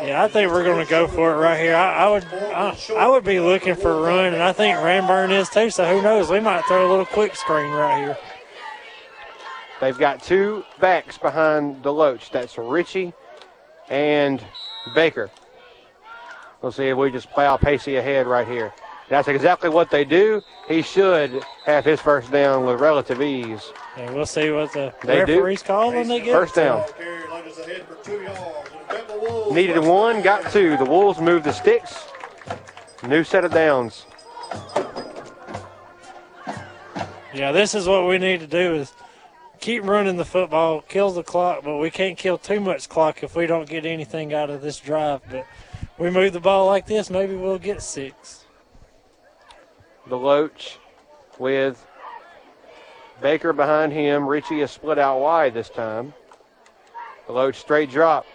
Yeah, I think we're going to go for it right here. I, I would, I, I, would be looking for a run, and I think Ranburne is too. So who knows? We might throw a little quick screen right here. They've got two backs behind Deloach. That's Ritchie and Baker. We'll see if we just plow Pacey ahead right here. That's exactly what they do. He should have his first down with relative ease. And we'll see what the they referees do. call when they get first down. Needed one, got two. The Wolves move the sticks. New set of downs. Yeah, this is what we need to do is keep running the football, kills the clock, but we can't kill too much clock if we don't get anything out of this drive. But we move the ball like this, maybe we'll get six. Deloach with Baker behind him. Ritchie is split out wide this time. Deloach straight drop.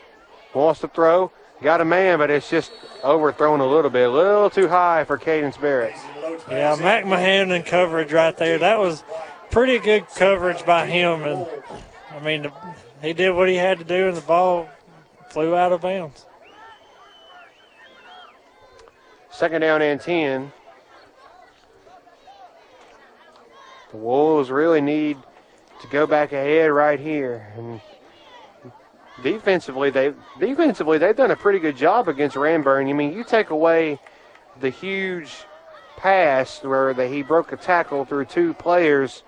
Wants to throw. Got a man, but it's just overthrown a little bit. A little too high for Cadence Barrett. Yeah, Mac Mahan in coverage right there. That was pretty good coverage by him. And, I mean, he did what he had to do, and the ball flew out of bounds. Second down and 10. The Wolves really need to go back ahead right here. And defensively, they defensively they've done a pretty good job against Ranburne. I mean, you take away the huge pass where the, he broke a tackle through two players.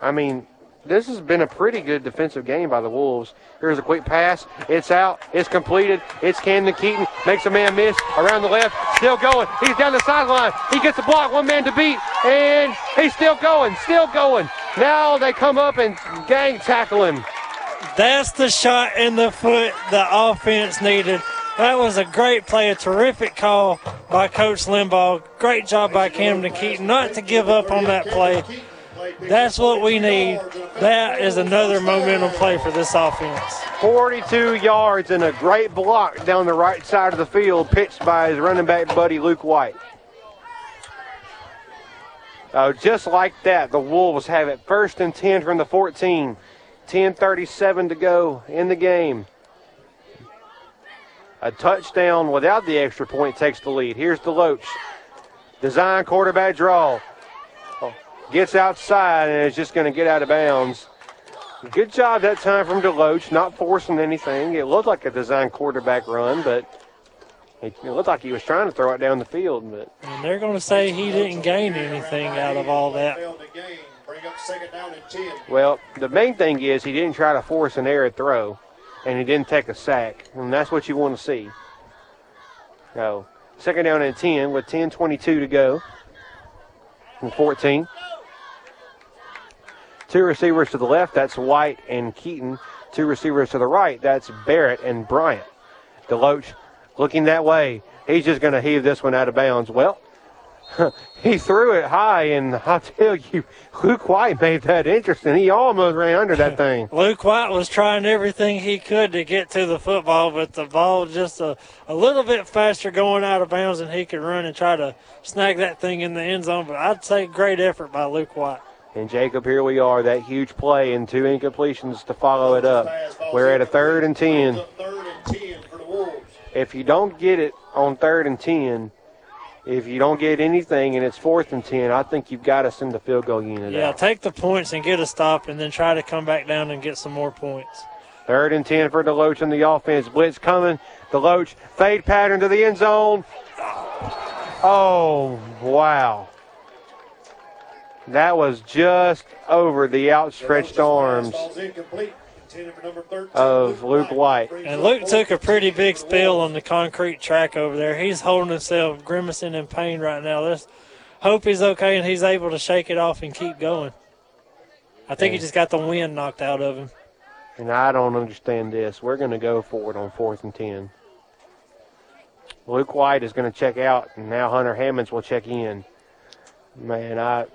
I mean, this has been a pretty good defensive game by the Wolves. Here's a quick pass. It's out. It's completed. It's Camden Keaton. Makes a man miss around the left. Still going. He's down the sideline. He gets a block. One man to beat. And he's still going. Still going. Now they come up and gang tackle him. That's the shot in the foot the offense needed. That was a great play, a terrific call by Coach Limbaugh. Great job by Camden Keaton not to give up on that play. That's what we need. That is another momentum play for this offense. 42 yards and a great block down the right side of the field, pitched by his running back buddy Luke White. Uh, just like that, the Wolves have it first and 10 from the 14. 10:37 to go in the game. A touchdown without the extra point takes the lead. Here's Deloach. Design quarterback draw gets outside and is just going to get out of bounds. Good job that time from Deloach, not forcing anything. It looked like a design quarterback run, but it looked like he was trying to throw it down the field. But and they're going to say he didn't gain anything out of all that. Well, the main thing is he didn't try to force an error throw, and he didn't take a sack, and that's what you want to see. So, second down and 10 with 10:22 to go. and 14. Two receivers to the left, that's White and Keaton. Two receivers to the right, that's Barrett and Bryant. Deloach looking that way. He's just going to heave this one out of bounds. Well, he threw it high, and I'll tell you, Luke White made that interesting. He almost ran under that thing. Luke White was trying everything he could to get to the football, but the ball just a, a little bit faster going out of bounds than he could run and try to snag that thing in the end zone. But I'd say great effort by Luke White. And Jacob, here we are, that huge play and two incompletions to follow it up. We're at a third and 10. If you don't get it on third and 10, if you don't get anything and it's fourth and 10, I think you've got to send the field goal unit Yeah, out. take the points and get a stop, and then try to come back down and get some more points. Third and 10 for Deloach on the offense. Blitz coming. Deloach fade pattern to the end zone. Oh, wow. That was just over the outstretched arms of Luke White. And Luke took a pretty big spill on the concrete track over there. He's holding himself, grimacing in pain right now. Let's hope he's okay and he's able to shake it off and keep going. I think he just got the wind knocked out of him. And I don't understand this. We're going to go for it on fourth and 10. Luke White is going to check out, and now Hunter Hammonds will check in. Man, I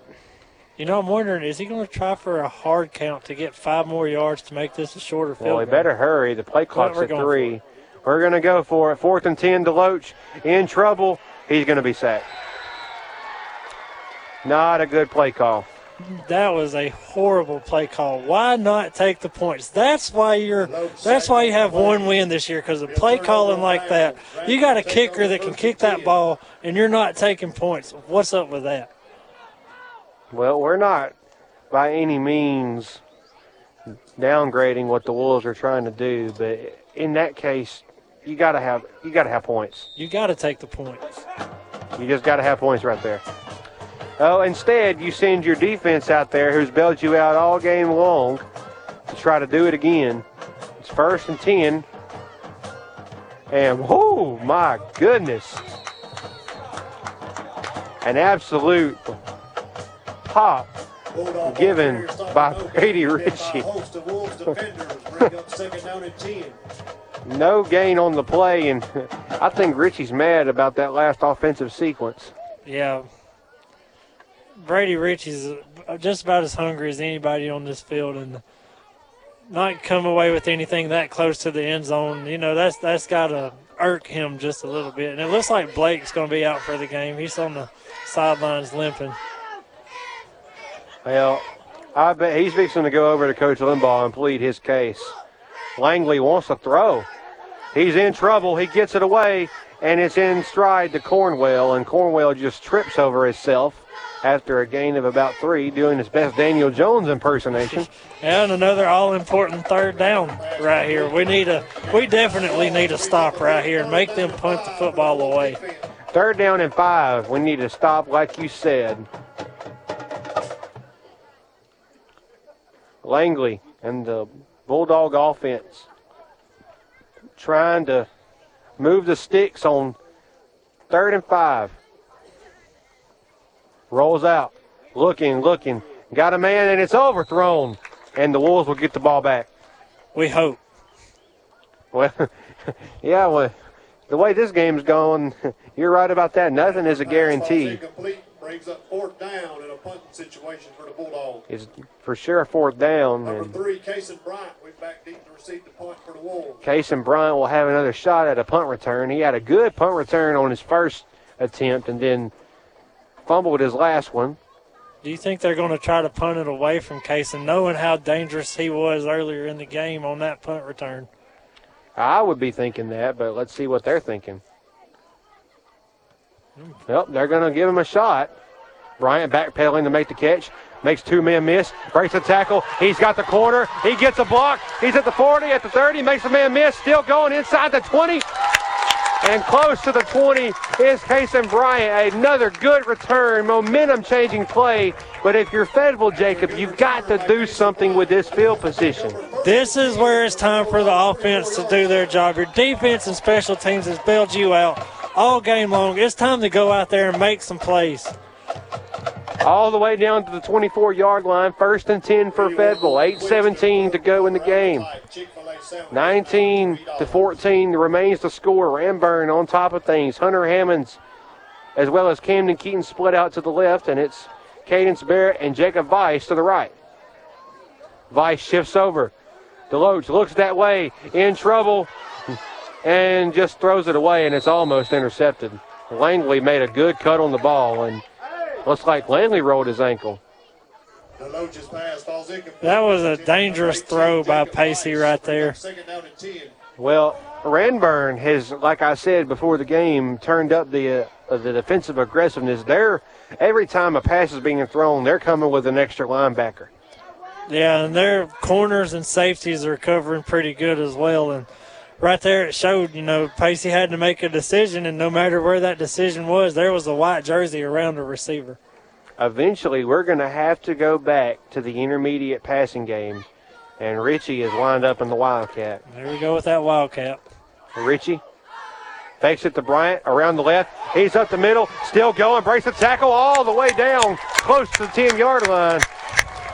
You know, I'm wondering, is he going to try for a hard count to get five more yards to make this a shorter field well, we goal? better hurry. The play clock's at three. We're going to go for it. Fourth and 10, Deloach in trouble. He's going to be sacked. Not a good play call. That was a horrible play call. Why not take the points? That's why you're. That's why you have one win this year because of play calling like that. You got a kicker that can kick that ball, and you're not taking points. What's up with that? Well, we're not by any means downgrading what the Wolves are trying to do, but in that case, you got to have you got to have points. You got to take the points. You just got to have points right there. Oh, instead, you send your defense out there who's bailed you out all game long to try to do it again. It's first and 10. And, whoo, my goodness. An absolute pop given by Brady Ritchie. no gain on the play, and I think Ritchie's mad about that last offensive sequence. Yeah. Brady Ritchie's just about as hungry as anybody on this field, and not come away with anything that close to the end zone. You know, that's that's got to irk him just a little bit. And it looks like Blake's going to be out for the game. He's on the sidelines limping. Well, I bet he's fixing to go over to Coach Limbaugh and plead his case. Langley wants to throw. He's in trouble. He gets it away, and it's in stride to Cornwell, and Cornwell just trips over himself after a gain of about three, doing his best Daniel Jones impersonation. And another all-important third down right here. We need a, we definitely need a stop right here and make them punt the football away. Third down and five. We need to stop, like you said. Langley and the Bulldog offense trying to move the sticks on third and five. Rolls out, looking, looking, got a man, and it's overthrown, and the Wolves will get the ball back. We hope. Well, yeah, well, the way this game's going, you're right about that. Nothing is a guarantee. Incomplete brings up fourth down in a punting situation for the Bulldogs. It's for sure a fourth down, Number and three, Kason Bryant, went back deep to receive the punt for the Wolves. Case Bryant will have another shot at a punt return. He had a good punt return on his first attempt, and then fumbled his last one. Do you think they're going to try to punt it away from Kason, knowing how dangerous he was earlier in the game on that punt return? I would be thinking that, but let's see what they're thinking. Well, they're going to give him a shot. Bryant backpedaling to make the catch. Makes two men miss. Breaks the tackle. He's got the corner. He gets a block. He's at the 40, at the 30. Makes a man miss. Still going inside the 20. And close to the 20 is Kason Bryant. Another good return, momentum changing play. But if you're Fayetteville, Jacob, you've got to do something with this field position. This is where it's time for the offense to do their job. Your defense and special teams has bailed you out all game long. It's time to go out there and make some plays. all the way down to the 24 yard line. First and 10 for Fayetteville. 8.17 to go in the game. 19 to 14 remains the score. Ranburne on top of things. Hunter Hammonds as well as Camden Keaton split out to the left, and it's Cadence Barrett and Jacob Weiss to the right. Weiss shifts over. Deloach looks that way, in trouble, and just throws it away, and it's almost intercepted. Langley made a good cut on the ball, and looks like Langley rolled his ankle. That was a dangerous throw by Pacey right there. Well, Ranburne has, like I said before the game, turned up the uh, the defensive aggressiveness. They're every time a pass is being thrown, they're coming with an extra linebacker. Yeah, and their corners and safeties are covering pretty good as well. And right there, it showed, you know, Pacey had to make a decision, and no matter where that decision was, there was a white jersey around the receiver. Eventually, we're going to have to go back to the intermediate passing game, and Ritchie is lined up in the Wildcat. There we go with that Wildcat. Ritchie fakes it to Bryant around the left. He's up the middle, still going, breaks the tackle all the way down, close to the 10 yard line.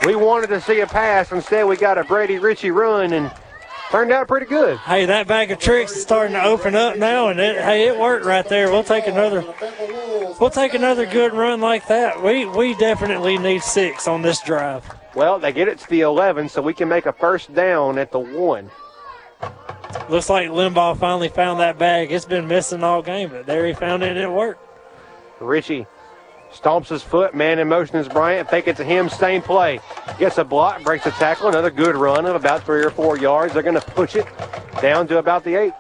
We wanted to see a pass. Instead, we got a Brady Ritchie run and turned out pretty good. Hey, that bag of tricks is starting to open up now, and it, hey, it worked right there. We'll take another. We'll take another good run like that. We we definitely need six on this drive. Well, they get it to the 11, so we can make a first down at the one. Looks like Limbaugh finally found that bag. It's been missing all game, but there he found it and it worked. Ritchie stomps his foot, man in motion is Bryant. Fake it to him, same play. Gets a block, breaks a tackle, another good run of about three or four yards. They're going to push it down to about the eight.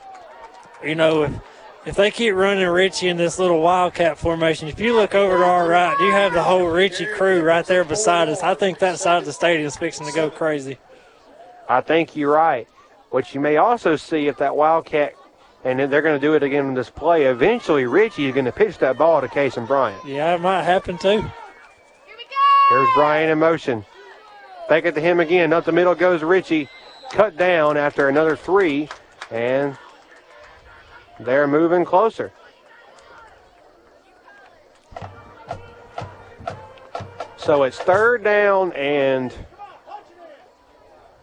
You know, if, if they keep running Ritchie in this little wildcat formation, if you look over to our right, you have the whole Ritchie crew right there beside us. I think that side of the stadium is fixing to go crazy. I think you're right. What you may also see if that Wildcat, and they're going to do it again in this play, eventually Ritchie is going to pitch that ball to Kason Bryant. Yeah, it might happen too. Here we go. Here's Bryant in motion. Back it to him again. Up the middle goes Ritchie. Cut down after another three, and they're moving closer. So it's third down and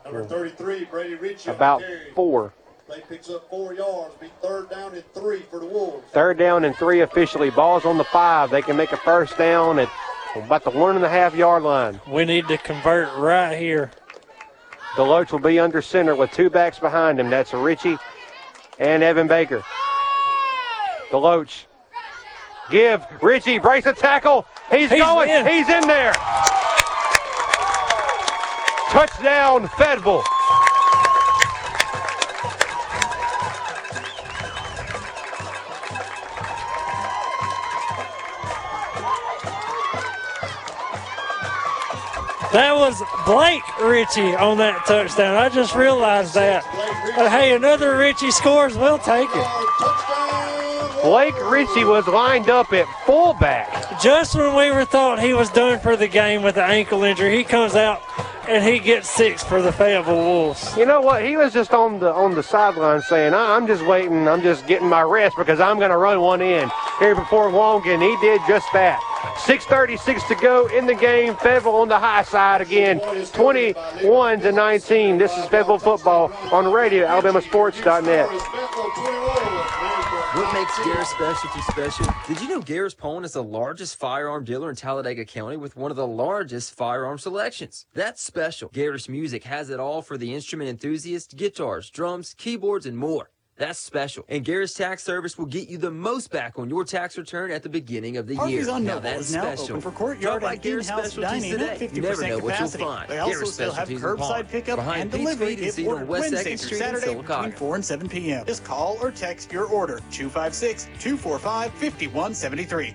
Number 33, Brady Ritchie. about four. Play picks up four yards. Be third down and three for the Wolves. Third down and three officially. Ball's on the five. They can make a first down at about the one and a half yard line. We need to convert right here. Deloach will be under center with two backs behind him. That's Ritchie and Evan Baker. Deloach. Give. Ritchie breaks a tackle. He's, He's going. in. He's in there. Touchdown, Fayetteville. That was Blake Ritchie on that touchdown. I just realized that. But hey, another Ritchie scores. We'll take it. Blake Ritchie was lined up at fullback. Just when we were thought he was done for the game with the ankle injury, he comes out and he gets six for the Fayetteville Wolves. You know what? He was just on the on the sideline saying, "I- "I'm just waiting. I'm just getting my rest because I'm going to run one in here before long." And he did just that. 6:36 to go in the game. Fayetteville on the high side again, 21 to 19. This is Fayetteville football on radio, AlabamaSports.net. What makes Garris Specialty special? Did you know Garris Poland is the largest firearm dealer in Talladega County with one of the largest firearm selections? That's special. Garris Music has it all for the instrument enthusiast, guitars, drums, keyboards, and more. That's special. And Garris Tax Service will get you the most back on your tax return at the beginning of the Harvey's year. on now that's now special. open for courtyard Drop by and Garris Specialties dining today. 50% You never know what you'll find. They also still have curbside pickup behind and delivery if ordered West Wednesday through Street Saturday between 4 and 7 p.m. Just call or text your order 256-245-5173.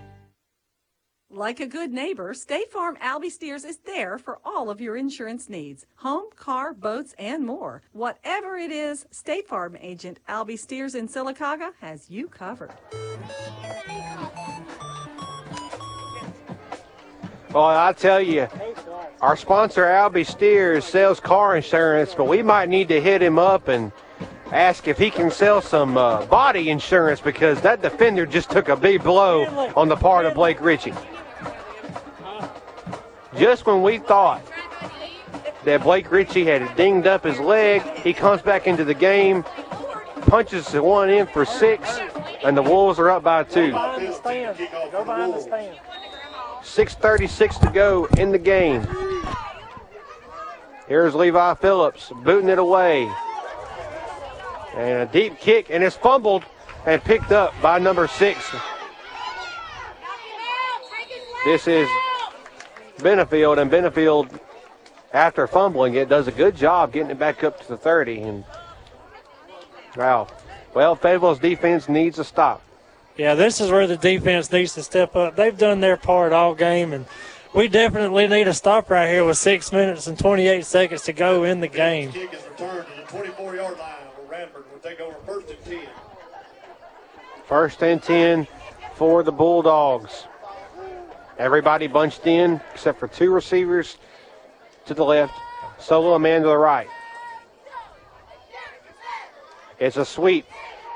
Like a good neighbor, State Farm Albie Steers is there for all of your insurance needs home, car, boats, and more. Whatever it is, State Farm agent Albie Steers in Sylacauga has you covered. Well, I tell you, our sponsor Albie Steers sells car insurance, but we might need to hit him up and ask if he can sell some uh, body insurance because that defender just took a big blow on the part of Blake Ritchie. Just when we thought that Blake Ritchie had dinged up his leg, he comes back into the game, punches one in for six, and the Wolves are up by two. Behind the stand. Go behind the stand. 6.36 to go in the game. Here's Levi Phillips booting it away. And a deep kick, and it's fumbled and picked up by number six. This is Benefield, and Benefield, after fumbling it, does a good job getting it back up to the 30. And wow. Well, Fayetteville's defense needs to stop. Yeah, this is where the defense needs to step up. They've done their part all game, and we definitely need a stop right here with six minutes and 28 seconds to go in the game. Kick is returned to the 24 yard line where Radford will take over first and 10. First and 10 for the Bulldogs. Everybody bunched in except for two receivers to the left, solo a man to the right. It's a sweep,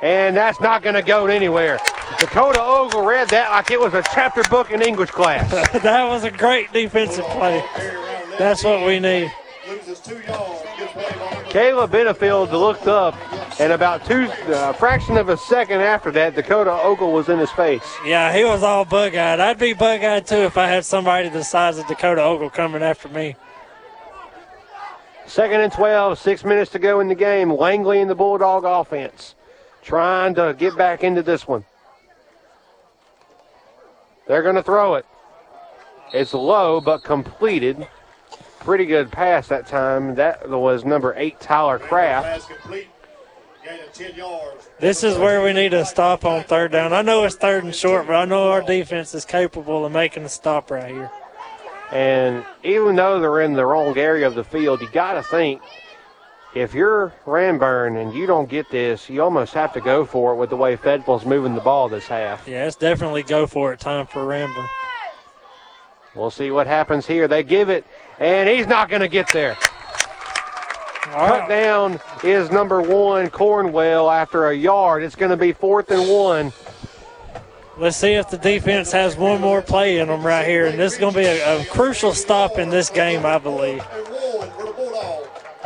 and that's not going to go anywhere. Dakota Ogle read that like it was a chapter book in English class. that was a great defensive play. That's what we need. Loses two yards. Good play by Caleb Benefield looked up, and about two, a fraction of a second after that, Dakota Ogle was in his face. Yeah, he was all bug eyed. I'd be bug eyed too if I had somebody the size of Dakota Ogle coming after me. Second and 12, six minutes to go in the game. Langley in the Bulldog offense trying to get back into this one. They're going to throw it. It's low but completed. Pretty good pass that time. That was number eight, Tyler Kraft. This is where we need to stop on third down. I know it's third and short, but I know our defense is capable of making a stop right here. And even though they're in the wrong area of the field, you got to think if you're Ranburne and you don't get this, you almost have to go for it with the way Fayetteville's moving the ball this half. Yeah, it's definitely go for it time for Ranburne. We'll see what happens here. They give it, and he's not going to get there. Cut down is number one, Cornwell, after a yard. It's going to be fourth and one. Let's see if the defense has one more play in them right here. And this is going to be a, a crucial stop in this game, I believe.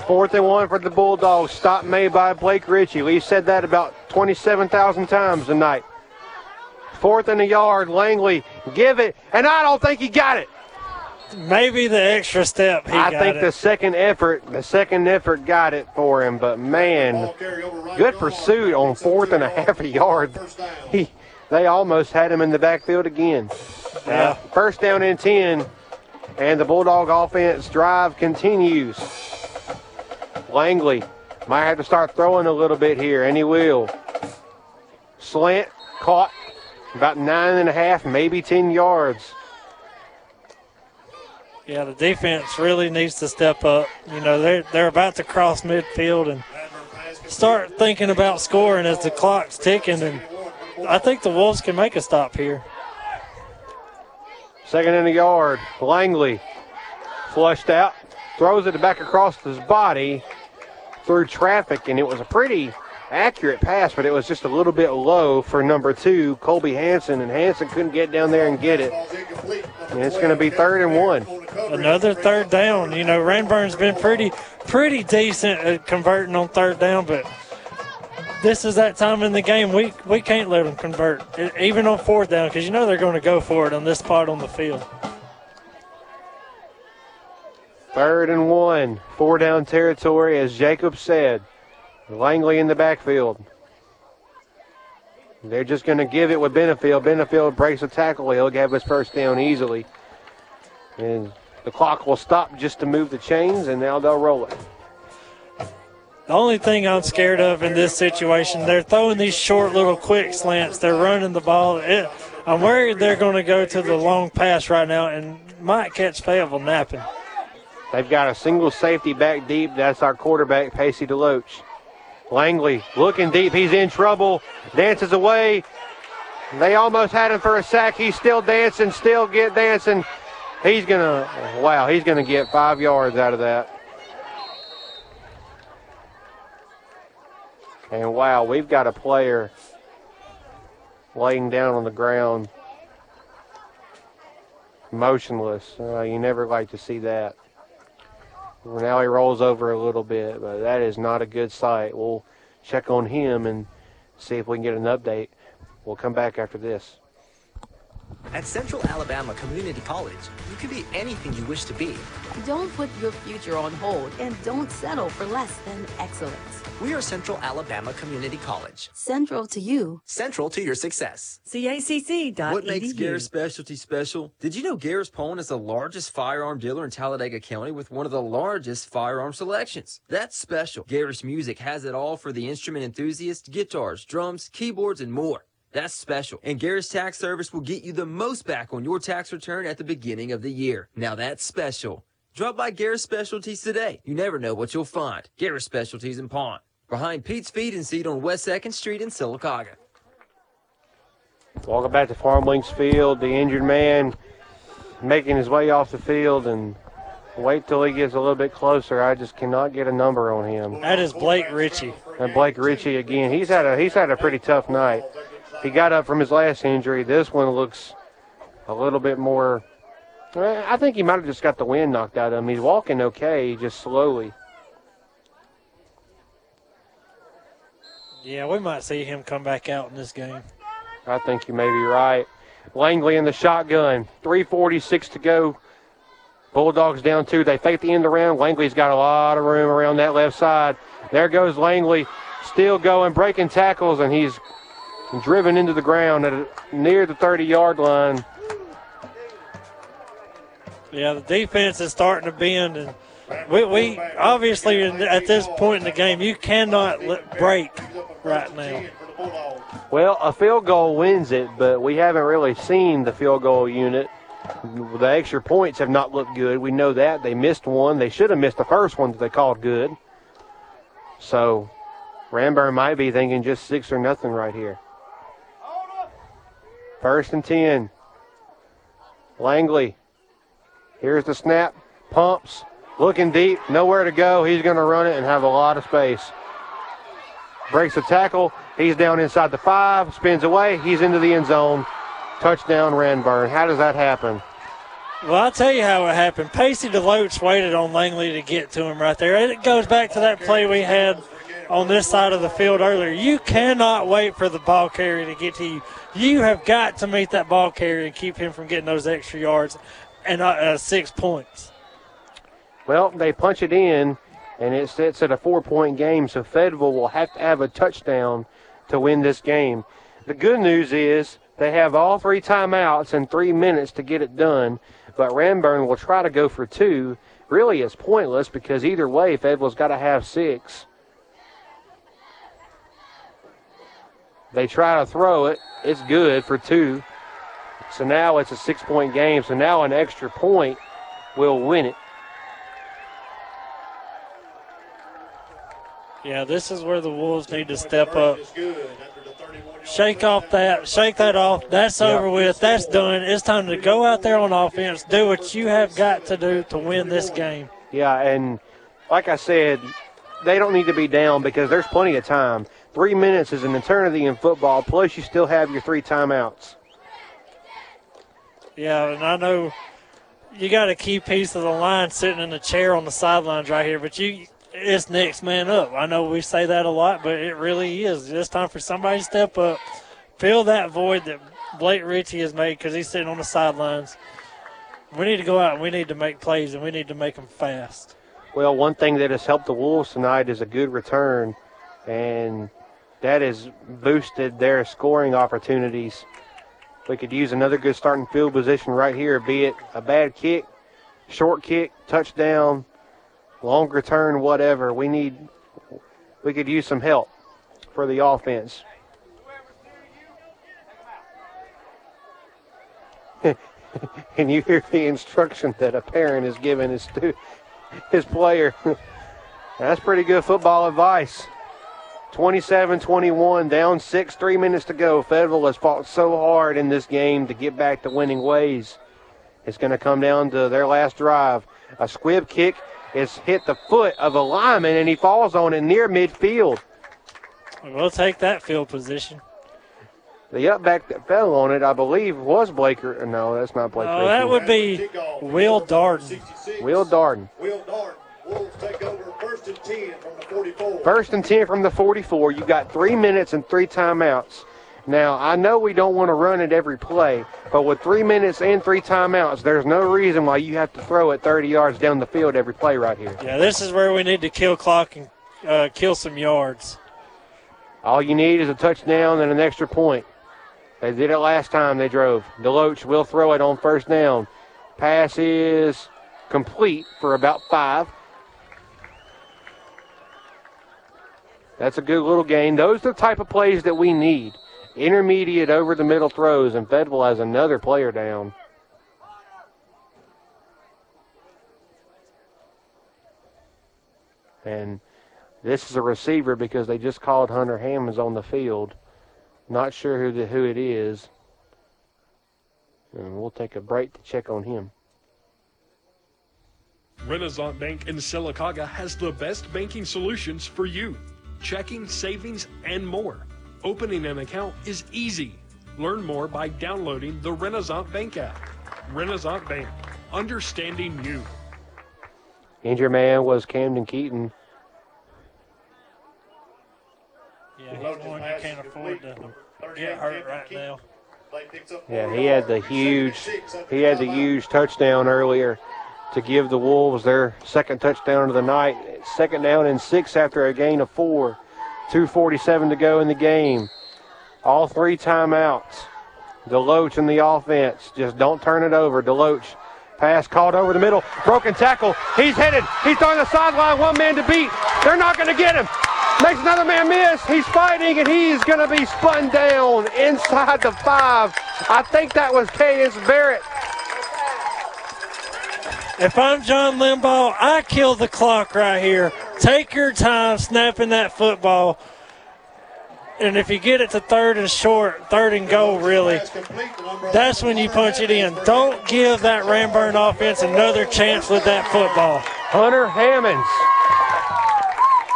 Fourth and one for the Bulldogs. Stop made by Blake Ritchie. We said that about 27,000 times tonight. Fourth and a yard. Langley, give it. And I don't think he got it. Maybe the extra step he I got think it. the second effort, the second effort got it for him. But man, good pursuit on fourth and a half a yard. He, they almost had him in the backfield again. Yeah. first down and ten, and the Bulldog offense drive continues. Langley might have to start throwing a little bit here, and he will. Slant caught about nine and a half, maybe ten yards. Yeah, the defense really needs to step up. You know, they're they're about to cross midfield and start thinking about scoring as the clock's ticking. And I think the Wolves can make a stop here. Second in the yard. Langley flushed out, throws it back across his body through traffic, and it was a pretty accurate pass, but it was just a little bit low for number two, Colby Hanson, and Hanson couldn't get down there and get it. And it's going to be third and one. Another third down. You know, Ranburne's been pretty pretty decent at converting on third down, but this is that time in the game we we can't let them convert, even on fourth down, because you know they're going to go for it on this part on the field. Third and one, four down territory, as Jacob said. Langley in the backfield. They're just going to give it with Benefield. Benefield breaks a tackle. He'll have his first down easily. And the clock will stop just to move the chains, and now they'll roll it. The only thing I'm scared of in this situation, they're throwing these short little quick slants. They're running the ball. It, I'm worried they're going to go to the long pass right now and might catch Fayetteville napping. They've got a single safety back deep. That's our quarterback, Pacey Deloach. Langley looking deep. He's in trouble. Dances away. They almost had him for a sack. He's still dancing, still get dancing. He's to, wow, he's to get five yards out of that. And wow, we've got a player laying down on the ground. motionless. Uh, you never like to see that. Well, now he rolls over a little bit, but that is not a good sight. We'll check on him and see if we can get an update. We'll come back after this. At Central Alabama Community College, you can be anything you wish to be. Don't put your future on hold and don't settle for less than excellence. We are Central Alabama Community College. Central to you. Central to your success. CACC.edu. What makes Garris Specialty special? Did you know Garris Pawn is the largest firearm dealer in Talladega County with one of the largest firearm selections? That's special. Garris Music has it all for the instrument enthusiast, guitars, drums, keyboards, and more. That's special. And Garris Tax Service will get you the most back on your tax return at the beginning of the year. Now that's special. Drop by Garris Specialties today. You never know what you'll find. Garris Specialties in Pawn. Behind Pete's Feed and Seed on West 2nd Street in Sylacauga. Welcome back to Farm Links Field. The injured man making his way off the field and wait till he gets a little bit closer. I just cannot get a number on him. That is Blake Ritchie. And Blake Ritchie again. He's had a he's had a pretty tough night. He got up from his last injury. This one looks a little bit more. I think he might have just got the wind knocked out of him. He's walking okay, just slowly. Yeah, we might see him come back out in this game. I think you may be right. Langley in the shotgun. 346 to go. Bulldogs down two. They fake the end around. Langley's got a lot of room around that left side. There goes Langley. Still going, breaking tackles, and he's driven into the ground at near the 30 yard line. Yeah, the defense is starting to bend, and we, we obviously at this point in the game, you cannot break right now. Well, a field goal wins it, but we haven't really seen the field goal unit. The extra points have not looked good. We know that. They missed one. They should have missed the first one that they called good. So Ranburne might be thinking just six or nothing right here. First and 10. Langley. Here's the snap. Pumps. Looking deep. Nowhere to go. He's going to run it and have a lot of space. Breaks the tackle. He's down inside the five. Spins away. He's into the end zone. Touchdown, Ranburne. How does that happen? Well, I'll tell you how it happened. Pacey Deloach waited on Langley to get to him right there. It goes back to that play we had on this side of the field earlier. You cannot wait for the ball carrier to get to you. You have got to meet that ball carrier and keep him from getting those extra yards and uh, uh, six points. Well, they punch it in, and it sits at a four point game, so Fayetteville will have to have a touchdown to win this game. The good news is they have all three timeouts and three minutes to get it done, but Ranburne will try to go for two. Really, it's pointless because either way, Fayetteville's got to have six. They try to throw it. It's good for two. So now it's a six point game. So now an extra point will win it. Yeah, this is where the Wolves need to step up. Shake off that, shake that off. That's Yeah. over with. That's done. It's time to go out there on offense, do what you have got to do to win this game. Yeah, and like I said, they don't need to be down because there's plenty of time. Three minutes is an eternity in football, plus you still have your three timeouts. Yeah, and I know you got a key piece of the line sitting in the chair on the sidelines right here, but you it's next man up. I know we say that a lot, but it really is. It's time for somebody to step up, fill that void that Blake Ritchie has made because he's sitting on the sidelines. We need to go out and we need to make plays and we need to make them fast. Well, one thing that has helped the Wolves tonight is a good return, and that has boosted their scoring opportunities. We could use another good starting field position right here, be it a bad kick, short kick, touchdown, long return, whatever. We need, we could use some help for the offense. and you hear the instruction that a parent is giving his his player. That's pretty good football advice. 27 21, down six, three minutes to go. Fayetteville has fought so hard in this game to get back to winning ways. It's going to come down to their last drive. A squib kick is hit the foot of a lineman, and he falls on it near midfield. We'll take that field position. The up back that fell on it, I believe, was Blaker. No, that's not Blake. Oh, that would be Will Darden. Will Darden. Will Darden. Wolves take over first and 10 from the 44. First and 10 from the 44. You got three minutes and three timeouts. Now, I know we don't want to run it every play, but with three minutes and three timeouts, there's no reason why you have to throw it 30 yards down the field every play right here. Yeah, this is where we need to kill clock and uh, kill some yards. All you need is a touchdown and an extra point. They did it last time they drove. Deloach will throw it on first down. Pass is complete for about five. That's a good little gain. Those are the type of plays that we need. Intermediate over the middle throws, and Fayetteville has another player down. And this is a receiver because they just called Hunter Hammonds on the field. Not sure who the, who it is. And we'll take a break to check on him. Renaissance Bank in Sylacauga has the best banking solutions for you checking, savings, and more. Opening an account is easy. Learn more by downloading the Renaissance Bank app. Renaissance Bank, understanding you. Injured man was Camden Keaton. Yeah, he's one you can't afford to get hurt right now. Yeah, he had the huge he had the huge touchdown earlier to give the Wolves their second touchdown of the night. Second down and six after a gain of four. 2.47 to go in the game. All three timeouts. Deloach in the offense. Just don't turn it over. Deloach. Pass called over the middle. Broken tackle. He's headed. He's on the sideline. One man to beat. They're not going to get him. Makes another man miss. He's fighting and he's going to be spun down inside the five. I think that was Cadence Barrett. If I'm John Limbaugh, I kill the clock right here. Take your time snapping that football. And if you get it to third and short, third and goal, really, that's when you punch it in. Don't give that Ranburne offense another chance with that football. Hunter Hammonds.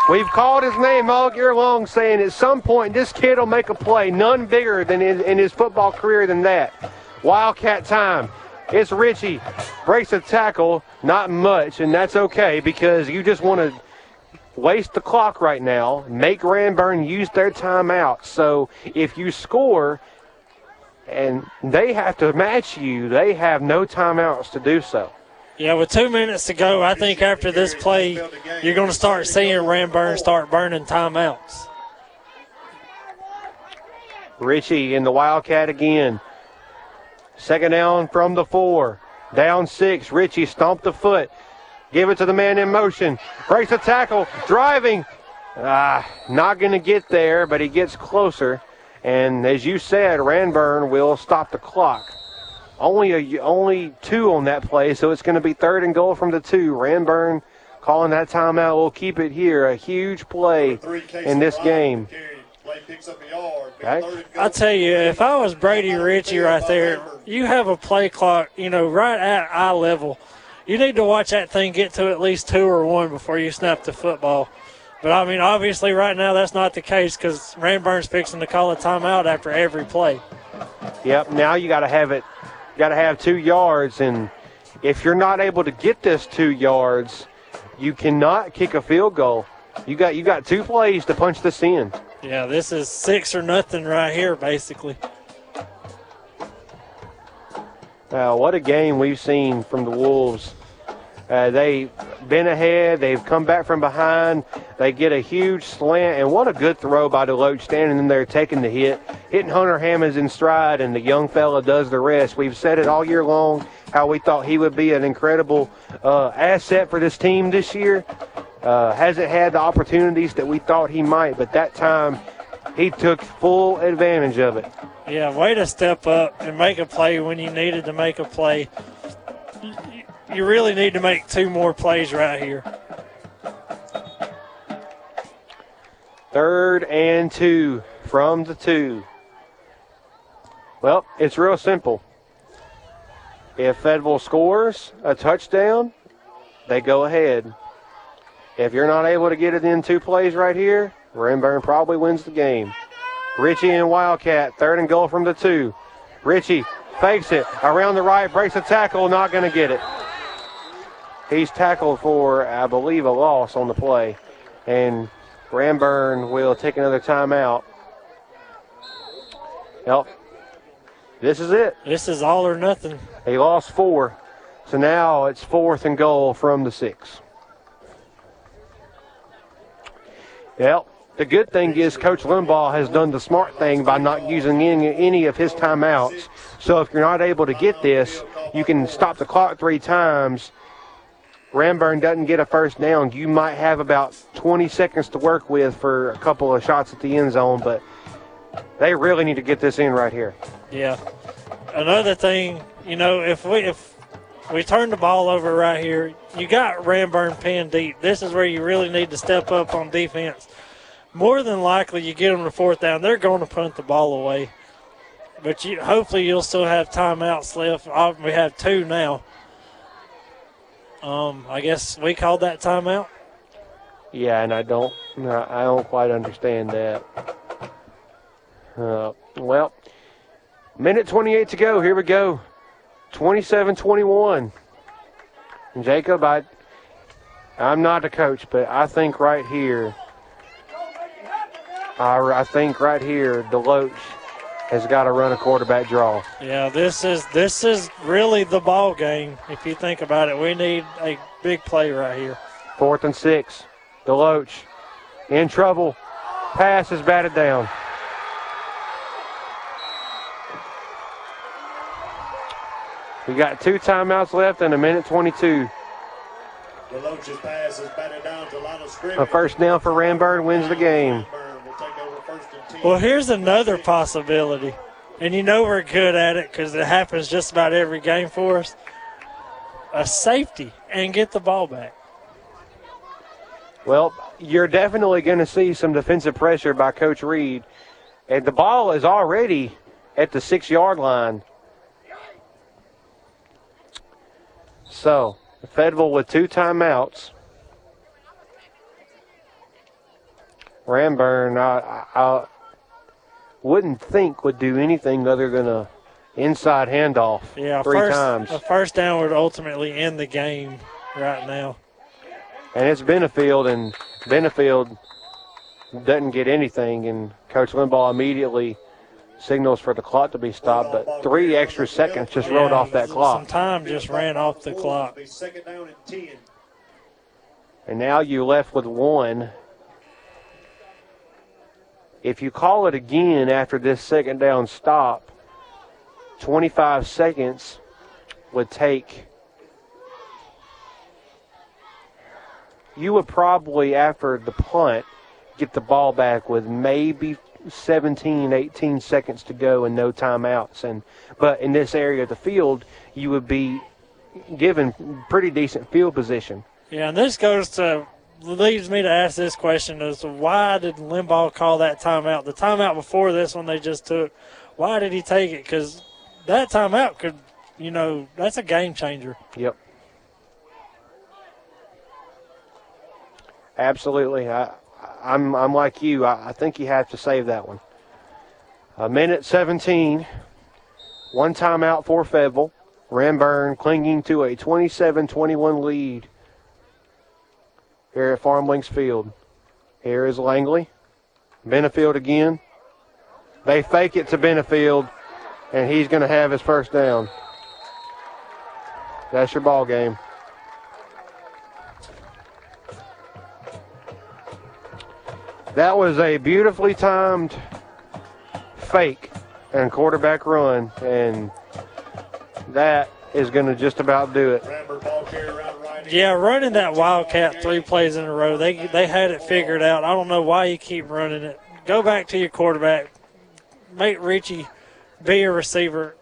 We've called his name all year long, saying at some point this kid will make a play, none bigger than in, in his football career than that. Wildcat time. It's Ritchie. Breaks a tackle, not much, and that's okay because you just want to waste the clock right now, make Ranburne use their timeout. So if you score and they have to match you, they have no timeouts to do so. Yeah, with two minutes to go, I think after this play, you're going to start seeing Ranburne start burning timeouts. Ritchie in the Wildcat again. Second down from the four. Down six. Ritchie stomped the foot. Give it to the man in motion. Breaks the tackle. Driving. Ah, not going to get there, but he gets closer. And as you said, Ranburne will stop the clock. Only a, only two on that play, so it's going to be third and goal from the two. Ranburne calling that timeout. We'll keep it here. A huge play in this game. Okay. I tell you, if I was Brady Ritchie right there, you have a play clock, you know, right at eye level. You need to watch that thing get to at least two or one before you snap the football. But I mean, obviously, right now that's not the case because Ranburne's fixing to call a timeout after every play. Yep. Now you got to have it. Got to have two yards, and if you're not able to get this two yards, you cannot kick a field goal. You got you got two plays to punch this in. Yeah, this is six or nothing right here, basically. Now, what a game we've seen from the Wolves. Uh, they've been ahead. They've come back from behind. They get a huge slant, and what a good throw by Deloach standing in there taking the hit, hitting Hunter Hammonds in stride, and the young fella does the rest. We've said it all year long how we thought he would be an incredible uh, asset for this team this year. Uh, hasn't had the opportunities that we thought he might, but that time he took full advantage of it. Yeah, way to step up and make a play when you needed to make a play. You really need to make two more plays right here. Third and two from the two. Well, it's real simple. If Fayetteville scores a touchdown, they go ahead. If you're not able to get it in two plays right here, Ranburne probably wins the game. Ritchie and Wildcat, third and goal from the two. Ritchie fakes it around the right, breaks a tackle, not going to get it. He's tackled for, I believe, a loss on the play. And Ranburne will take another timeout. Yep. This is it. This is all or nothing. He lost four. So now it's fourth and goal from the six. Well, the good thing is Coach Limbaugh has done the smart thing by not using any, any of his timeouts. So if you're not able to get this, you can stop the clock three times. Ranburne doesn't get a first down. You might have about 20 seconds to work with for a couple of shots at the end zone, but they really need to get this in right here. Yeah. Another thing, you know, if we if we turn the ball over right here, you got Ranburne pinned deep. This is where you really need to step up on defense. More than likely, you get them to fourth down, they're going to punt the ball away. But you, hopefully, you'll still have timeouts left. Uh, We have two now. Um, I guess we called that timeout. Yeah, and I don't, no, I don't quite understand that. Uh, well, minute 28 to go. Here we go. 27-21. Jacob, I, I'm not a coach, but I think right here, I, I think right here, Deloach has got to run a quarterback draw. Yeah, this is this is really the ball game. If you think about it, we need a big play right here. Fourth and six. Deloach in trouble. Pass is batted down. We got two timeouts left and a minute 22. Deloach's pass is batted down to line of scrimmage. A first down for Ranburne wins the game. Well, here's another possibility, and you know we're good at it because it happens just about every game for us. A safety and get the ball back. Well, you're definitely going to see some defensive pressure by Coach Reed. And the ball is already at the six yard line. So, Fayetteville with two timeouts. Ranburne, I, I, I wouldn't think would do anything other than a inside handoff Yeah, three first, times. A first down would ultimately end the game right now. And it's Benefield, and Benefield doesn't get anything, and Coach Limbaugh immediately signals for the clock to be stopped, but three extra seconds just rolled off that clock. Some time just ran off the clock. And 10. And now you left with one. If you call it again after this second down stop, 25 seconds would take. You would probably, after the punt, get the ball back with maybe 17, 18 seconds to go and no timeouts. And but in this area of the field, you would be given pretty decent field position. Yeah, and this goes to leads me to ask this question: Is why did Limbaugh call that timeout? The timeout before this one they just took. Why did he take it? Because that timeout could, you know, that's a game changer. Yep. Absolutely. I, I'm, I'm like you. I, I think you have to save that one. A minute 17. One timeout for Fayetteville. Ranburne clinging to a 27 21 lead here at Farm Links Field. Here is Langley. Benefield again. They fake it to Benefield, and he's going to have his first down. That's your ball game. That was a beautifully timed fake and quarterback run, and that is going to just about do it. Yeah, running that Wildcat three plays in a row, they they had it figured out. I don't know why you keep running it. Go back to your quarterback. Make Ritchie be a receiver.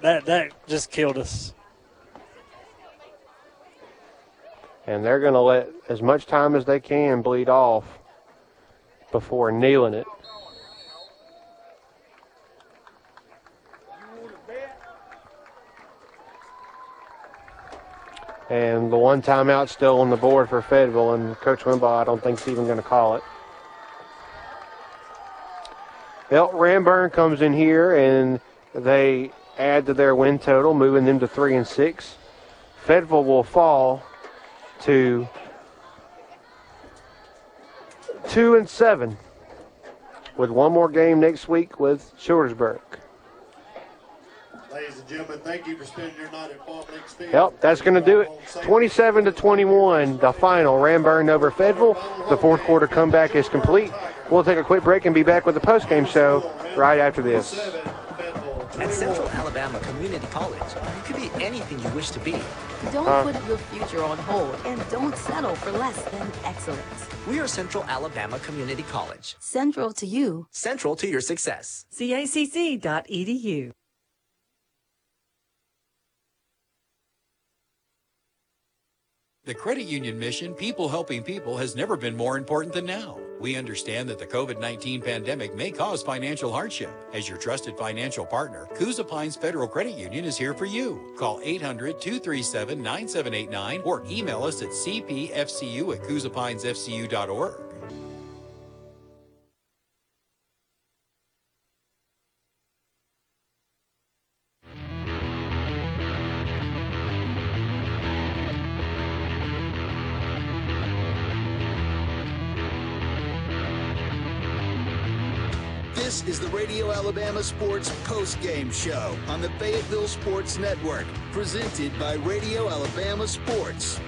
That that just killed us. And they're going to let as much time as they can bleed off before nailing it. And the one timeout still on the board for Fayetteville, and Coach Limbaugh, I don't think, is even going to call it. Well, Ranburne comes in here and they add to their win total, moving them to three and six. Fayetteville will fall to two and seven, with one more game next week with Childersburg. Ladies and gentlemen, thank you for spending your night at Farm Links Field. Yep, that's going to do it. 27 to 21, the final. Ranburne over Fayetteville. The fourth quarter comeback is complete. We'll take a quick break and be back with the postgame show right after this. At Central Alabama Community College, you can be anything you wish to be. Don't Uh. put your future on hold and don't settle for less than excellence. We are Central Alabama Community College. Central to you. Central to your success. CACC.edu. The credit union mission, people helping people, has never been more important than now. We understand that the COVID 19 pandemic may cause financial hardship. As your trusted financial partner, Coosa Pines Federal Credit Union is here for you. Call 800 237 9789 or email us at cpfcu at CoosaPinesFCU.org. is the Radio Alabama Sports Post Game Show on the Fayetteville Sports Network, presented by Radio Alabama Sports.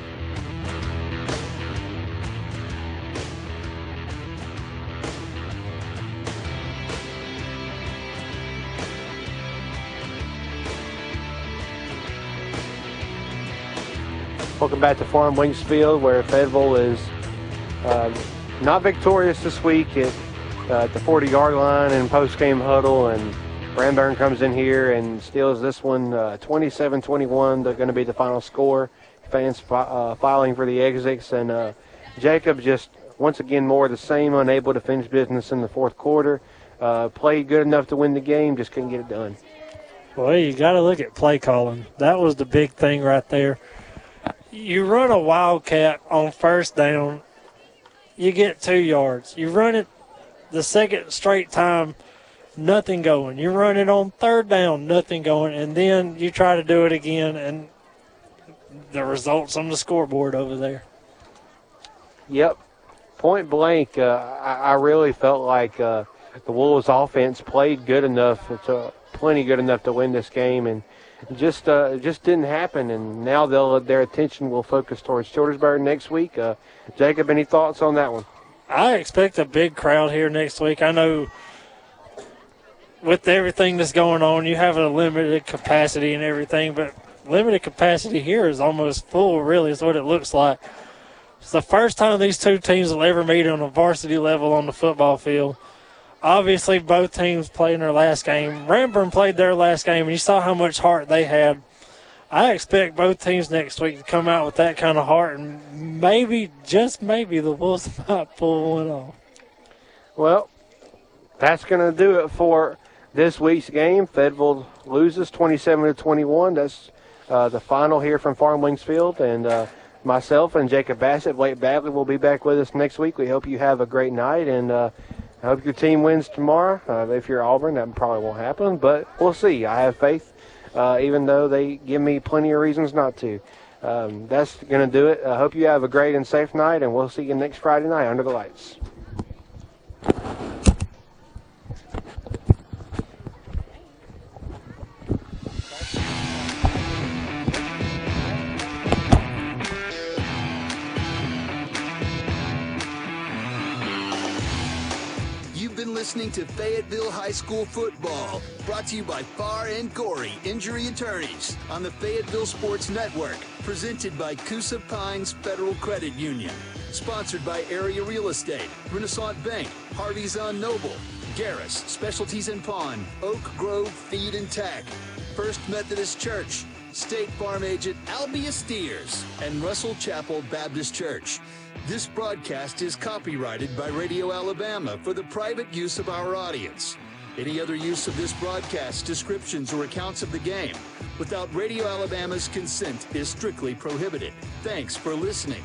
Welcome back to Farm Links Field, where Fayetteville is uh, not victorious this week uh, at the 40 yard line in post game huddle. And Ranburne comes in here and steals this one uh, 27 21. They're going to be the final score. Fans fi- uh, filing for the exits. And uh, Jacob just once again more the same, unable to finish business in the fourth quarter. Uh, played good enough to win the game, just couldn't get it done. Well, you got to look at play calling. That was the big thing right there. You run a wildcat on first down, you get two yards. You run it the second straight time, nothing going. You run it on third down, nothing going, and then you try to do it again, and the results on the scoreboard over there. Yep. Point blank, uh, I, I really felt like uh, the Wolves offense played good enough, to, plenty good enough to win this game, and just uh, just didn't happen. And now they'll their attention will focus towards Childersburg next week. Uh, Jacob, any thoughts on that one? I expect a big crowd here next week. I know with everything that's going on, you have a limited capacity and everything, but limited capacity here is almost full, really, is what it looks like. It's the first time these two teams will ever meet on a varsity level on the football field. Obviously, both teams played in their last game. Ranburne played their last game, and you saw how much heart they had. I expect both teams next week to come out with that kind of heart, and maybe, just maybe, the Wolves might pull one off. Well, that's going to do it for this week's game. Fayetteville loses 27 to 21. That's uh, the final here from Farm Links Field, and uh, myself and Jacob Bassett, Blake Bagley will be back with us next week. We hope you have a great night, and uh, I hope your team wins tomorrow. Uh, if you're Auburn, that probably won't happen, but we'll see. I have faith, uh, even though they give me plenty of reasons not to. Um, that's going to do it. I hope you have a great and safe night, and we'll see you next Friday night under the lights. Listening to Fayetteville High School football, brought to you by Far and Gorey Injury Attorneys on the Fayetteville Sports Network, presented by Coosa Pines Federal Credit Union, sponsored by Area Real Estate, Renaissance Bank, Harvey's on Noble, Garris Specialties and Pawn, Oak Grove Feed and Tack, First Methodist Church, State Farm Agent Albia Steers, and Russell Chapel Baptist Church. This broadcast is copyrighted by Radio Alabama for the private use of our audience. Any other use of this broadcast, descriptions, or accounts of the game without Radio Alabama's consent is strictly prohibited. Thanks for listening.